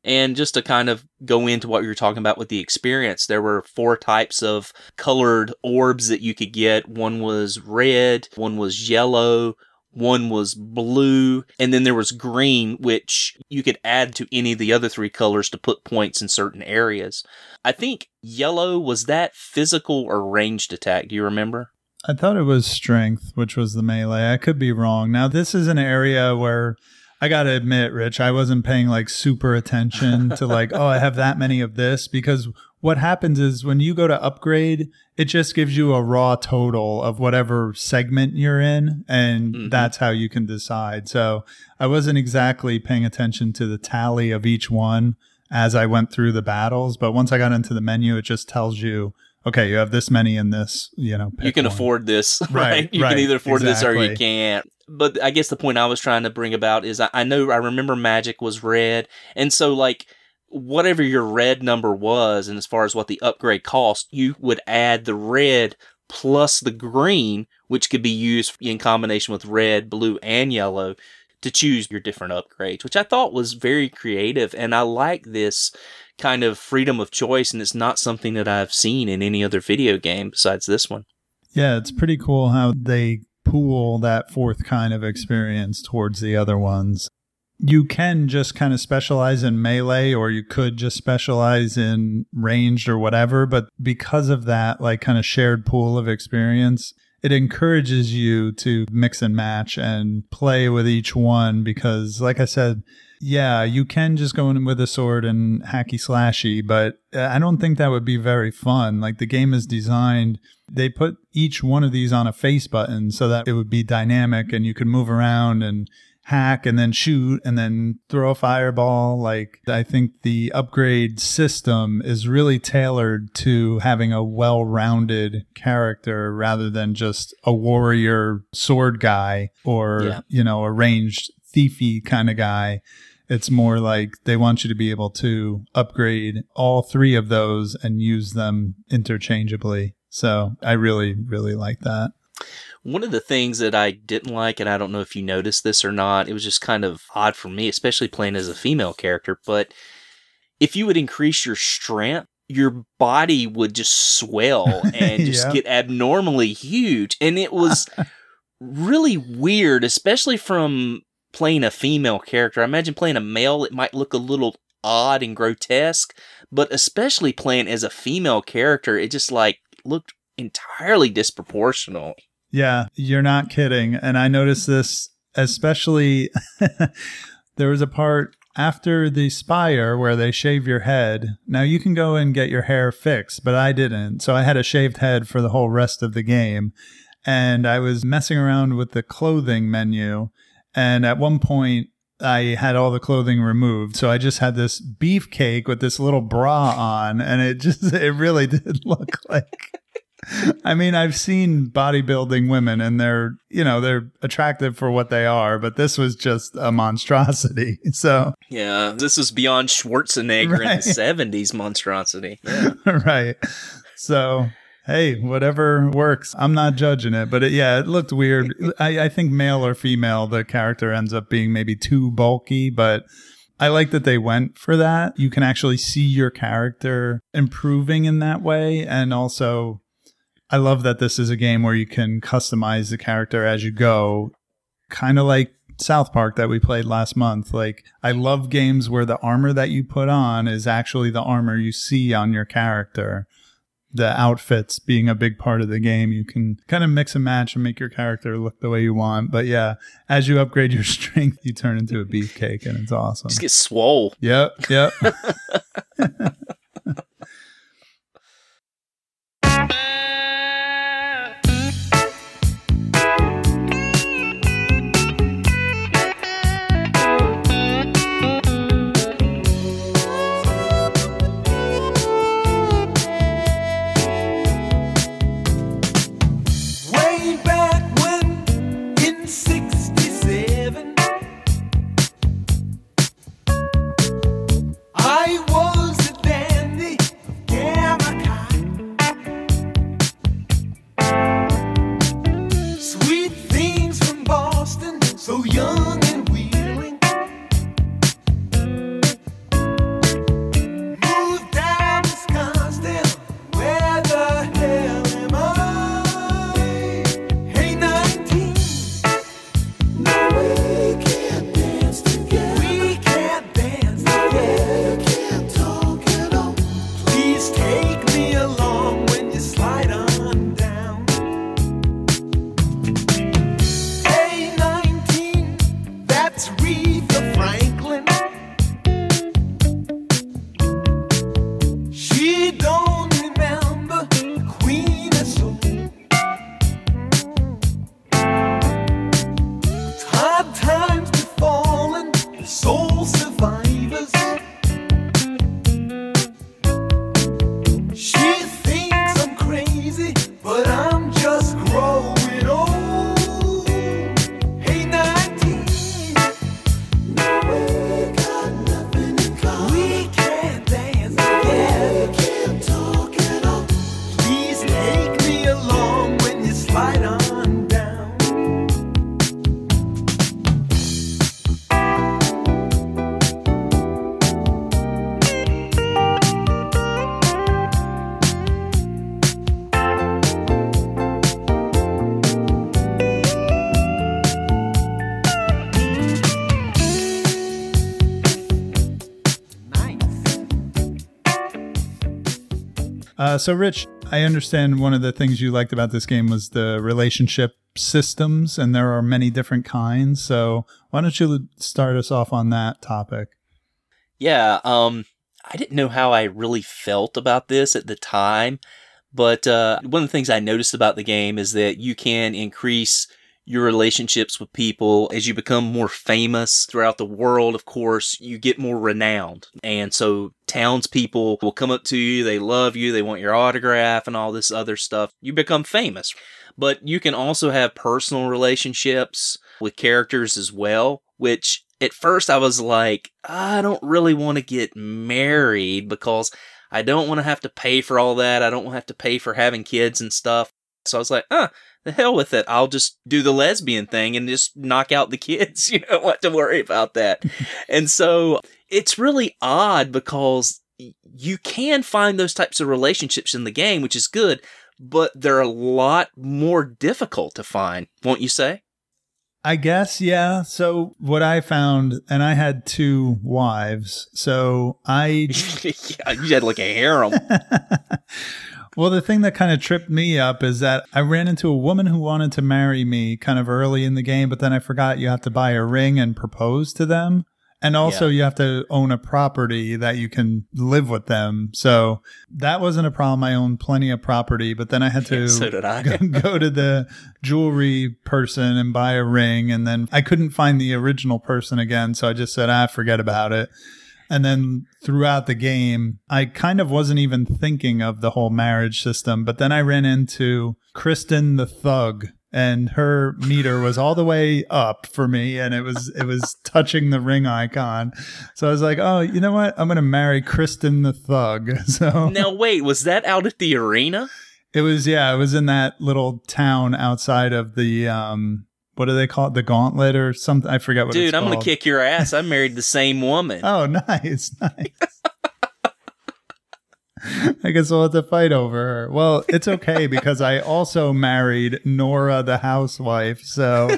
And just to kind of go into what you were talking about with the experience, there were four types of colored orbs that you could get. One was red, one was yellow, one was blue, and then there was green, which you could add to any of the other three colors to put points in certain areas. I think yellow was that physical or ranged attack. Do you remember? I thought it was strength, which was the melee. I could be wrong. Now, this is an area where I got to admit, Rich, I wasn't paying like super attention to like, oh, I have that many of this because what happens is when you go to upgrade, it just gives you a raw total of whatever segment you're in, and Mhm. that's how you can decide. So I wasn't exactly paying attention to the tally of each one as I went through the battles, but once I got into the menu, it just tells you, okay, you have this many in this, you know, you can one. afford this, [LAUGHS] right? Right, You right, can either afford this or you can't. But I guess the point I was trying to bring about is I, I know I remember magic was red. And so, like, whatever your red number was, and as far as what the upgrade cost, you would add the red plus the green, which could be used in combination with red, blue, and yellow to choose your different upgrades, which I thought was very creative. And I like this kind of freedom of choice, and it's not something that I've seen in any other video game besides this one. Yeah, it's pretty cool how they pool that fourth kind of experience towards the other ones. You can just kind of specialize in melee, or you could just specialize in ranged or whatever. But because of that, like kind of shared pool of experience, it encourages you to mix and match and play with each one. Because, like I said, yeah, you can just go in with a sword and hacky slashy, but uh, I don't think that would be very fun. Like the game is designed, they put each one of these on a face button so that it would be dynamic and you could move around and hack and then shoot and then throw a fireball. Like I think the upgrade system is really tailored to having a well-rounded character rather than just a warrior sword guy or, Yeah. you know, a ranged thiefy kind of guy. It's more like they want you to be able to upgrade all three of those and use them interchangeably. So I really, really like that. One of the things that I didn't like, and I don't know if you noticed this or not, it was just kind of odd for me, especially playing as a female character. But if you would increase your strength, your body would just swell [LAUGHS] and just Yeah. get abnormally huge. And it was [LAUGHS] really weird, especially from playing a female character. I imagine playing a male, it might look a little odd and grotesque, but especially playing as a female character, it just like looked entirely disproportional. Yeah, you're not kidding. And I noticed this especially [LAUGHS] there was a part after the spire where they shave your head. Now you can go and get your hair fixed, but I didn't. So I had a shaved head for the whole rest of the game. And I was messing around with the clothing menu. And at one point, I had all the clothing removed. So I just had this beefcake with this little bra on. And it just, [LAUGHS] it really did [LAUGHS] look like I mean, I've seen bodybuilding women and they're, you know, they're attractive for what they are, but this was just a monstrosity. [LAUGHS] So, Yeah, this was beyond Schwarzenegger in the 70s monstrosity. right. So, hey, whatever works. I'm not judging it, but it, yeah, it looked weird. I, I think male or female, the character ends up being maybe too bulky, but I like that they went for that. You can actually see your character improving in that way. And also, I love that this is a game where you can customize the character as you go, kind of like South Park that we played last month. Like, I love games where the armor that you put on is actually the armor you see on your character. The outfits being a big part of the game, you can kind of mix and match and make your character look the way you want. But yeah, as you upgrade your [LAUGHS] strength, you turn into a beefcake and it's awesome. Just get swole. Yep, yep. [LAUGHS] Uh, so, Rich, I understand one of the things you liked about this game was the relationship systems, and there are many different kinds. So, why don't you start us off on that topic? Yeah, um, I didn't know how I really felt about this at the time, but uh, one of the things I noticed about the game is that you can increase your relationships with people as you become more famous throughout the world. Of course, you get more renowned, and so townspeople will come up to you. They love you. They want your autograph and all this other stuff. You become famous, but you can also have personal relationships with characters as well, which at first I was like, I don't really want to get married because I don't want to have to pay for all that. I don't have to pay for having kids and stuff. So I was like, huh, the hell with it. I'll just do the lesbian thing and just knock out the kids. [LAUGHS] You don't want to worry about that. [LAUGHS] and so it's really odd because you can find those types of relationships in the game, which is good, but they're a lot more difficult to find, won't you say? I guess, yeah. So, what I found, and I had two wives. So, I [LAUGHS] yeah, you had like a harem. Well, the thing that kind of tripped me up is that I ran into a woman who wanted to marry me kind of early in the game, but then I forgot you have to buy a ring and propose to them. And also, Yeah. you have to own a property that you can live with them. So that wasn't a problem. I owned plenty of property, but then I had to Yeah, [LAUGHS] so did I. go, go to the jewelry person and buy a ring. And then I couldn't find the original person again. So I just said, ah, forget about it. And then throughout the game, I kind of wasn't even thinking of the whole marriage system. But then I ran into Kristen the Thug, and her meter was all the way up for me, and it was it was [LAUGHS] touching the ring icon. So I was like, oh, you know what? I'm gonna marry Kristen the Thug. [LAUGHS] So Now wait, was that out at the arena? it was yeah, it was in that little town outside of the um. What do they call it? The Gauntlet or something? I forget what. It's called. Dude, I'm gonna kick your ass. I married the same woman. Oh, [LAUGHS] nice, nice. I guess we'll have to fight over her. Well, it's okay because I also married Nora the housewife, so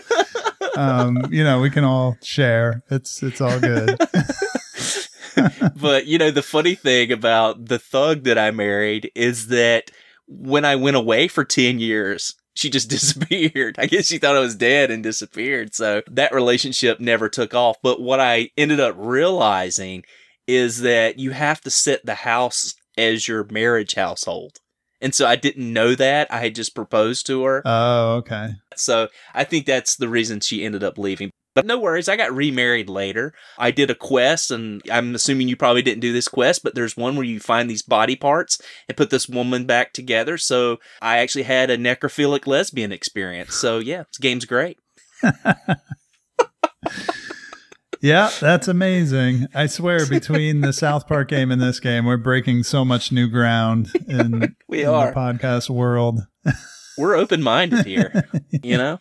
um, you know we can all share. It's it's all good. [LAUGHS] but you know the funny thing about the thug that I married is that when I went away for 10 years, she just [LAUGHS] disappeared. I guess she thought I was dead and disappeared. So that relationship never took off. But what I ended up realizing is that you have to set the house as your marriage household. And so I didn't know that. I had just proposed to her. Oh, okay. So I think that's the reason she ended up leaving. But no worries, I got remarried later. I did a quest, and I'm assuming you probably didn't do this quest, but there's one where you find these body parts and put this woman back together. So I actually had a necrophilic lesbian experience. So yeah, this game's great. [LAUGHS] Yeah, that's amazing. I swear, between the South Park game and this game, we're breaking so much new ground in, [LAUGHS] We in are. the podcast world. [LAUGHS] We're open minded here, you know?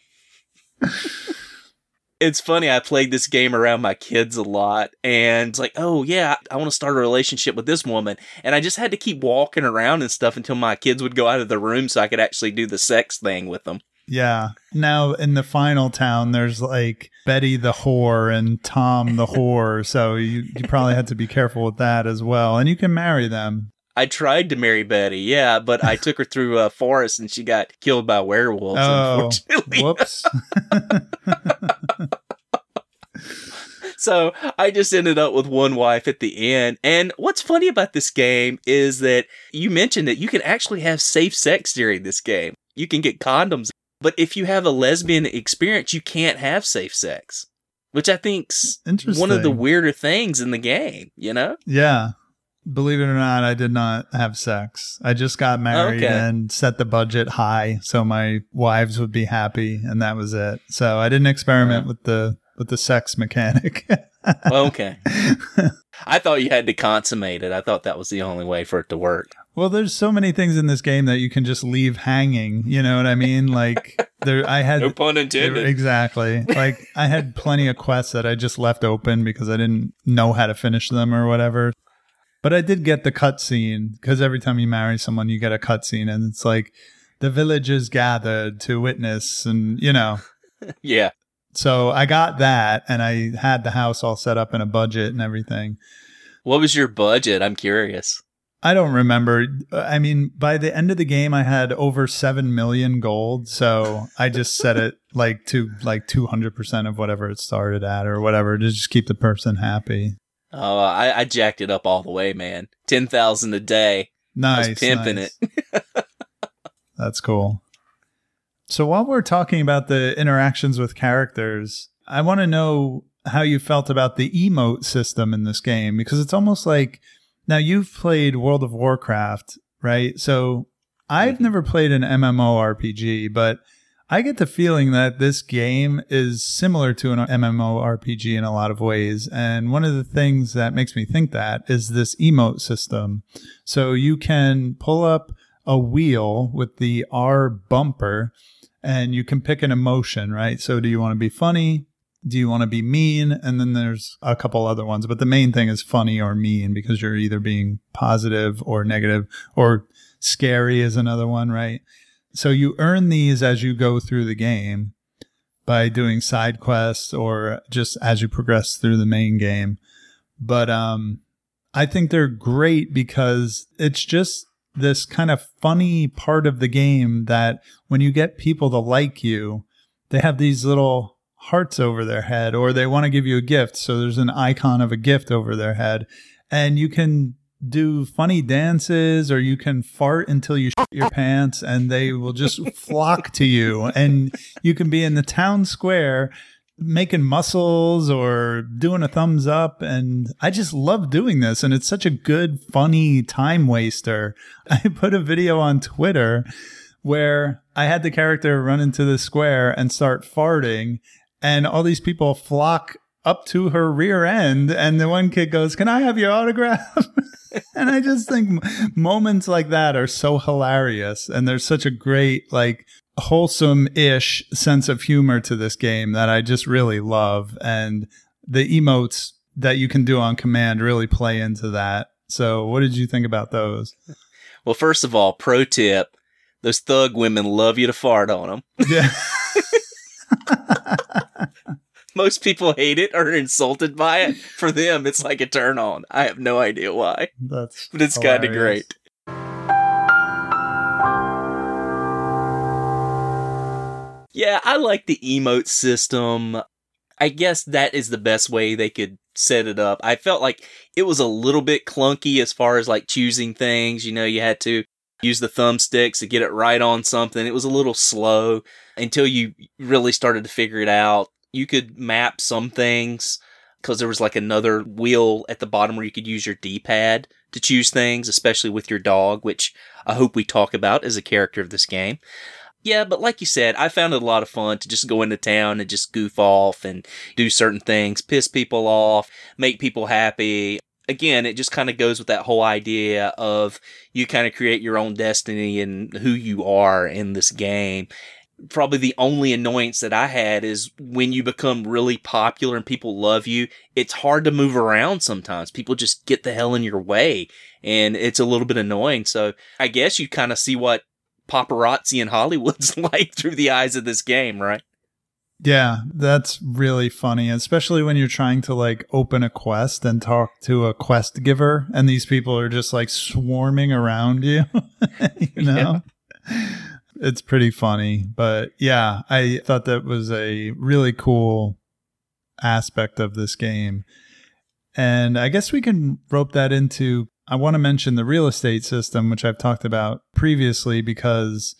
It's funny, I played this game around my kids a lot, and like, oh yeah, I want to start a relationship with this woman. And I just had to keep walking around and stuff until my kids would go out of the room so I could actually do the sex thing with them. Yeah. Now in the final town, there's like Betty the whore and Tom the whore. So you, you probably had to be careful with that as well. And you can marry them. I tried to marry Betty, yeah, but I took her through uh, a forest and she got killed by werewolves, Oh, unfortunately. [LAUGHS] Whoops. So I just ended up with one wife at the end. And what's funny about this game is that you mentioned that you can actually have safe sex during this game. You can get condoms, but if you have a lesbian experience, you can't have safe sex, which I think's Interesting. one of the weirder things in the game, you know? Yeah. Believe it or not, I did not have sex. I just got married Okay. and set the budget high so my wives would be happy and that was it. So I didn't experiment Uh-huh. with the with the sex mechanic. [LAUGHS] Okay. I thought you had to consummate it. I thought that was the only way for it to work. Well, there's so many things in this game that you can just leave hanging. You know what I mean? Like [LAUGHS] there, I had No pun intended. exactly. Like I had plenty of quests that I just left open because I didn't know how to finish them or whatever. But I did get the cutscene because every time you marry someone, you get a cutscene, and it's like the village is gathered to witness, and you know. [LAUGHS] Yeah. So I got that, and I had the house all set up in a budget and everything. What was your budget? I'm curious. I don't remember. I mean, by the end of the game, I had over seven million gold, so I just set it like to like two hundred percent of whatever it started at, or whatever, to just keep the person happy. Oh, I, I jacked it up all the way, man. 10,000 a day. Nice, I was pimping nice. it. [LAUGHS] That's cool. So while we're talking about the interactions with characters, I want to know how you felt about the emote system in this game because it's almost like now you've played World of Warcraft, right? So I've Mhm. never played an MMORPG, but I get the feeling that this game is similar to an MMORPG in a lot of ways. And one of the things that makes me think that is this emote system. So you can pull up a wheel with the R bumper and you can pick an emotion, right? So do you want to be funny? Do you want to be mean? And then there's a couple other ones, but the main thing is funny or mean because you're either being positive or negative or scary is another one, right? So you earn these as you go through the game by doing side quests or just as you progress through the main game. But um I think they're great because it's just this kind of funny part of the game that when you get people to like you, they have these little hearts over their head or they want to give you a gift. So there's an icon of a gift over their head. And you can do funny dances or you can fart until you shit your pants and they will just [LAUGHS] flock to you. And you can be in the town square making muscles or doing a thumbs up. And I just love doing this. And it's such a good, funny time waster. [LAUGHS] I put a video on Twitter where I had the character run into the square and start farting, and all these people flock up to her rear end. And the one kid goes, Can I have your autograph? [LAUGHS] and I just think moments like that are so hilarious. And there's such a great, like, wholesome ish sense of humor to this game that I just really love. And the emotes that you can do on command really play into that. So, what did you think about those? [LAUGHS] Well, first of all, pro tip those thug women love you to fart on them. Yeah. [LAUGHS] Most people hate it or are insulted by it. For them, it's like a turn on. I have no idea why, That's but it's kind of great. Yeah, I like the emote system. I guess that is the best way they could set it up. I felt like it was a little bit clunky as far as like choosing things. You know, you had to use the thumbsticks to get it right on something. It was a little slow until you really started to figure it out. You could map some things because there was like another wheel at the bottom where you could use your D-pad to choose things, especially with your dog, which I hope we talk about as a character of this game. Yeah, but like you said, I found it a lot of fun to just go into town and just goof off and do certain things, piss people off, make people happy. Again, it just kind of goes with that whole idea of you kind of create your own destiny and who you are in this game. Probably the only annoyance that I had is when you become really popular and people love you, it's hard to move around sometimes. People just get the hell in your way and it's a little bit annoying. So I guess you kind of see what paparazzi in Hollywood's [LAUGHS] like through the eyes of this game, right? Yeah, that's really funny, especially when you're trying to like open a quest and talk to a quest giver, and these people are just like swarming around you. [LAUGHS] you [LAUGHS] know, it's pretty funny. But yeah, I thought that was a really cool aspect of this game. And I guess we can rope that into. I want to mention the real estate system, which I've talked about previously, because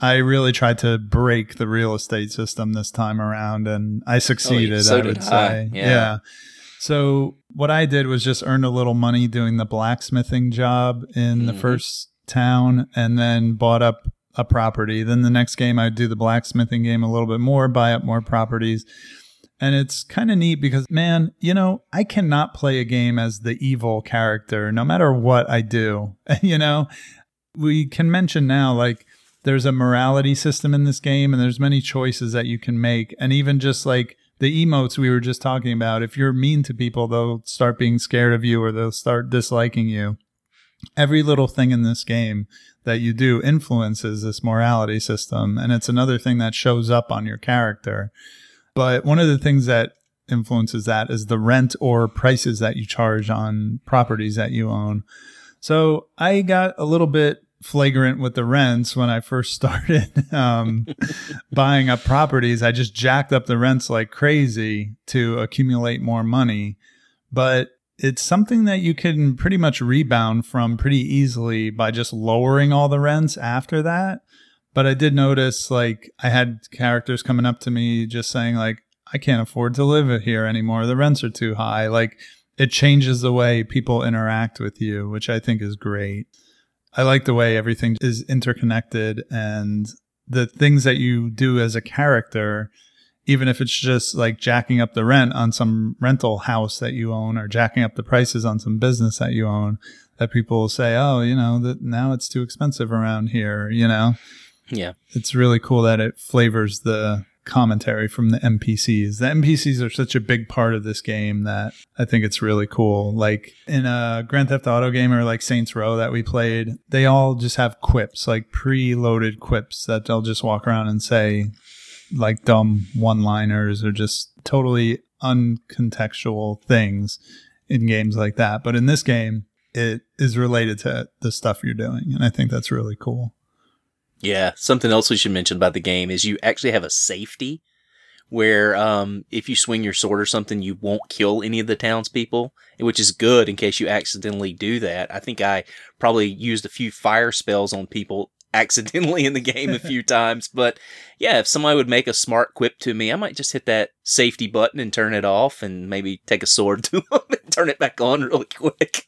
I really tried to break the real estate system this time around, and I succeeded. so I would I. say, Yeah. So what I did was just earn a little money doing the blacksmithing job in the Mhm. first town, and then bought up a property. Then the next game, I'd do the blacksmithing game a little bit more, buy up more properties. And it's kind of neat because, man, you know, I cannot play a game as the evil character no matter what I do. [LAUGHS] you know, we can mention now, like, there's a morality system in this game and there's many choices that you can make. And even just like the emotes we were just talking about, if you're mean to people, they'll start being scared of you or they'll start disliking you. Every little thing in this game that you do influences this morality system. And it's another thing that shows up on your character. But one of the things that influences that is the rent or prices that you charge on properties that you own. So I got a little bit flagrant with the rents when I first [LAUGHS] started um, [LAUGHS] buying up properties. I just jacked up the rents like crazy to accumulate more money. But it's something that you can pretty much rebound from pretty easily by just lowering all the rents after that. But I did notice like I had characters coming up to me just saying like I can't afford to live here anymore. The rents are too high. Like it changes the way people interact with you, which I think is great. I like the way everything is interconnected and the things that you do as a character, even if it's just like jacking up the rent on some rental house that you own or jacking up the prices on some business that you own, that people will say, oh, you know, that now it's too expensive around here, you know? Yeah. It's really cool that it flavors the commentary from the NPCs. The NPCs are such a big part of this game that I think it's really cool. Like in a Grand Theft Auto game or like Saints Row that we played, they all just have quips, like pre-loaded quips that they'll just walk around and say like dumb one-liners or just totally uncontextual things in games like that. But in this game, it is related to the stuff you're doing, and I think that's really cool. Yeah, something else we should mention about the game is you actually have a safety where um, if you swing your sword or something, you won't kill any of the townspeople, which is good in case you accidentally do that. I think I probably used a few fire spells on people accidentally in the game a few times. But yeah, if somebody would make a smart quip to me, I might just hit that safety button and turn it off and maybe take a sword to [LAUGHS] them and turn it back on really quick.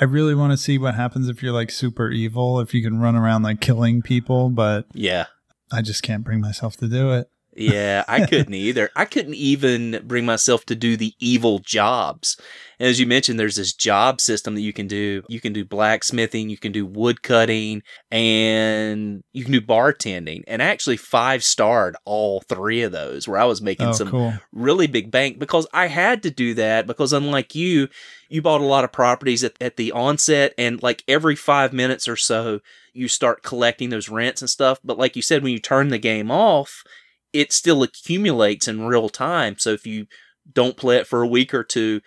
I really want to see what happens if you're like super evil, if you can run around like killing people, but Yeah. I just can't bring myself to do it. Yeah, I [LAUGHS] couldn't either. I couldn't even bring myself to do the evil jobs. And as you mentioned, there's this job system that you can do. You can do blacksmithing, you can do wood cutting, and you can do bartending. And I actually five starred all three of those where I was making Oh, some cool. really big bank because I had to do that because unlike you, you bought a lot of properties at, at the onset and like every five minutes or so you start collecting those rents and stuff. But like you said, when you turn the game off, it still accumulates in real time. So if you don't play it for a week or two,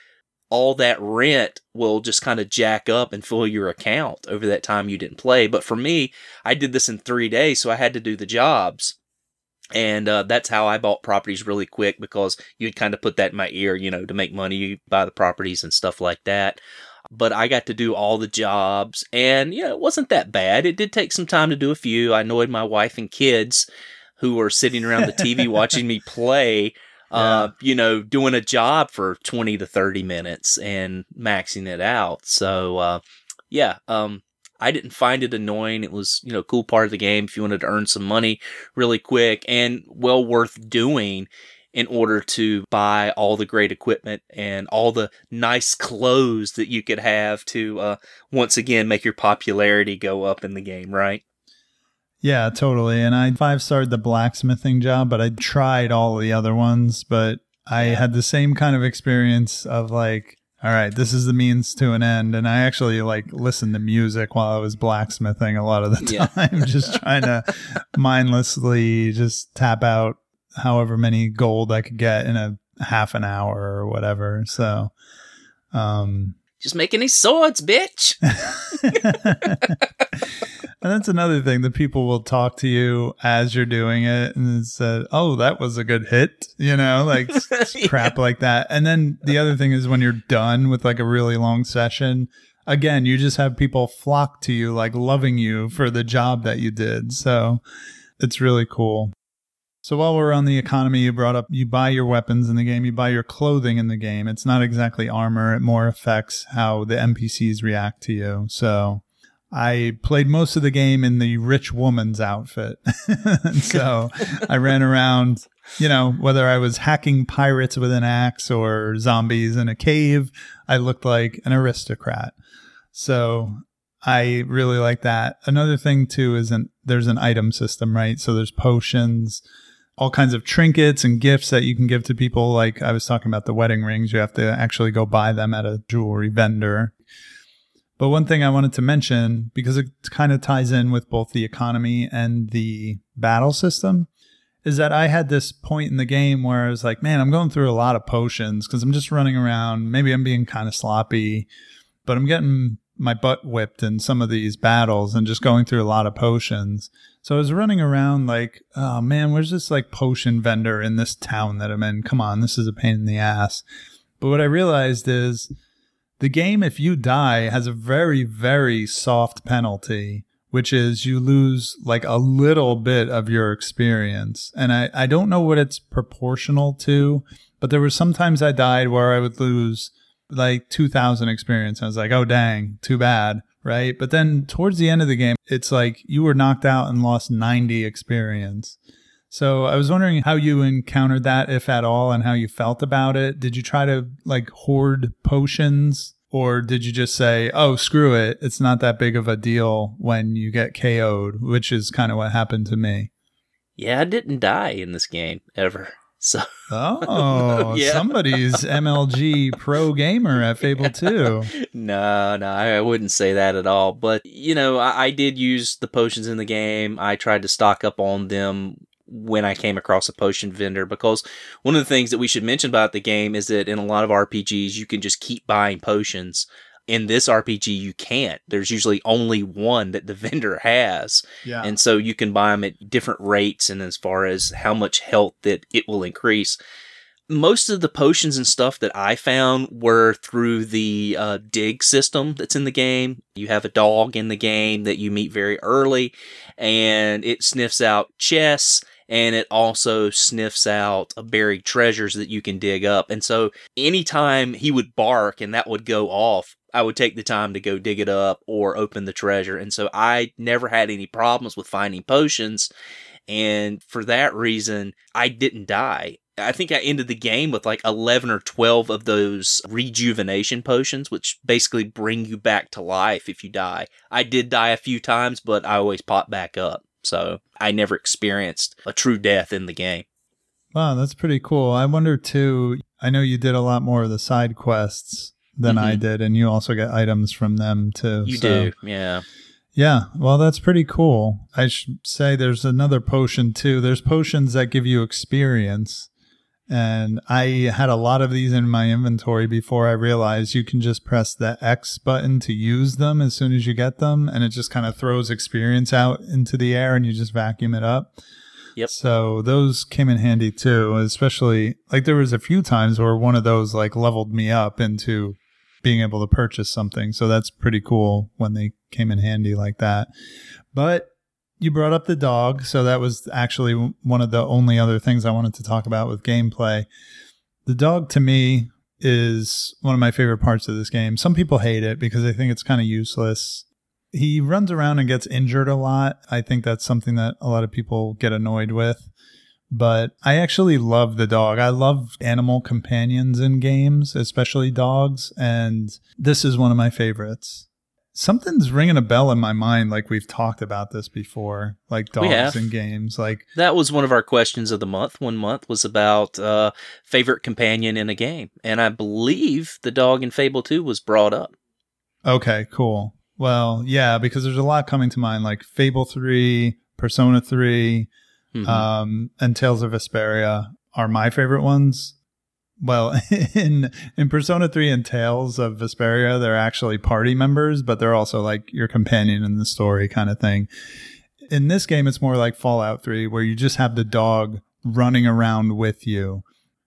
all that rent will just kind of jack up and fill your account over that time you didn't play. But for me, I did this in three days, so I had to do the jobs. And uh, that's how I bought properties really quick because you'd kind of put that in my ear, you know, to make money, you buy the properties and stuff like that. But I got to do all the jobs, and yeah, it wasn't that bad. It did take some time to do a few. I annoyed my wife and kids who were sitting around the TV [LAUGHS] watching me play, uh, you know, doing a job for 20 to 30 minutes and maxing it out. So, uh, yeah, um, I didn't find it annoying. It was, you know, a cool part of the game if you wanted to earn some money really quick and well worth doing in order to buy all the great equipment and all the nice clothes that you could have to, uh, once again, make your popularity go up in the game, right? Yeah, totally. And I five starred the blacksmithing job, but I tried all the other ones, but I had the same kind of experience of like, all right, this is the means to an end. And I actually like listened to music while I was blacksmithing a lot of the Yeah. [LAUGHS] time, just trying to [LAUGHS] mindlessly just tap out however many gold I could get in a half an hour or whatever. So, um, Just make any swords, bitch. [LAUGHS] and that's another thing that people will talk to you as you're doing it and said, "Oh, that was a good hit," you know, like [LAUGHS] Yeah. crap like that. And then the other thing is when you're done with like a really long session, again, you just have people flock to you, like loving you for the job that you did. So it's really cool. So while we're on the economy, you brought up you buy your weapons in the game, you buy your clothing in the game. It's not exactly armor, it more affects how the NPCs react to you. So I played most of the game in the rich woman's outfit. [LAUGHS] so [LAUGHS] I ran around, you know, whether I was hacking pirates with an axe or zombies in a cave, I looked like an aristocrat. So I really like that. Another thing too is an, there's an item system, right? So there's potions, all kinds of trinkets and gifts that you can give to people. Like I was talking about the wedding rings, you have to actually go buy them at a jewelry vendor. But one thing I wanted to mention, because it kind of ties in with both the economy and the battle system, is that I had this point in the game where I was like, man, I'm going through a lot of potions because I'm just running around. Maybe I'm being kind of sloppy, but I'm getting my butt whipped in some of these battles and just going through a lot of potions. So I was running around like, oh man, where's this like potion vendor in this town that I'm in? Come on, this is a pain in the ass. But what I realized is the game, if you die, has a very, very soft penalty, which is you lose like a little bit of your experience. And I, I don't know what it's proportional to, but there were sometimes I died where I would lose like 2000 experience. I was like, oh, dang, too bad. Right. But then towards the end of the game, it's like you were knocked out and lost 90 experience. So I was wondering how you encountered that, if at all, and how you felt about it. Did you try to like hoard potions? Or did you just say, oh, screw it. It's not that big of a deal when you get KO'd, which is kind of what happened to me. Yeah, I didn't die in this game ever. So Oh, [LAUGHS] Yeah. somebody's MLG pro gamer at Fable [LAUGHS] 2. no, no, I I wouldn't say that at all. But you know, I, I did use the potions in the game. I tried to stock up on them when I came across a potion vendor because one of the things that we should mention about the game is that in a lot of RPGs you can just keep buying potions. In this RPG, you can't. There's usually only one that the [LAUGHS] vendor has. Yeah. And so you can buy them at different rates and as far as how much health that it will increase. most of the potions and stuff that I found were through the uh, dig system that's in the game. You have a dog in the game that you meet very early, and it sniffs out chests and it also sniffs out buried treasures that you can dig up. And so anytime he would bark and that would go off, I would take the time to go dig it up or open the treasure. And so I never had any problems with finding potions. And for that reason, I didn't die. I think I ended the game with like 11 or 12 of those rejuvenation potions, which basically bring you back to life if you die. I did die a few times, but I always pop back up. So I never experienced a true death in the game. Wow, that's pretty cool. I wonder too. I know you did a lot more of the side quests than I Mhm. did, and you also get items from them too. You so- do, yeah. Yeah, well, that's pretty cool. I should say there's another potion too. There's potions that give you experience. And I had a lot of these in my inventory before I realized you can just press the X button to use them as soon as you get them. And it just kind of throws experience out into the air and you just vacuum it up. Yep. So those came in handy too, especially like there was a few times where one of those like leveled me up into being able to purchase something. So that's pretty cool when they came in handy like that. But you brought up the dog, so that was actually one of the only other things I wanted to talk about with gameplay. The dog to me is one of my favorite parts of this game. Some people hate it because they think it's kind of useless. He runs around and gets injured a lot. I think that's something that a lot of people get annoyed with. But I actually love the dog. I love animal companions in games, especially dogs, and this is one of my favorites. Something's ringing a bell in my mind, like we've talked about this before, like dogs in games. Like, That was one of our questions of the month. One month was about uh, favorite companion in a game. And I believe the dog in Fable 2 was brought up. okay, cool. Well, yeah, because there's a lot coming to mind, like Fable 3, Persona 3, Mhm. um, and Tales of Vesperia are my favorite ones. Well, [LAUGHS] in in Persona 3 and Tales of Vesperia, they're actually party members, but they're also like your companion in the story kind of thing. In this game, it's more like Fallout 3, where you just have the dog running around with you.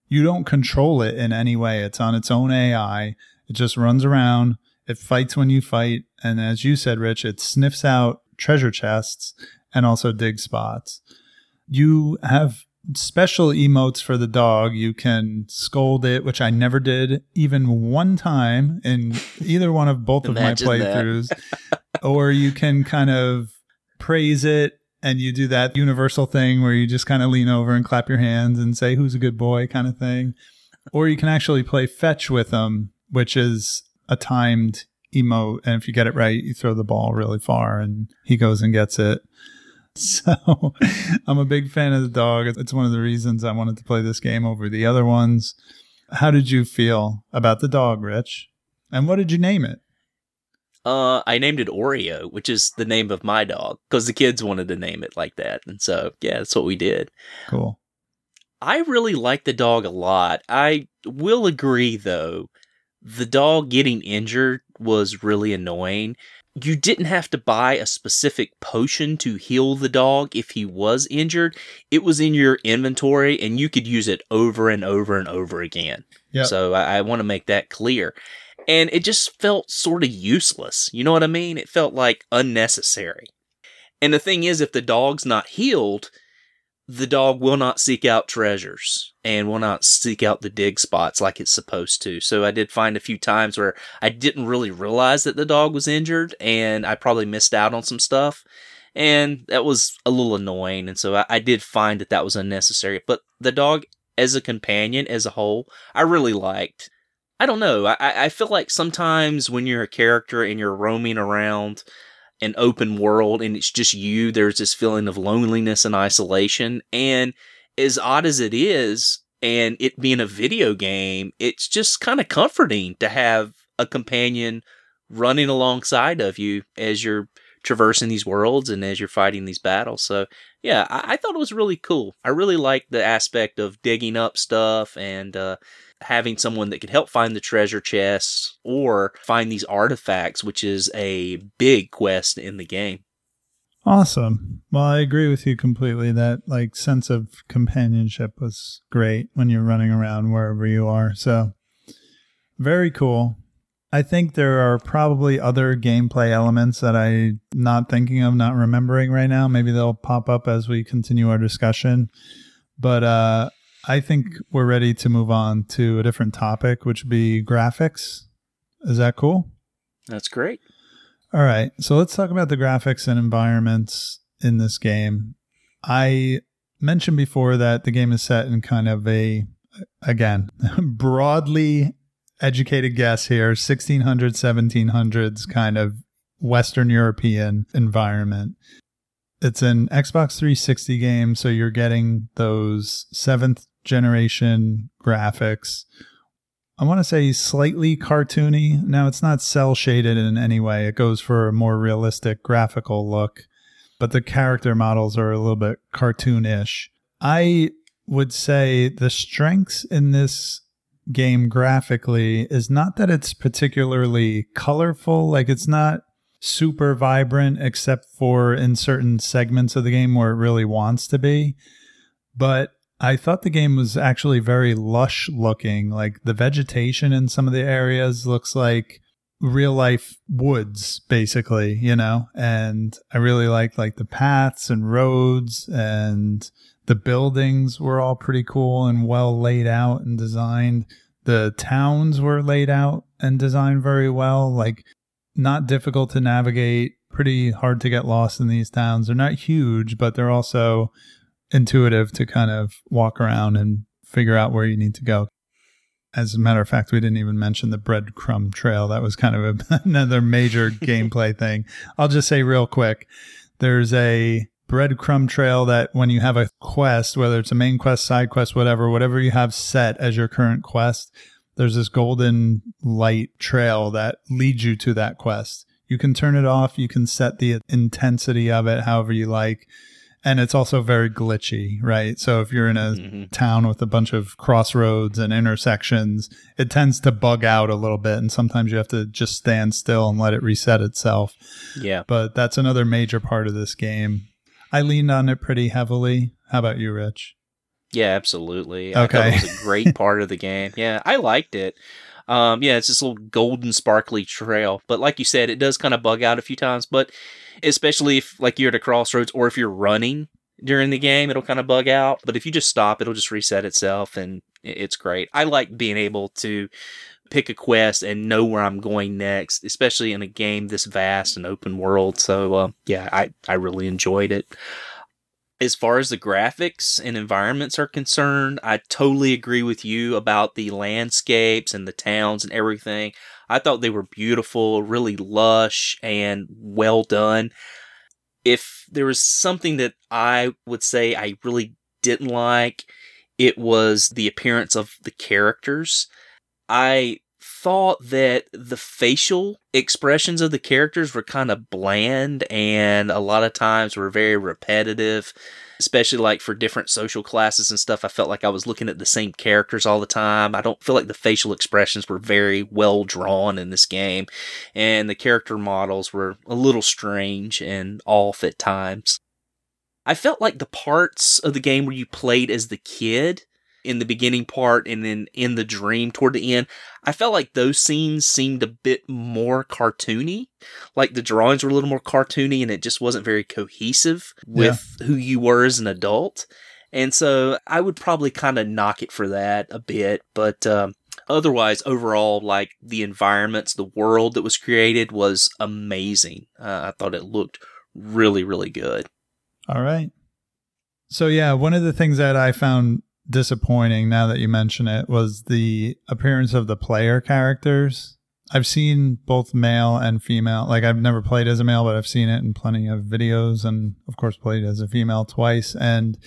You don't control it in any way. It's on its own AI. It just runs around. It fights when you fight. And as you said, Rich, it sniffs out treasure chests and also dig spots. You have special emotes for the dog. You can scold it, which I never did even one time in either one of both of my playthroughs. or you can kind of praise it and you do that universal thing where you just kind of lean over and clap your hands and say who's a good boy kind of thing. Or you can actually play fetch with them, which is a timed emote and if you get it right, you throw the ball really far and he goes and gets it. So [LAUGHS] I'm a big fan of the dog. It's one of the reasons I wanted to play this game over the other ones. How did you feel about the dog, Rich? And what did you name it? Uh, I named it Oreo, which is the name of my dog, because the kids wanted to name it like that. And so, yeah, that's what we did. Cool. I really like the dog a lot. I will agree, though, the dog getting injured was really annoying. You didn't have to buy a specific potion to heal the dog if he was injured. It was in your inventory and you could use it over and over and over again. Yep. So I, I want to make that clear. And it just felt sort of useless. You know what I mean? It felt like unnecessary. And the thing is, if the dog's not healed, the dog will not seek out treasures and will not seek out the dig spots like it's supposed to. So I did find a few times where I didn't really realize that the dog was injured and I probably missed out on some stuff. And that was a little annoying. And so I, I did find that that was unnecessary. But the dog as a companion as a whole, I really liked. I don't know. I, I feel like sometimes when you're a character and you're roaming around an open world and it's just you, there's this feeling of loneliness and isolation. And as odd as it is, and it being a video game, it's just kind of comforting to have a companion running alongside of you as you're traversing these worlds and as you're fighting these battles. So, yeah, I, I thought it was really cool. I really liked the aspect of digging up stuff and uh, having someone that could help find the treasure chests or find these artifacts, which is a big quest in the game. Awesome. Well, I agree with you completely. That like sense of companionship was great when you're running around wherever you are. So very cool. I think there are probably other gameplay elements that I'm not thinking of, not remembering right now. Maybe they'll pop up as we continue our discussion. But uh, I think we're ready to move on to a different topic, which would be graphics. Is that cool? That's great. All right. So let's talk about the graphics and environments in this game. I mentioned before that the game is set in kind of a, again, [LAUGHS] broadly educated guess here 1600s, 1700s kind of Western European environment. It's an Xbox 360 game, so you're getting those seventh generation graphics. I want to say slightly cartoony. Now, it's not cel shaded in any way, it goes for a more realistic graphical look, but the character models are a little bit cartoonish. I would say the strengths in this game graphically is not that it's particularly colorful, like it's not super vibrant except for in certain segments of the game where it really wants to be. But I thought the game was actually very lush looking. Like the vegetation in some of the areas looks like real life woods basically, you know. And I really liked like the paths and roads and the buildings were all pretty cool and well laid out and designed. The towns were laid out and designed very well, like not difficult to navigate, pretty hard to get lost in these towns. They're not huge, but they're also intuitive to kind of walk around and figure out where you need to go. As a matter of fact, we didn't even mention the breadcrumb trail. That was kind of a, [LAUGHS] another major [LAUGHS] gameplay thing. I'll just say real quick there's a breadcrumb trail that when you have a quest, whether it's a main quest, side quest, whatever, whatever you have set as your current quest, there's this golden light trail that leads you to that quest. You can turn it off, you can set the intensity of it however you like. And it's also very glitchy, right? So if you're in a Mm-hmm. town with a bunch of crossroads and intersections, it tends to bug out a little bit. And sometimes you have to just stand still and let it reset itself Yeah. but that's another major part of this game. I leaned on it pretty heavily. How about you, Rich? Yeah, absolutely. I Okay. it was a great [LAUGHS] part of the game. Yeah, I liked it. Um, yeah, it's this little golden sparkly trail. But like you said, it does kind of bug out a few times. But especially if like you're at a crossroads or if you're running during the game, it'll kind of bug out. But if you just stop, it'll just reset itself and it's great. I like being able to pick a quest and know where I'm going next, especially in a game this vast and open world. So uh, yeah, I, I really enjoyed it as far as the graphics and environments are concerned, I totally agree with you about the landscapes and the towns and everything. I thought they were beautiful, really lush, and well done. If there was something that I would say I really didn't like, it was the appearance of the characters. I thought that the facial expressions of the characters were kind of bland and a lot of times were very repetitive especially like for different social classes and stuff i felt like i was looking at the same characters all the time. I don't feel like the facial expressions were very well drawn in this game and the character models were a little strange and off at times. I felt like the parts of the game where you played as the kid in the beginning part and then in the dream toward the end I felt like those scenes seemed a bit more cartoony. Like the drawings were a little more cartoony and it just wasn't very cohesive with who you were as an adult. And so I would probably kind of knock it for that a bit. But um, otherwise, overall, like the environments, the world that was created was amazing. Uh, I thought it looked really, really good. All right. So, yeah, one of the things that I found disappointing now that you mention it was the appearance of the player characters. I've seen both male and female. Like, I've never played as a male, but I've seen it in plenty of videos and, of course, played as a female twice. And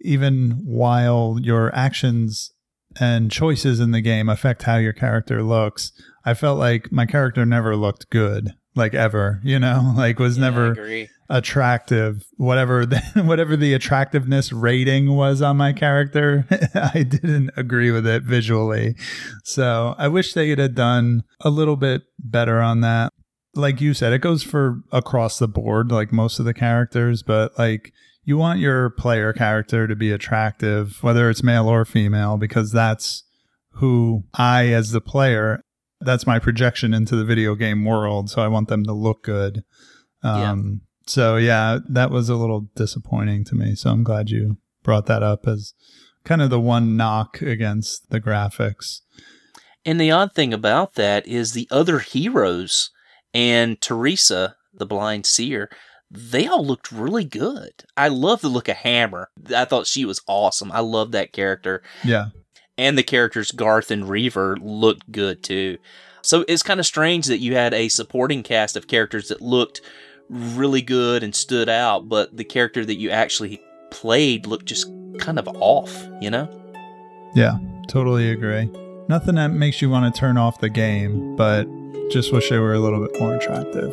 even while your actions and choices in the game affect how your character looks, I felt like my character never looked good, like ever, you know, [LAUGHS] like was Yeah, never. Attractive whatever the, [LAUGHS] whatever the attractiveness rating was on my character [LAUGHS] i didn't agree with it visually so i wish they could have done a little bit better on that like you said, it goes for across the board, like most of the characters, but like you want your player character to be attractive, whether it's male or female, because that's who I, as the player, that's my projection into the video game world. So I want them to look good. Um, So yeah, that was a little disappointing to me. So I'm glad you brought that up as kind of the one knock against the graphics. And the odd thing about that is the other heroes and Theresa, the blind seer, they all looked really good. I love the look of Hammer. I thought she was awesome. I love that character. Yeah. And the characters Garth and Reaver looked good too. So it's kind of strange that you had a supporting cast of characters that looked really good and stood out, but the character that you actually played looked just kind of off, you know? Yeah, totally agree. Nothing that makes you want to turn off the game, but just wish they were a little bit more attractive.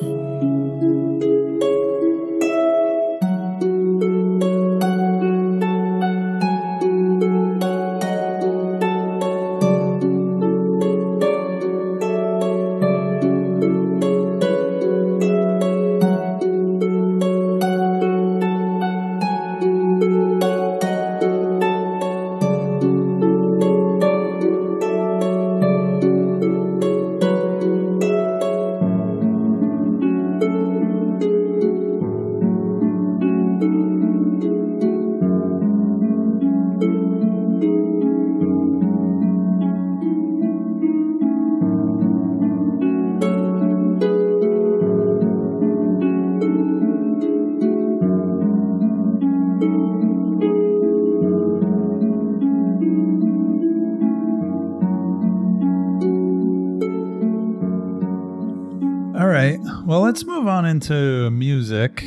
Into music.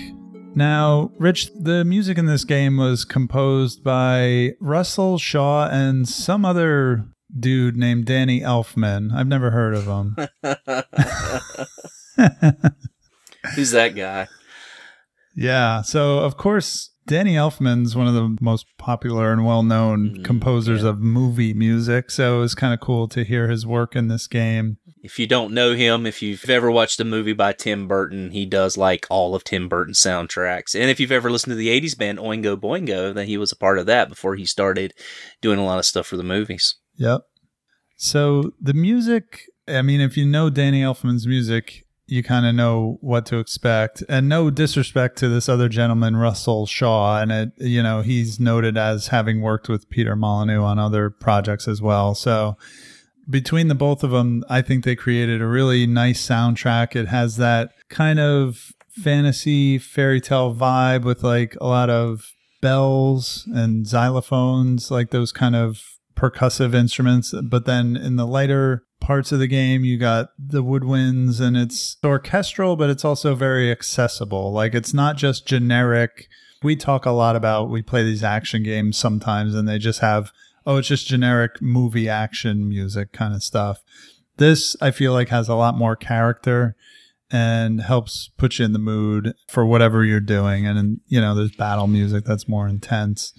Now, Rich, the music in this game was composed by Russell Shaw and some other dude named Danny Elfman. I've never heard of him. [LAUGHS] [LAUGHS] Who's that guy? yeah. So, of course, Danny Elfman's one of the most popular and well known Mm, composers yeah. of movie music. So, it was kind of cool to hear his work in this game. If you don't know him, if you've ever watched a movie by Tim Burton, he does like all of Tim Burton's soundtracks. And if you've ever listened to the 80s band Oingo Boingo, then he was a part of that before he started doing a lot of stuff for the movies. Yep. So the music, I mean, if you know Danny Elfman's music, you kind of know what to expect. And no disrespect to this other gentleman, Russell Shaw, and it, you know, he's noted as having worked with Peter Molyneux on other projects as well. So between the both of them, I think they created a really nice soundtrack. It has that kind of fantasy fairy tale vibe with like a lot of bells and xylophones, like those kind of percussive instruments. But then in the lighter parts of the game, you got the woodwinds and it's orchestral, but it's also very accessible. Like it's not just generic. We talk a lot about, we play these action games sometimes and they just have, oh, it's just generic movie action music kind of stuff. This, I feel like, has a lot more character and helps put you in the mood for whatever you're doing. And, you know, there's battle music that's more intense.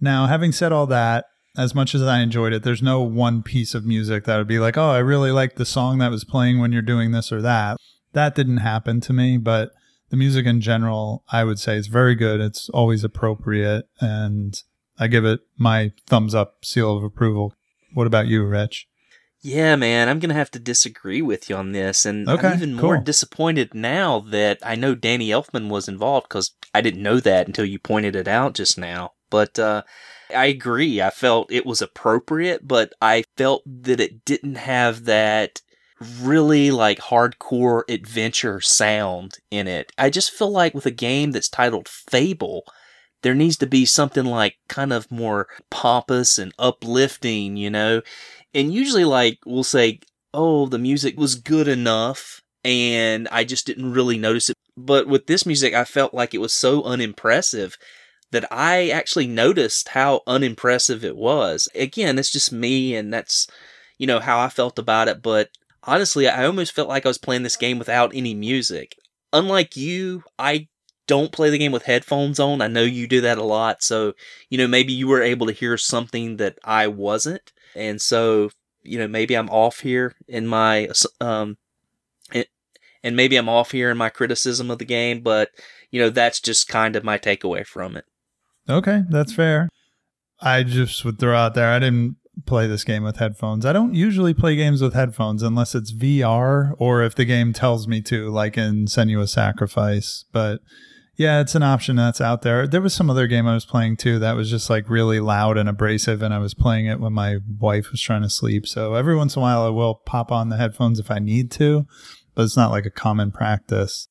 Now, having said all that, as much as I enjoyed it, there's no one piece of music that would be like, oh, I really like the song that was playing when you're doing this or that. That didn't happen to me, but the music in general, I would say, is very good. It's always appropriate, and I give it my thumbs up seal of approval. What about you, Rich? Yeah, man, I'm going to have to disagree with you on this. And Okay, I'm even more disappointed now that I know Danny Elfman was involved because I didn't know that until you pointed it out just now. But uh, I agree. I felt it was appropriate, but I felt that it didn't have that really like hardcore adventure sound in it. I just feel like with a game that's titled Fable, there needs to be something like kind of more pompous and uplifting, you know? And usually, like, we'll say, oh, the music was good enough, and I just didn't really notice it. But with this music, I felt like it was so unimpressive that I actually noticed how unimpressive it was. Again, it's just me, and that's, you know, how I felt about it. But honestly, I almost felt like I was playing this game without any music. Unlike you, I don't play the game with headphones on. I know you do that a lot. So, you know, maybe you were able to hear something that I wasn't. And so, you know, maybe I'm off here in my, um, And maybe I'm off here in my criticism of the game, but you know, that's just kind of my takeaway from it. Okay, that's fair. I just would throw out there I didn't play this game with headphones. I don't usually play games with headphones unless it's VR or if the game tells me to, like in Senua's Sacrifice. But yeah, it's an option that's out there. There was some other game I was playing too that was just like really loud and abrasive, and I was playing it when my wife was trying to sleep. So every once in a while, I will pop on the headphones if I need to, but it's not like a common practice.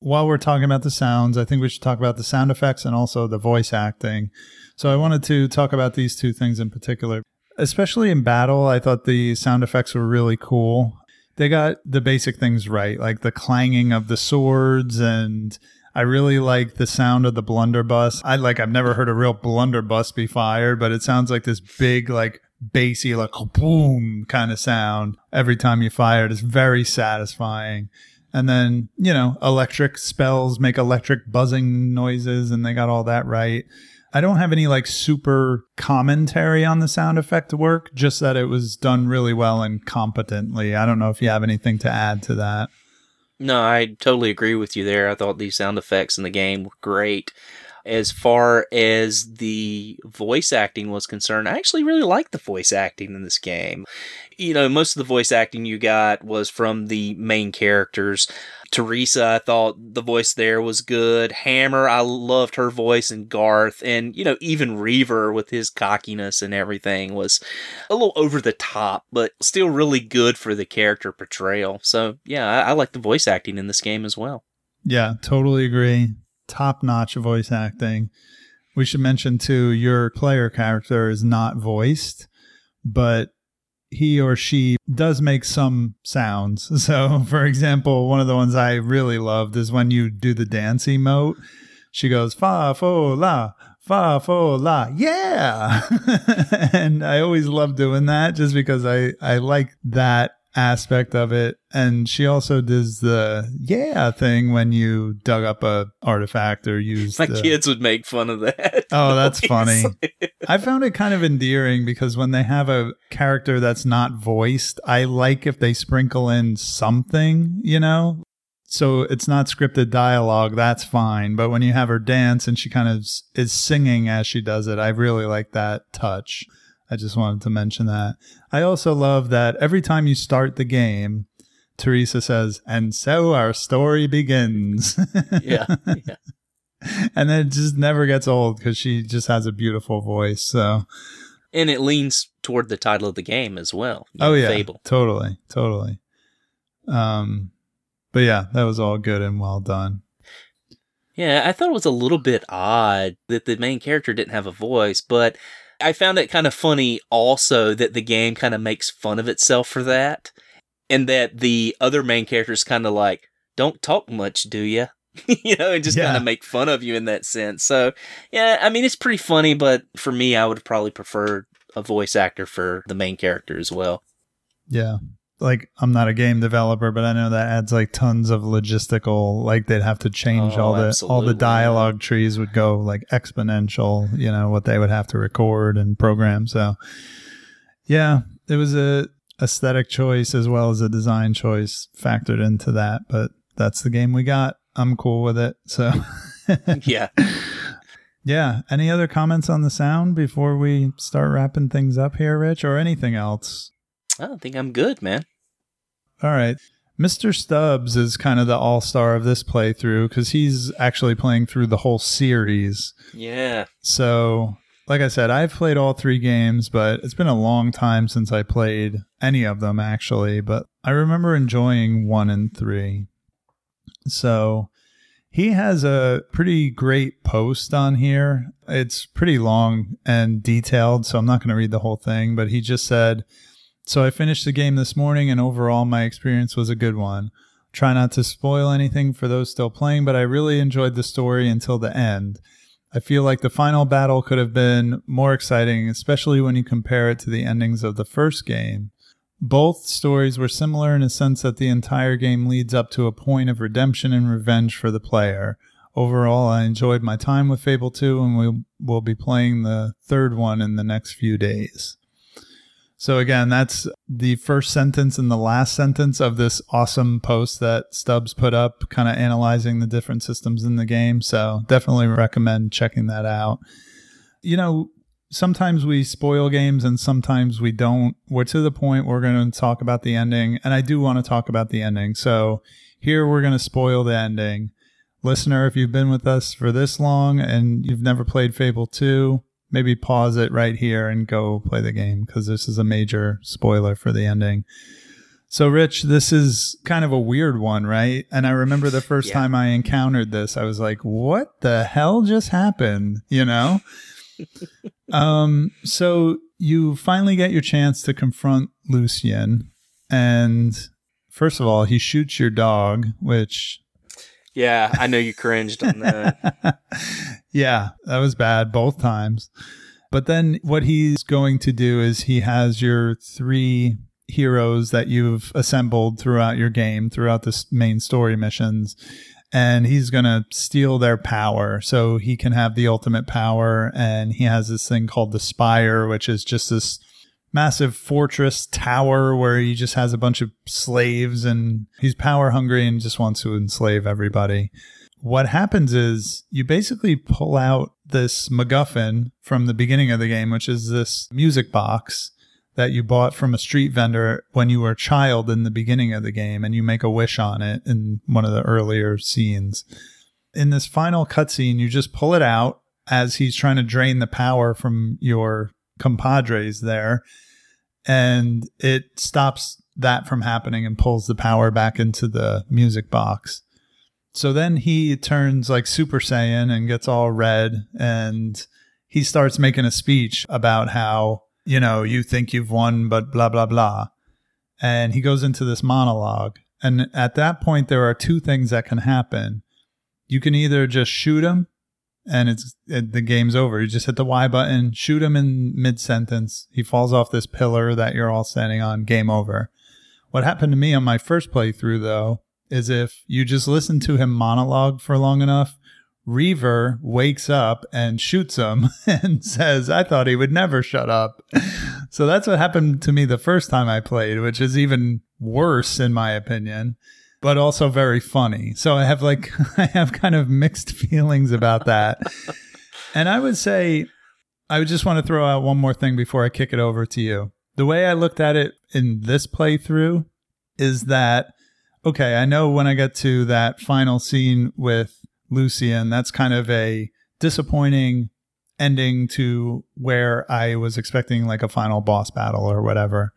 While we're talking about the sounds, I think we should talk about the sound effects and also the voice acting. So I wanted to talk about these two things in particular. Especially in battle, I thought the sound effects were really cool. They got the basic things right, like the clanging of the swords and I really like the sound of the blunderbuss. I like I've never heard a real blunderbuss be fired, but it sounds like this big like bassy like boom kind of sound every time you fire it. It's very satisfying. And then, you know, electric spells make electric buzzing noises and they got all that right. I don't have any like super commentary on the sound effect work, just that it was done really well and competently. I don't know if you have anything to add to that. No, I totally agree with you there. I thought these sound effects in the game were great. As far as the voice acting was concerned, I actually really liked the voice acting in this game. You know, most of the voice acting you got was from the main characters. Theresa, I thought the voice there was good. Hammer, I loved her voice, and Garth, and you know, even Reaver with his cockiness and everything was a little over the top, but still really good for the character portrayal. So, yeah, I, I like the voice acting in this game as well. Yeah, totally agree. Top notch voice acting. We should mention too, your player character is not voiced, but he or she does make some sounds. [LAUGHS] So, for example, one of the ones I really loved is when you do the dance emote. She goes fa fo la fa fo la yeah, [LAUGHS] and I always love doing that just because I I like that aspect of it. And she also does the yeah thing when you dug up a artifact or used. My the, kids would make fun of that. Oh, [LAUGHS] that's funny. I found it kind of endearing because when they have a character that's not voiced, I like if they sprinkle in something, you know? So it's not scripted dialogue, that's fine. But when you have her dance and she kind of is singing as she does it, I really like that touch. I just wanted to mention that. I also love that every time you start the game, Theresa says, and so our story begins. [LAUGHS] yeah, yeah. and then it just never gets old because she just has a beautiful voice. So, And it leans toward the title of the game as well. oh know, yeah, Fable. totally, totally. Um, but yeah, that was all good and well done. Yeah, I thought it was a little bit odd that the main character didn't have a voice, but I found it kind of funny also that the game kind of makes fun of itself for that. And that the other main characters kind of like, don't talk much, do you? [LAUGHS] you know, and just kind of make fun of you in that sense. So, yeah, I mean, it's pretty funny, but for me, I would probably prefer a voice actor for the main character as well. Yeah. Like I'm not a game developer, but I know that adds like tons of logistical like they'd have to change Oh, all the all the dialogue trees would go like exponential, you know, what they would have to record and program. So yeah, it was a aesthetic choice as well as a design choice factored into that, but that's the game we got. I'm cool with it. So [LAUGHS] yeah. [LAUGHS] yeah, any other comments on the sound before we start wrapping things up here, Rich, or anything else? I don't think I'm good, man. All right. Mr. Stubbs is kind of the all star of this playthrough because he's actually playing through the whole series. Yeah. So, like I said, I've played all three games, but it's been a long time since I played any of them, actually. But I remember enjoying one and three. So, he has a pretty great post on here. It's pretty long and detailed, so I'm not going to read the whole thing, but he just said, so I finished the game this morning, and overall, my experience was a good one. Try not to spoil anything for those still playing, but I really enjoyed the story until the end. I feel like the final battle could have been more exciting, especially when you compare it to the endings of the first game. Both stories were similar in a sense that the entire game leads up to a point of redemption and revenge for the player. Overall, I enjoyed my time with Fable 2, and we will be playing the third one in the next few days. So again, that's the first sentence and the last sentence of this awesome post that Stubbs put up, kind of analyzing the different systems in the game. So definitely recommend checking that out. You know, sometimes we spoil games and sometimes we don't. We're to the point we're going to talk about the ending, and I do want to talk about the ending. So here we're going to spoil the ending. Listener, if you've been with us for this long and you've never played Fable 2, maybe pause it right here and go play the game because this is a major spoiler for the ending. So, Rich, this is kind of a weird one, right? And I remember the first Yeah. time I encountered this, I was like, what the hell just happened? You know? [LAUGHS] um, so you finally get your chance to confront Lucien. And first of all, he shoots your dog, which Yeah, I know you cringed on that. [LAUGHS] yeah, that was bad both times. But then what he's going to do is he has your three heroes that you've assembled throughout your game, throughout the main story missions, and he's going to steal their power so he can have the ultimate power. And he has this thing called the Spire, which is just this massive fortress tower where he just has a bunch of slaves and he's power hungry and just wants to enslave everybody what happens is you basically pull out this MacGuffin from the beginning of the game, which is this music box that you bought from a street vendor when you were a child in the beginning of the game, and you make a wish on it in one of the earlier scenes. In this final cutscene, you just pull it out as he's trying to drain the power from your compadres there, and it stops that from happening and pulls the power back into the music box. So then he turns like Super Saiyan and gets all red and he starts making a speech about how, you know, you think you've won, but blah, blah, blah. And he goes into this monologue. And at that point, there are two things that can happen. You can either just shoot him and it's it, the game's over. You just hit the Y button, shoot him in mid sentence. He falls off this pillar that you're all standing on, game over. What happened to me on my first playthrough, though, is if you just listen to him monologue for long enough, Reaver wakes up and shoots him [LAUGHS] and says, I thought he would never shut up. So that's what happened to me the first time I played, which is even worse in my opinion, but also very funny. So I have like, [LAUGHS] I have kind of mixed feelings about that. and I would say, I would just want to throw out one more thing before I kick it over to you. The way I looked at it in this playthrough is that okay, I know when I get to that final scene with Lucien, that's kind of a disappointing ending to where I was expecting like a final boss battle or whatever.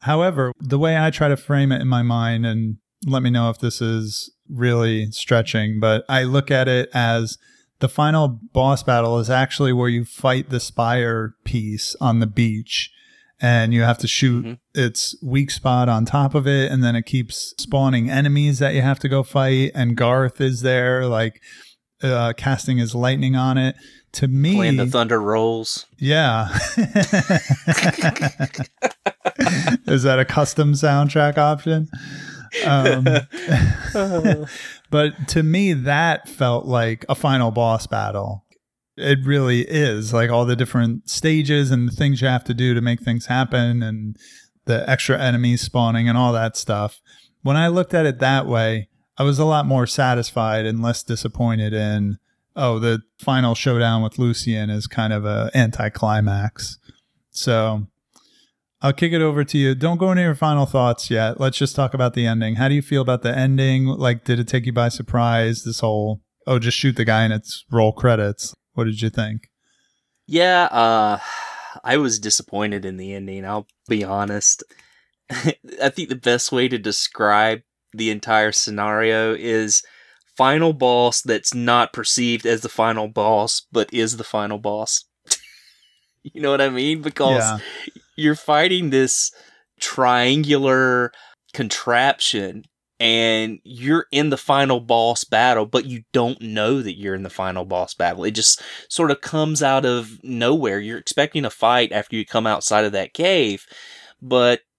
However, the way I try to frame it in my mind, and let me know if this is really stretching, but I look at it as the final boss battle is actually where you fight the spire piece on the beach and you have to shoot Mhm. its weak spot on top of it and then it keeps spawning enemies that you have to go fight and garth is there like uh, casting his lightning on it to me Playing the thunder rolls. yeah [LAUGHS] [LAUGHS] is that a custom soundtrack option um, [LAUGHS] [LAUGHS] but to me that felt like a final boss battle. It really is like all the different stages and the things you have to do to make things happen and the extra enemies spawning and all that stuff. When i looked at it that way i was a lot more satisfied and less disappointed in oh the final showdown with Lucien is kind of a anticlimax. So I'll kick it over to you. Don't go into your final thoughts yet. Let's just talk about the ending. How do you feel about the ending? Like, did it take you by surprise? This whole, oh, just shoot the guy and it's roll credits. What did you think? Yeah, uh, I was disappointed in the ending. I'll be honest. [LAUGHS] I think the best way to describe the entire scenario is final boss that's not perceived as the final boss, but is the final boss. [LAUGHS] you know what I mean? Because Yeah. You're fighting this triangular contraption and you're in the final boss battle, but you don't know that you're in the final boss battle. It just sort of comes out of nowhere. You're expecting a fight after you come outside of that cave, but [SIGHS]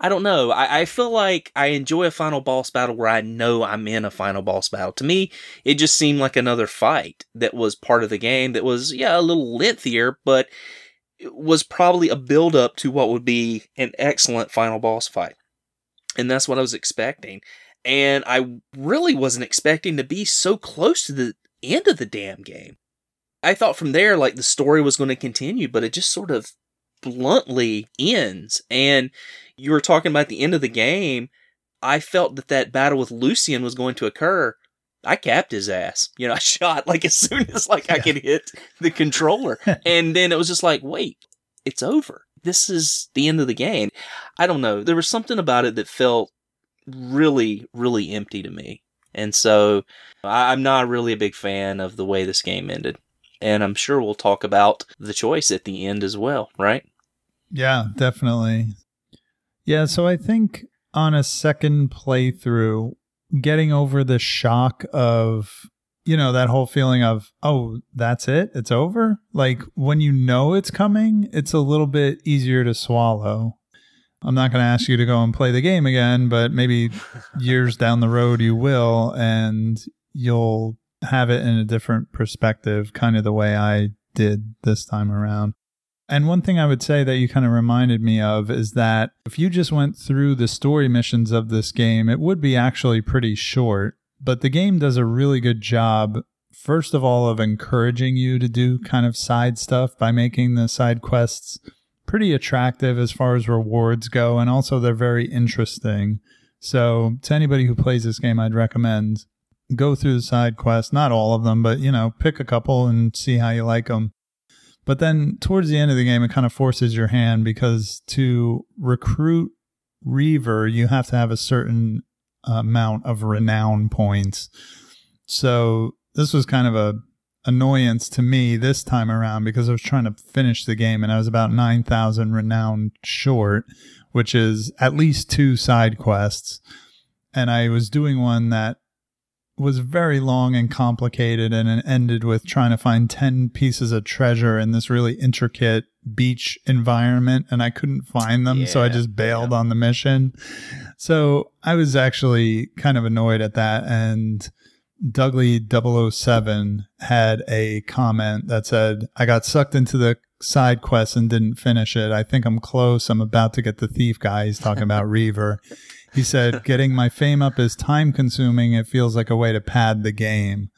I don't know. I, I feel like I enjoy a final boss battle where I know I'm in a final boss battle. To me, it just seemed like another fight that was part of the game that was, yeah, a little lengthier, but was probably a build up to what would be an excellent final boss fight. And that's what I was expecting. And I really wasn't expecting to be so close to the end of the damn game. I thought from there, like the story was going to continue, but it just sort of bluntly ends. And you were talking about the end of the game. I felt that that battle with Lucien was going to occur. I capped his ass. You know, [LAUGHS] I shot like as soon as like I could hit the controller. [LAUGHS] and then it was just like, wait, it's over. This is the end of the game. I don't know. There was something about it that felt really, really empty to me. And so I- I'm not really a big fan of the way this game ended. And I'm sure we'll talk about the choice at the end as well, right? Yeah, definitely. Yeah, so I think on a second playthrough, getting over the shock of, you know, that whole feeling of, oh, that's it? It's over? Like when you know it's coming, it's a little bit easier to swallow. I'm not going to ask you to go and play the game again, but maybe [LAUGHS] years down the road you will, and you'll have it in a different perspective, kind of the way I did this time around. And one thing I would say that you kind of reminded me of is that if you just went through the story missions of this game, it would be actually pretty short. But the game does a really good job, first of all, of encouraging you to do kind of side stuff by making the side quests pretty attractive as far as rewards go. And also, they're very interesting. So, to anybody who plays this game, I'd recommend go through the side quests, not all of them, but you know, pick a couple and see how you like them. But then towards the end of the game, it kind of forces your hand because to recruit Reaver, you have to have a certain amount of renown points. So this was kind of a annoyance to me this time around because I was trying to finish the game and I was about 9,000 renown short, which is at least two side quests. And I was doing one that was very long and complicated and it ended with trying to find 10 pieces of treasure in this really intricate beach environment and I couldn't find them so I just bailed yeah. on the mission. So I was actually kind of annoyed at that and Dougley 007 had a comment that said, I got sucked into the side quest and didn't finish it. I think I'm close. I'm about to get the thief guy. He's talking about [LAUGHS] Reaver. He said, [LAUGHS] getting my fame up is time consuming. It feels like a way to pad the game.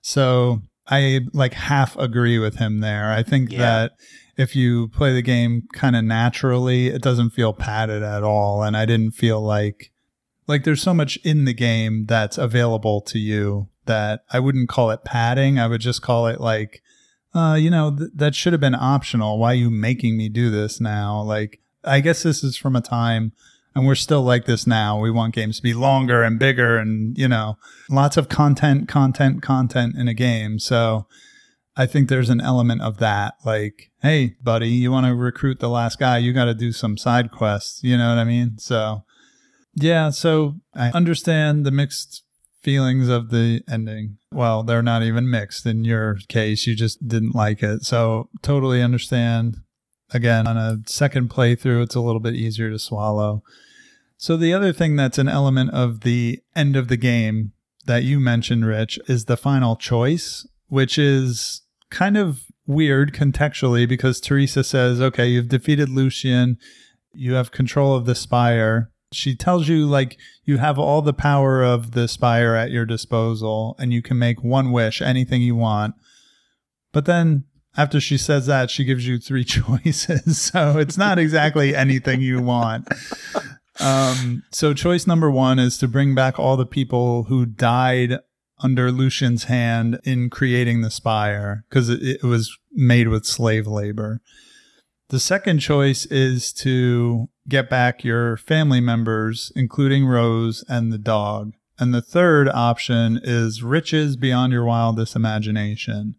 So I like half agree with him there. I think Yeah. that if you play the game kind of naturally, it doesn't feel padded at all. And I didn't feel like like there's so much in the game that's available to you that I wouldn't call it padding. I would just call it like, uh, you know, th- that should have been optional. Why are you making me do this now? Like, I guess this is from a time, and we're still like this now. We want games to be longer and bigger, and you know, lots of content, content, content in a game. So. I think there's an element of that. Like, hey, buddy, you want to recruit the last guy? You got to do some side quests. You know what I mean? So, yeah, so I understand the mixed feelings of the ending. Well, they're not even mixed in your case. You just didn't like it. So, totally understand. Again, on a second playthrough, it's a little bit easier to swallow. So, the other thing that's an element of the end of the game that you mentioned, Rich, is the final choice, which is kind of weird contextually because Theresa says, okay, you've defeated Lucien, you have control of the spire. She tells you, like, you have all the power of the spire at your disposal and you can make one wish, anything you want. But then after she says that, she gives you three [LAUGHS] choices. So it's not exactly anything you want. Um, so choice number one is to bring back all the people who died under Lucien's hand in creating the spire because it, it was made with slave labor. The second choice is to get back your family members, including Rose and the dog. And the third option is riches beyond your wildest imagination.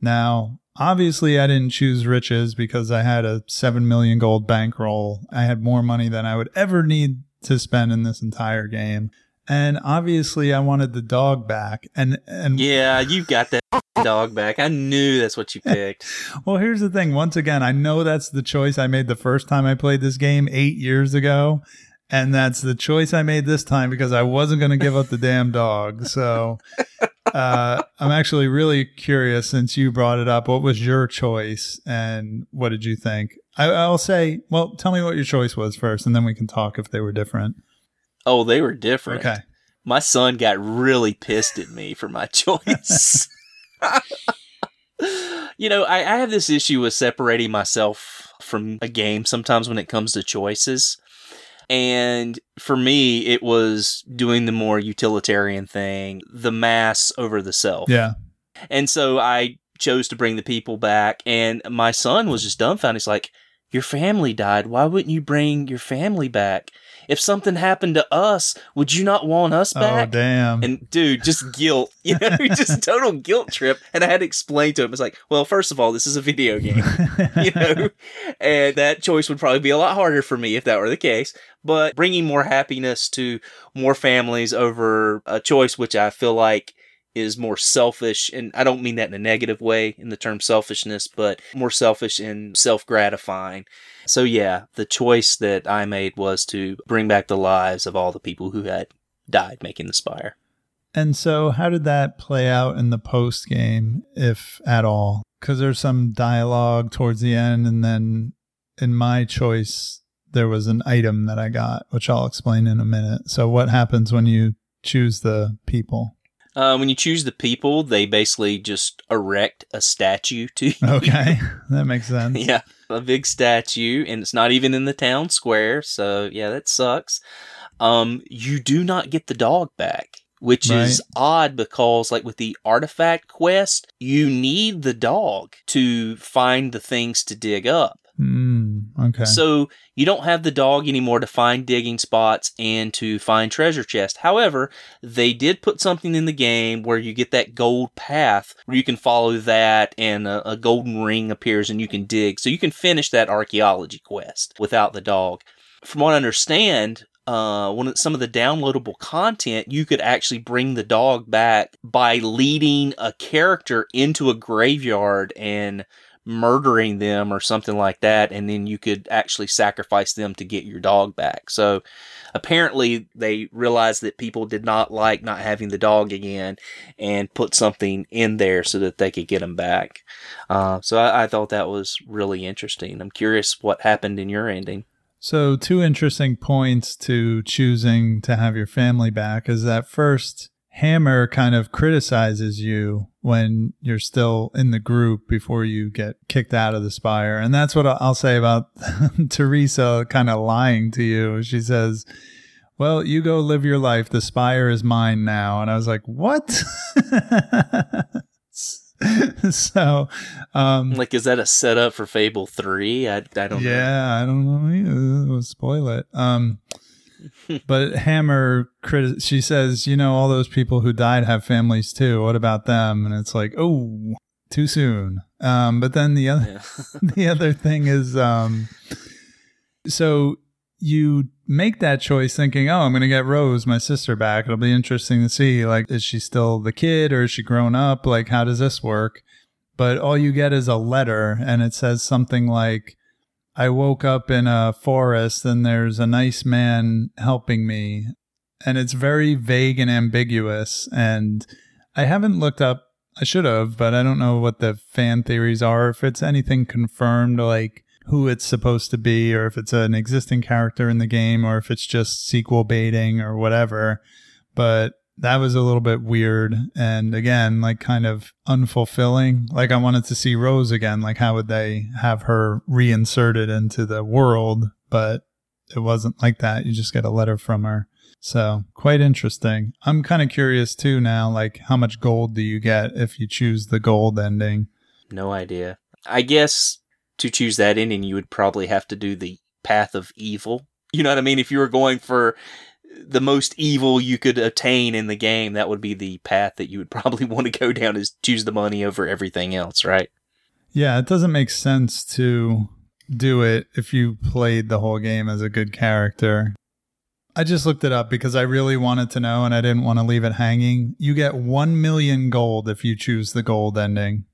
Now, obviously, I didn't choose riches because I had a 7 million gold bankroll. I had more money than I would ever need to spend in this entire game. And obviously, I wanted the dog back. And, and Yeah, you got that [LAUGHS] dog back. I knew that's what you [LAUGHS] picked. Well, here's the thing. Once again, I know that's the choice I made the first time I played this game eight years ago. And that's the choice I made this time because I wasn't going to give up the damn dog. So [LAUGHS] uh, I'm actually really curious since you brought it up. What was your choice, and what did you think? I, I'll say, well, tell me what your choice was first, and then we can talk if they were different. Oh, they were different. Okay. My son got really pissed at me for my [LAUGHS] choice. you know, I, I have this issue with separating myself from a game sometimes when it comes to choices. And for me, it was doing the more utilitarian thing, the mass over the self. Yeah. And so I chose to bring the people back. And my son was just dumbfounded. He's like, Your family died. Why wouldn't you bring your family back? If something happened to us, would you not want us oh, back? Oh, damn. and dude, just guilt, [LAUGHS] you know, just total guilt trip. And I had to explain to him, it's like, well, first of all, this is a video [LAUGHS] game, you know, and that choice would probably be a lot harder for me if that were the case. But bringing more happiness to more families over a choice which I feel like is more selfish, and I don't mean that in a negative way in the term selfishness, but more selfish and self gratifying. So, yeah, the choice that I made was to bring back the lives of all the people who had died making the spire. And so, how did that play out in the post game, if at all? Because there's some dialogue towards the end, and then in my choice, there was an item that I got, which I'll explain in a minute. So, what happens when you choose the people? Uh, when you choose the people, they basically just erect a statue to you. [LAUGHS] Okay, [LAUGHS] that makes sense. yeah, a big statue, and it's not even in the town square. So yeah, that sucks. Um, you do not get the dog back, which is odd because, like with the artifact quest, you need the dog to find the things to dig up. Mm, okay. So you don't have the dog anymore to find digging spots and to find treasure chests. However, they did put something in the game where you get that gold path where you can follow that and a, a golden ring appears and you can dig. So you can finish that archaeology quest without the dog. From what I understand, uh, one of some of the downloadable content, you could actually bring the dog back by leading a character into a graveyard and murdering them or something like that, and then you could actually sacrifice them to get your dog back. So apparently, they realized that people did not like not having the dog again and put something in there so that they could get him back. Uh, so I, I thought that was really interesting. I'm curious what happened in your ending. So, two interesting points to choosing to have your family back is that first, Hammer kind of criticizes you when you're still in the group before you get kicked out of the spire. And that's what I'll say about [LAUGHS] Theresa kind of lying to you. She says, Well, you go live your life. The spire is mine now. And I was like, What? [LAUGHS] so, um, Like, is that a setup for Fable 3? I, I don't know. yeah, I don't know. either. We'll spoil it. Um, but Hammer, criti- she says, you know, all those people who died have families too. What about them? And it's like, oh, too soon. Um, but then the other, Yeah. [LAUGHS] the other thing is, um, so you make that choice thinking, oh, I'm going to get Rose, my sister, back. It'll be interesting to see, like, is she still the kid or is she grown up? Like, how does this work? But all you get is a letter, and it says something like, I woke up in a forest and there's a nice man helping me. And it's very vague and ambiguous. And I haven't looked up, I should have, but I don't know what the fan theories are. If it's anything confirmed, like who it's supposed to be, or if it's an existing character in the game, or if it's just sequel baiting or whatever. But that was a little bit weird. And again, like kind of unfulfilling. Like I wanted to see Rose again. Like how would they have her reinserted into the world? But it wasn't like that. You just get a letter from her. So quite interesting. I'm kind of curious too now, like how much gold do you get if you choose the gold ending? No idea. I guess to choose that ending, you would probably have to do the path of evil. You know what I mean? If you were going for the most evil you could attain in the game, that would be the path that you would [LAUGHS] probably want to go down is choose the money over everything else, right? Yeah, it doesn't make sense to do it if you played the whole game as a good character. I just looked it up because I really wanted to know and I didn't want to leave it hanging. You get 1 million gold if you choose the gold ending,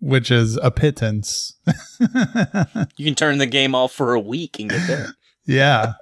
which is a pittance. [LAUGHS] You can turn the game off for a week and get there. [LAUGHS] yeah.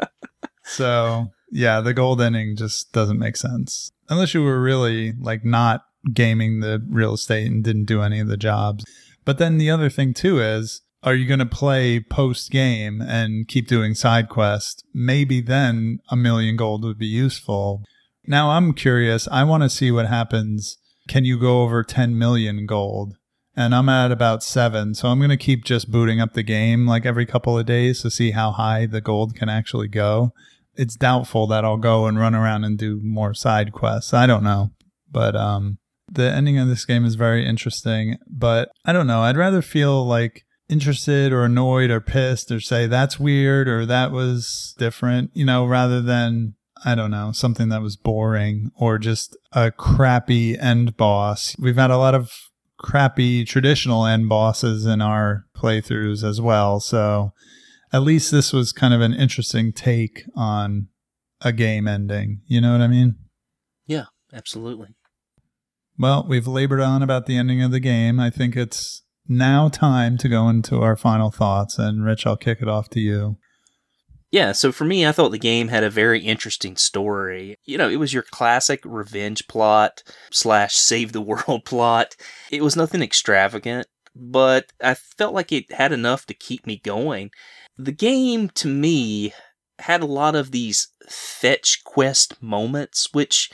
So, yeah, the gold ending just doesn't make sense. Unless you were really like not gaming the real estate and didn't do any of the jobs. But then the other thing too is are you going to play post game and keep doing side quests? Maybe then a million gold would be useful. Now I'm curious. I want to see what happens. Can you go over 10 million gold? And I'm at about seven. So I'm going to keep just booting up the game like every couple of days to see how high the gold can actually go. It's doubtful that I'll go and run around and do more side quests. I don't know. But um, the ending of this game is very interesting. But I don't know. I'd rather feel like interested or annoyed or pissed or say that's weird or that was different, you know, rather than, I don't know, something that was boring or just a crappy end boss. We've had a lot of crappy traditional end bosses in our playthroughs as well. So at least this was kind of an interesting take on a game ending. You know what I mean? Yeah, absolutely. Well, we've labored on about the ending of the game. I think it's now time to go into our final thoughts. And Rich, I'll kick it off to you. Yeah, so for me, I thought the game had a very interesting story. You know, it was your classic revenge plot slash save the world [LAUGHS] plot. It was nothing extravagant, but I felt like it had enough to keep me going. The game, to me, had a lot of these fetch quest moments, which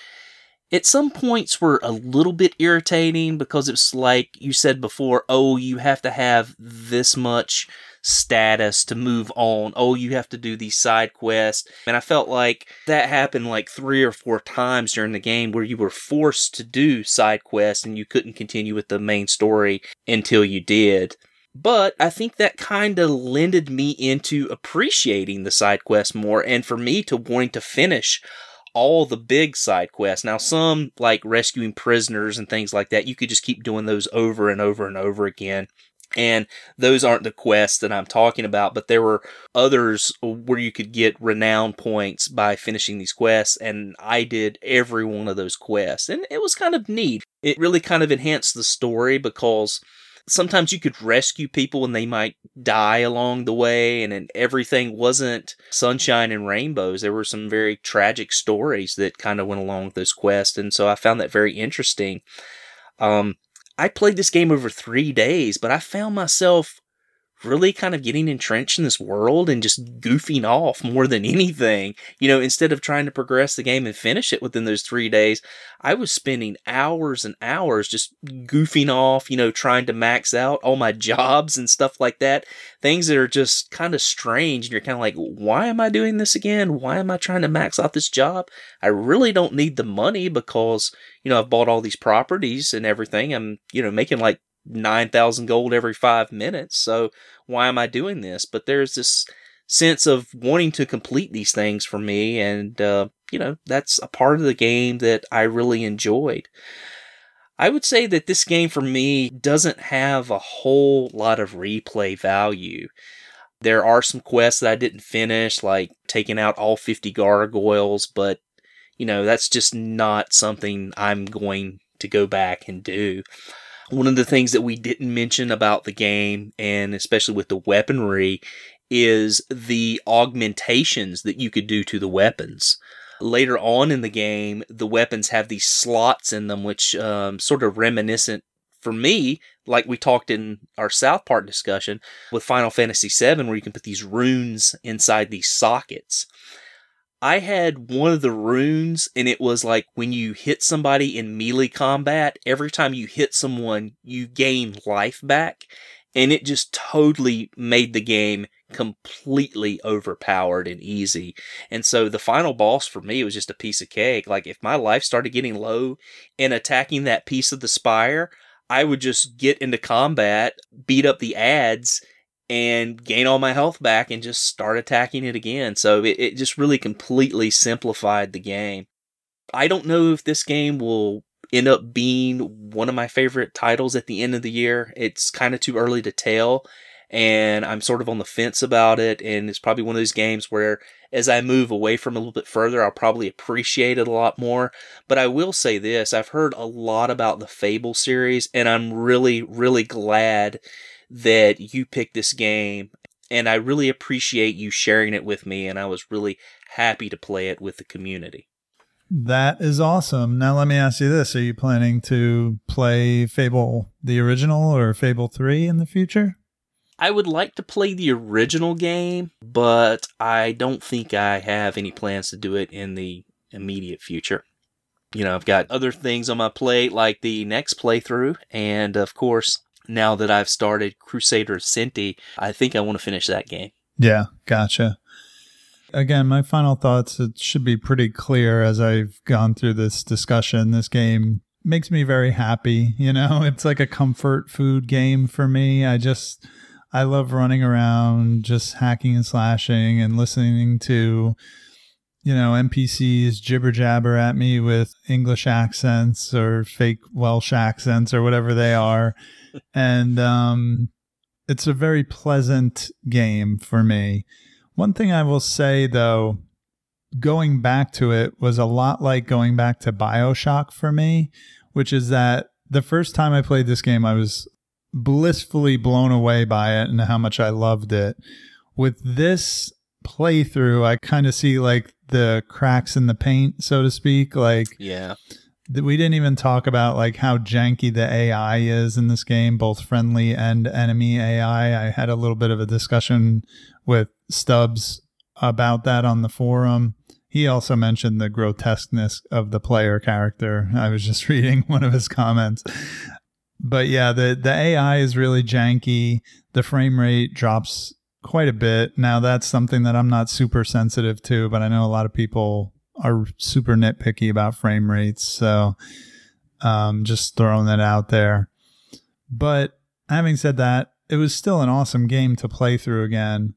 at some points were a little bit irritating because it's like you said before, oh, you have to have this much status to move on. Oh, you have to do these side quests. And I felt like that happened like three or four times during the game where you were forced to do side quests and you couldn't continue with the main story until you did. But I think that kind of lended me into appreciating the side quests more and for me to wanting to finish all the big side quests. Now, some like rescuing prisoners and things like that, you could just keep doing those over and over and over again. And those aren't the quests that I'm talking about, but there were others where you could get renown points by finishing these quests. And I did every one of those quests. And it was kind of neat. It really kind of enhanced the story because sometimes you could rescue people and they might die along the way and, and everything wasn't sunshine and rainbows. There were some very tragic stories that kind of went along with those quests and so i found that very interesting. Um, i played this game over three days but i found myself really kind of getting entrenched in this world and just goofing off more than anything. You know, instead of trying to progress the game and finish it within those three days, I was spending hours and hours just goofing off, you know, trying to max out all my [LAUGHS] jobs and stuff like that. Things that are just kind of strange. And you're kind of like, why am I doing this again? Why am I trying to max out this job? I really don't need the money because, you know, I've bought all these properties and everything. I'm, you know, making like 9,000 gold every five minutes. So why am I doing this? But there's this sense of wanting to complete these things for me. And, uh, you know, that's a part of the game that I really enjoyed. I would say that this game for me doesn't have a whole lot of replay value. There are some quests that I didn't finish, like taking out all 50 gargoyles, but, you know, that's just not something I'm going to go back and do. One of the things that we didn't mention about the game, and especially with the weaponry, is the augmentations that you could do to the weapons. Later on in the game, the weapons have these slots in them, which um, sort of reminiscent for me, like we talked in our South Park discussion with Final Fantasy VII, where you can put these runes inside these sockets. I had one of the runes, and it was like when you hit somebody in melee combat, every time you hit someone, you gain life back. And it just totally made the game completely overpowered and easy. And so the final boss for me was just a piece of cake. Like if my life started getting low and attacking that piece of the spire, I would just get into combat, beat up the ads, and gain all my health back and just start attacking it again. So it, it just really completely simplified the game. I don't know if this game will end up being one of my favorite titles at the end of the year. It's kind of too early to tell, and I'm sort of on the fence about it. And it's probably one of those games where, as I move away from a little bit further, I'll probably appreciate it a lot more. But I will say this I've heard a lot about the Fable series, and I'm really, really glad that you picked this game and I really appreciate you sharing it with me and I was really happy to play it with the community. That is awesome. Now let me ask you this: Are you planning to play Fable the original or Fable 3 in the future? I would like to play the original game, but I don't think I have any plans to do it in the immediate future. You know, I've got other things on my plate like the next playthrough, and of course, now that I've started Crusader Cinti, I think I want to finish that game. Yeah, gotcha. Again, my final thoughts it should be pretty clear as I've gone through this discussion. This game makes me very happy, you know? [LAUGHS] It's like a comfort food game for me. I just I love running around just hacking and slashing and listening to you know, NPCs jibber jabber at me with English accents or fake Welsh accents or whatever they are. And um, it's a very pleasant game for me. One thing I will say though, going back to it was a lot like going back to Bioshock for me, which is that the first time I played this game, I was blissfully blown away by it and how much I loved it. With this playthrough, I kind of see like the cracks in the paint, so to speak. Like, Yeah. We didn't even talk about like how janky the AI is in this game, both friendly and enemy AI. I had a little bit of a discussion with Stubbs about that on the forum. He also mentioned the grotesqueness of the player character. I was just [LAUGHS] reading one of his comments. But yeah, the the AI is really janky. The frame rate drops quite a bit. Now that's something that I'm not super sensitive to, but I know a lot of people are super nitpicky about frame rates. So um, just throwing that out there. But having said that, it was still an awesome game to play through again.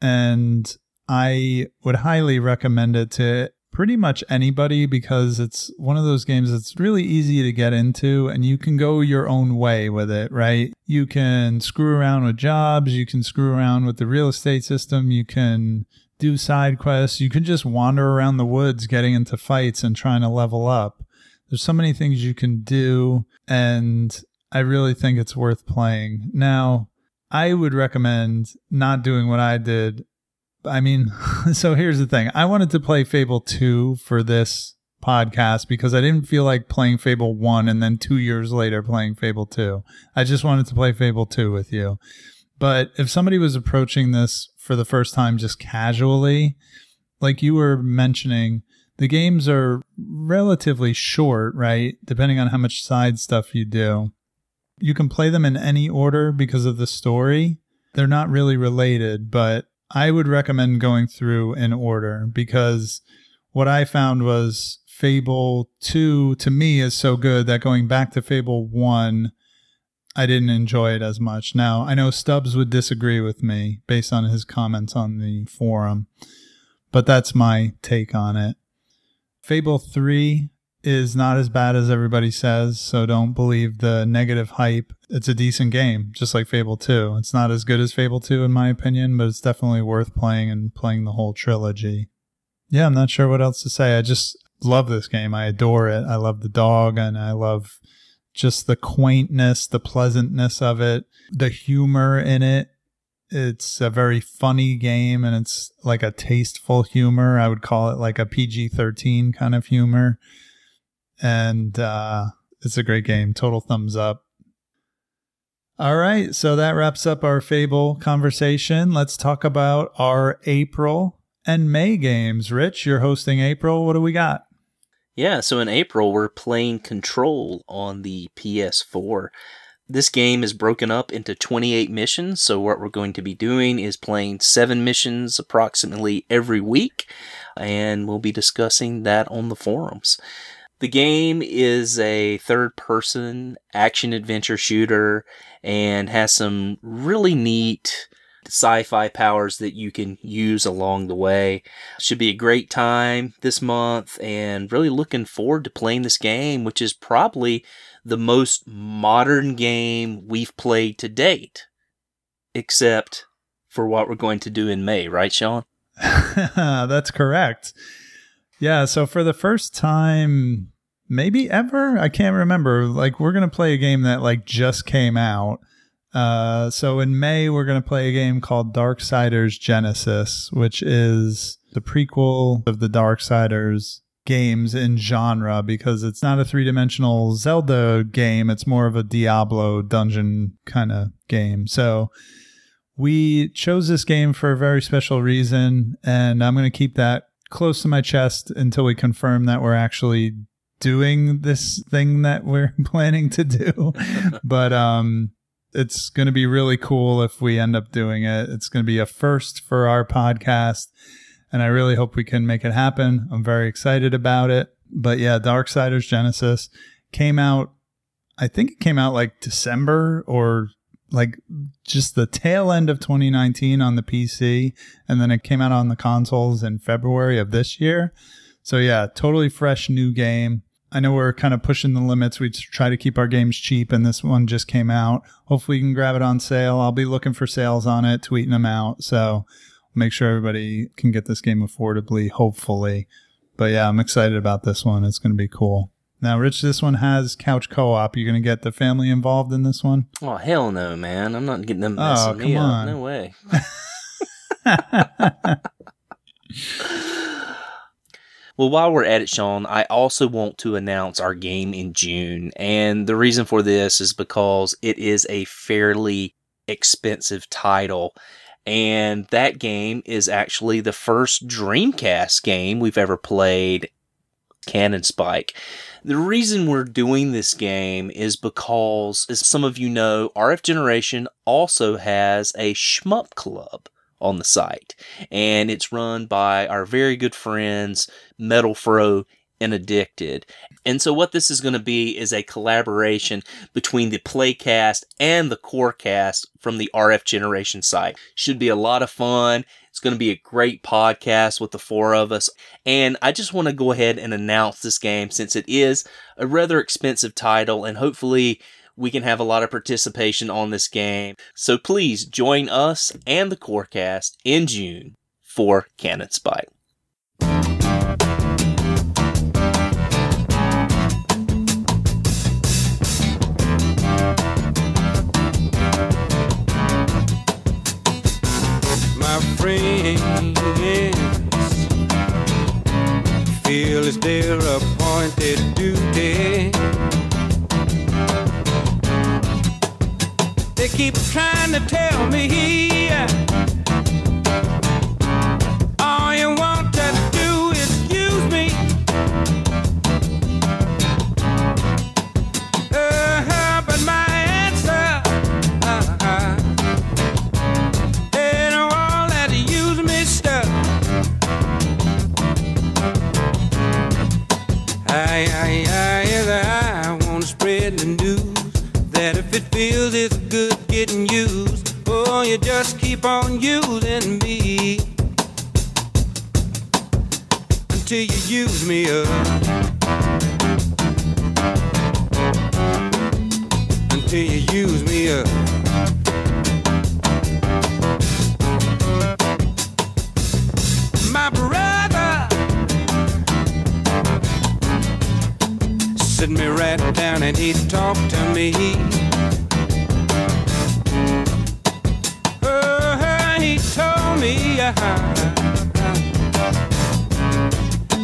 And I would highly recommend it to pretty much anybody because it's one of those games that's really easy to get into and you can go your own way with it, right? You can screw around with jobs, you can screw around with the real estate system, you can do side quests, you can just wander around the woods getting into fights and trying to level up. There's so many things you can do and I really think it's worth playing. Now, I would recommend not doing what I did I mean, [LAUGHS] so here's the thing. I wanted to play Fable 2 for this podcast because I didn't feel like playing Fable 1 and then 2 years later playing Fable 2. I just wanted to play Fable 2 with you. But if somebody was approaching this for the first time just casually, like you were mentioning, the games are relatively short, right? Depending on how much side stuff you do. You can play them in any order because of the story. They're not really related, but I would recommend going through in order because what I found was Fable 2 to me is so good that going back to Fable 1, I didn't enjoy it as much. Now, I know Stubbs would disagree with me based on his comments on the forum, but that's my take on it. Fable 3 is not as bad as everybody says, so don't believe the negative hype. It's a decent game, just like Fable 2. It's not as good as Fable 2 in my opinion, but it's definitely worth playing and playing the whole trilogy. Yeah, I'm not sure what else to say. I just love this game. I adore it. I love the dog and I love just the quaintness, the pleasantness of it, the humor in it. It's a very funny game and it's like a tasteful humor. I would call it like a PG 13 kind of humor and uh, it's a great game. Total thumbs up. All right, so that wraps up our Fable conversation. Let's talk about our April and May games. Rich, you're hosting April. What do we got? Yeah, so in April, we're playing Control on the PS4. This game is broken up into 28 missions, so what we're going to be doing is playing seven missions approximately every week, and we'll be discussing that on the forums. The game is a third person action adventure shooter and has some really neat sci fi powers that you can use along the way. Should be a great time this month and really looking forward to playing this game, which is probably the most modern game we've played to date, except for what we're going to do in May, right, Sean? [LAUGHS] That's correct. Yeah, so for the first time, maybe ever, I can't remember. Like we're gonna play a game that like just came out. Uh, so in May we're gonna play a game called Darksiders Genesis, which is the prequel of the Darksiders games in genre because it's not a three dimensional Zelda game. It's more of a Diablo dungeon kind of game. So we chose this game for a very special reason, and I'm going to keep that close to my chest until we confirm that we're actually doing this thing that we're [LAUGHS] planning to do. [LAUGHS] but um it's going to be really cool if we end up doing it. It's going to be a first for our podcast and I really hope we can make it happen. I'm very excited about it. But yeah, Darksiders Genesis came out I think it came out like December or like just the tail end of 2019 on the PC and then it came out on the consoles in February of this year. So yeah, totally fresh new game. I know we're kind of pushing the limits. We try to keep our games cheap, and this one just came out. Hopefully, you can grab it on sale. I'll be looking for sales on it, tweeting them out. So make sure everybody can get this game affordably, hopefully. But yeah, I'm excited about this one. It's going to be cool. Now, Rich, this one has couch co op. You're going to get the family involved in this one? Oh hell no, man! I'm not getting them Oh, messing me come up. on. No way. [LAUGHS] [LAUGHS] [LAUGHS] Well, while we're at it, Sean, I also want to announce our game in June. And the reason for this is because it is a fairly expensive title. And that game is actually the first Dreamcast game we've ever played, Cannon Spike. The reason we're doing this game is because, as some of you know, RF Generation also has a shmup club on the site. And it's run by our very good friends, Metal Fro and Addicted. And so what this is going to be is a collaboration between the Playcast and the Corecast from the RF Generation site. Should be a lot of fun. It's going to be a great podcast with the four of us. And I just want to go ahead and announce this game since it is a rather expensive title and hopefully we can have a lot of participation on this game. So please join us and the Corecast in June for Cannon Spike. my friends feel it's their appointed duty. Keep trying to tell me all you want to do is use me. Uh-huh, but my answer. uh-uh, and all that use me stuff. I, I, I, yes, I want to spread the news that if it feels it's good getting used, oh, you just keep on using me until you use me up. Until you use me up. my brother. Sit me right down and he talked to me. Me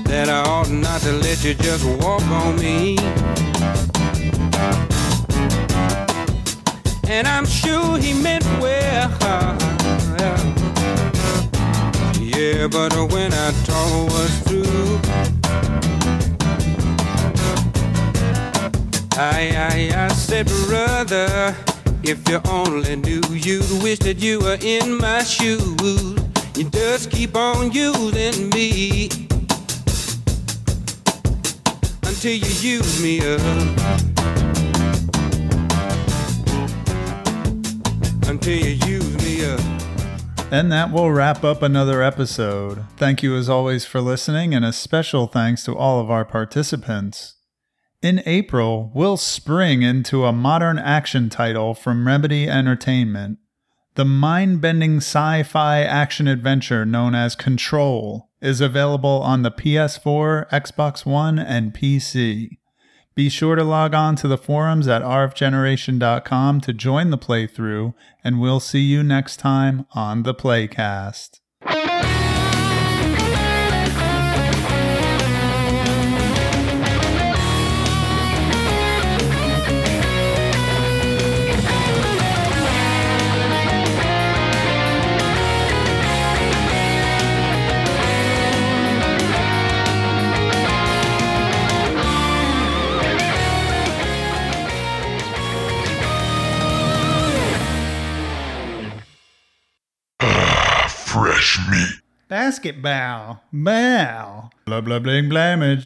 that I ought not to let you just walk on me. And I'm sure he meant well. Yeah, but when I talk was through, I, I, I said, brother, if you only knew, you'd wish that you were in my shoes. You just keep on using me until you use me up. Until you use me up. And that will wrap up another episode. Thank you as always for listening, and a special thanks to all of our participants. In April, we'll spring into a modern action title from Remedy Entertainment. The mind bending sci fi action adventure known as Control is available on the PS4, Xbox One, and PC. Be sure to log on to the forums at rfgeneration.com to join the playthrough, and we'll see you next time on the Playcast. Fresh meat. Basketball. Bow. Blah blah bling blamage.